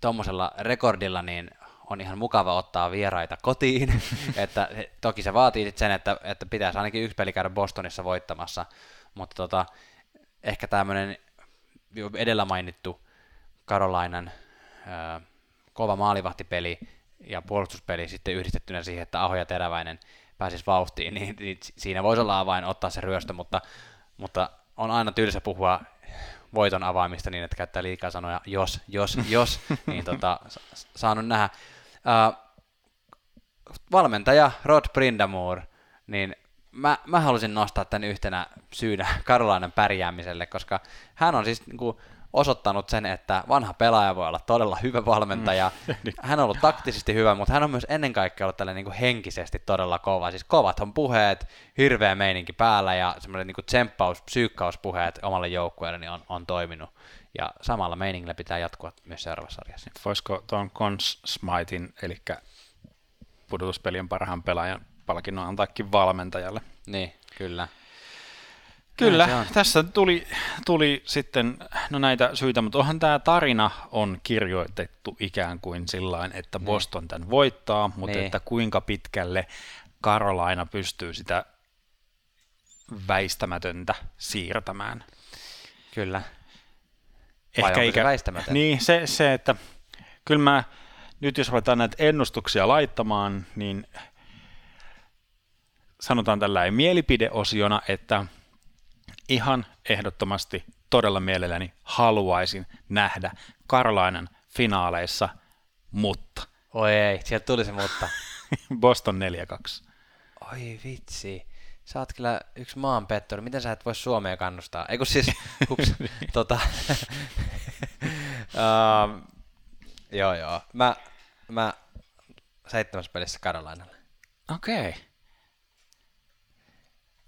Speaker 2: tuommoisella rekordilla niin on ihan mukava ottaa vieraita kotiin, *laughs* että toki se vaatii sen, että, että pitäisi ainakin yksi peli käydä Bostonissa voittamassa, mutta tota, ehkä tämmöinen edellä mainittu Karolainan ää, kova maalivahtipeli ja puolustuspeli sitten yhdistettynä siihen, että Aho ja Teräväinen pääsisi vauhtiin, niin, niin siinä voisi olla avain ottaa se ryöstö, mutta, mutta on aina tylsä puhua voiton avaamista niin, että käyttää liikaa sanoja jos, jos, jos, *laughs* niin tota, saanut nähdä. Ää, valmentaja Rod Brindamore, niin mä, mä halusin nostaa tämän yhtenä syynä Karolainan pärjäämiselle, koska hän on siis niin kuin, osoittanut sen, että vanha pelaaja voi olla todella hyvä valmentaja. Mm. *laughs* Hän on ollut taktisesti hyvä, mutta hän on myös ennen kaikkea ollut tällainen niin henkisesti todella kova. Siis kovat on puheet, hirveä meininki päällä ja semmoinen niin tsemppaus, psyykkauspuheet omalle joukkueelle niin on, on toiminut. Ja samalla meiningillä pitää jatkua myös seuraavassa sarjassa.
Speaker 1: Voisiko tuon Conn Smitin, eli pudotuspelien parhaan pelaajan palkinnon antaakin valmentajalle?
Speaker 2: Niin, kyllä.
Speaker 1: Kyllä, tässä tuli, tuli sitten no näitä syitä, mutta onhan tämä tarina on kirjoitettu ikään kuin sillä että niin. Boston niin. tämän voittaa, mutta niin. että kuinka pitkälle Carolina pystyy sitä väistämätöntä siirtämään.
Speaker 2: Kyllä.
Speaker 1: Vai Ehkä ikä...
Speaker 2: se väistämätön?
Speaker 1: Niin, se, se, että kyllä mä, nyt jos ruvetaan näitä ennustuksia laittamaan, niin sanotaan tällä mielipideosiona, että – ihan ehdottomasti todella mielelläni haluaisin nähdä Karolainan finaaleissa, mutta.
Speaker 2: Oi ei, sieltä tuli se mutta. *laughs*
Speaker 1: Boston 4-2.
Speaker 2: Oi vitsi. Sä oot kyllä yksi maanpettori. Miten sä et voi Suomea kannustaa? Eiku siis, hups, *laughs* tota, uh, *laughs* joo joo. Mä, mä seitsemässä pelissä Karolainalle.
Speaker 1: Okei. Okay.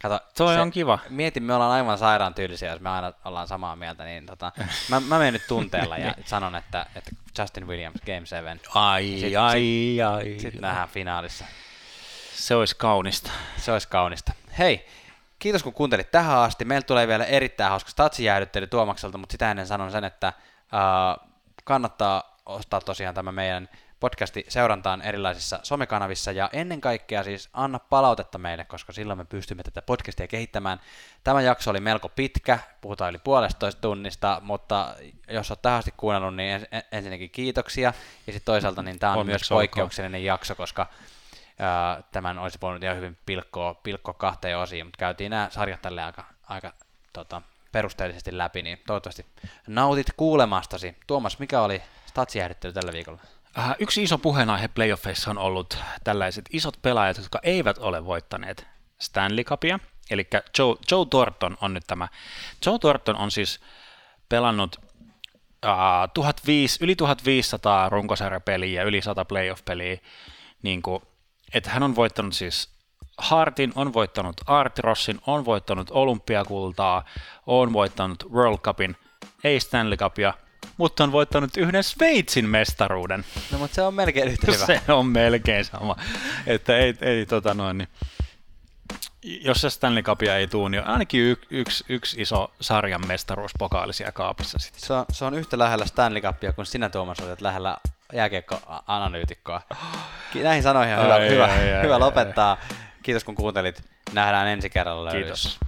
Speaker 2: Kato,
Speaker 1: Toi se, on kiva.
Speaker 2: Mietin, me ollaan aivan sairaan tyylisiä, jos me aina ollaan samaa mieltä, niin tota, mä, mä menen nyt tunteella ja *laughs* niin. sanon, että, että Justin Williams Game 7.
Speaker 1: Ai, sit, ai, sit, ai.
Speaker 2: Sitten sit nähdään finaalissa.
Speaker 1: Se olisi kaunista.
Speaker 2: Se olisi kaunista. Hei, kiitos kun kuuntelit tähän asti. Meillä tulee vielä erittäin hauska statsijäädyttely Tuomakselta, mutta sitä ennen sanon sen, että uh, kannattaa ostaa tosiaan tämä meidän podcasti seurantaan erilaisissa somekanavissa ja ennen kaikkea siis anna palautetta meille, koska silloin me pystymme tätä podcastia kehittämään. Tämä jakso oli melko pitkä, puhutaan yli puolestoista tunnista, mutta jos olet tähän asti kuunnellut, niin ensinnäkin kiitoksia ja sitten toisaalta niin tämä on Onneksi myös poikkeuksellinen jakso, koska ää, tämän olisi voinut ihan hyvin pilkkoa, pilkkoa kahteen osiin, mutta käytiin nämä sarjat tälle aika, aika tota, perusteellisesti läpi, niin toivottavasti nautit kuulemastasi. Tuomas, mikä oli statsijäähdyttely tällä viikolla?
Speaker 1: Äh, yksi iso puheenaihe playoffeissa on ollut tällaiset isot pelaajat, jotka eivät ole voittaneet Stanley Cupia. Eli Joe, Joe Thornton on nyt tämä. Joe Thornton on siis pelannut uh, 1500, yli 1500 runkosarjapeliä ja yli 100 playoff-peliä. Niin kuin, että hän on voittanut siis Hartin, on voittanut Artrossin, on voittanut olympiakultaa, on voittanut World Cupin, ei Stanley Cupia – mutta on voittanut yhden Sveitsin mestaruuden.
Speaker 2: No, mutta se on melkein yhtä hyvä.
Speaker 1: Se on melkein sama. Että ei, ei tota noin, niin jos se Stanley Cupia ei tuu, niin ainakin y- yksi, yksi iso sarjan mestaruuspokaali siellä kaapissa sitten.
Speaker 2: Se on, se on yhtä lähellä Stanley Cupia kuin sinä Tuomas olet lähellä jääkiekko-analyytikkoa. Näihin sanoihin on hyvä, ai, hyvä, ai, hyvä ai, lopettaa. Ai. Kiitos kun kuuntelit. Nähdään ensi kerralla.
Speaker 1: Kiitos.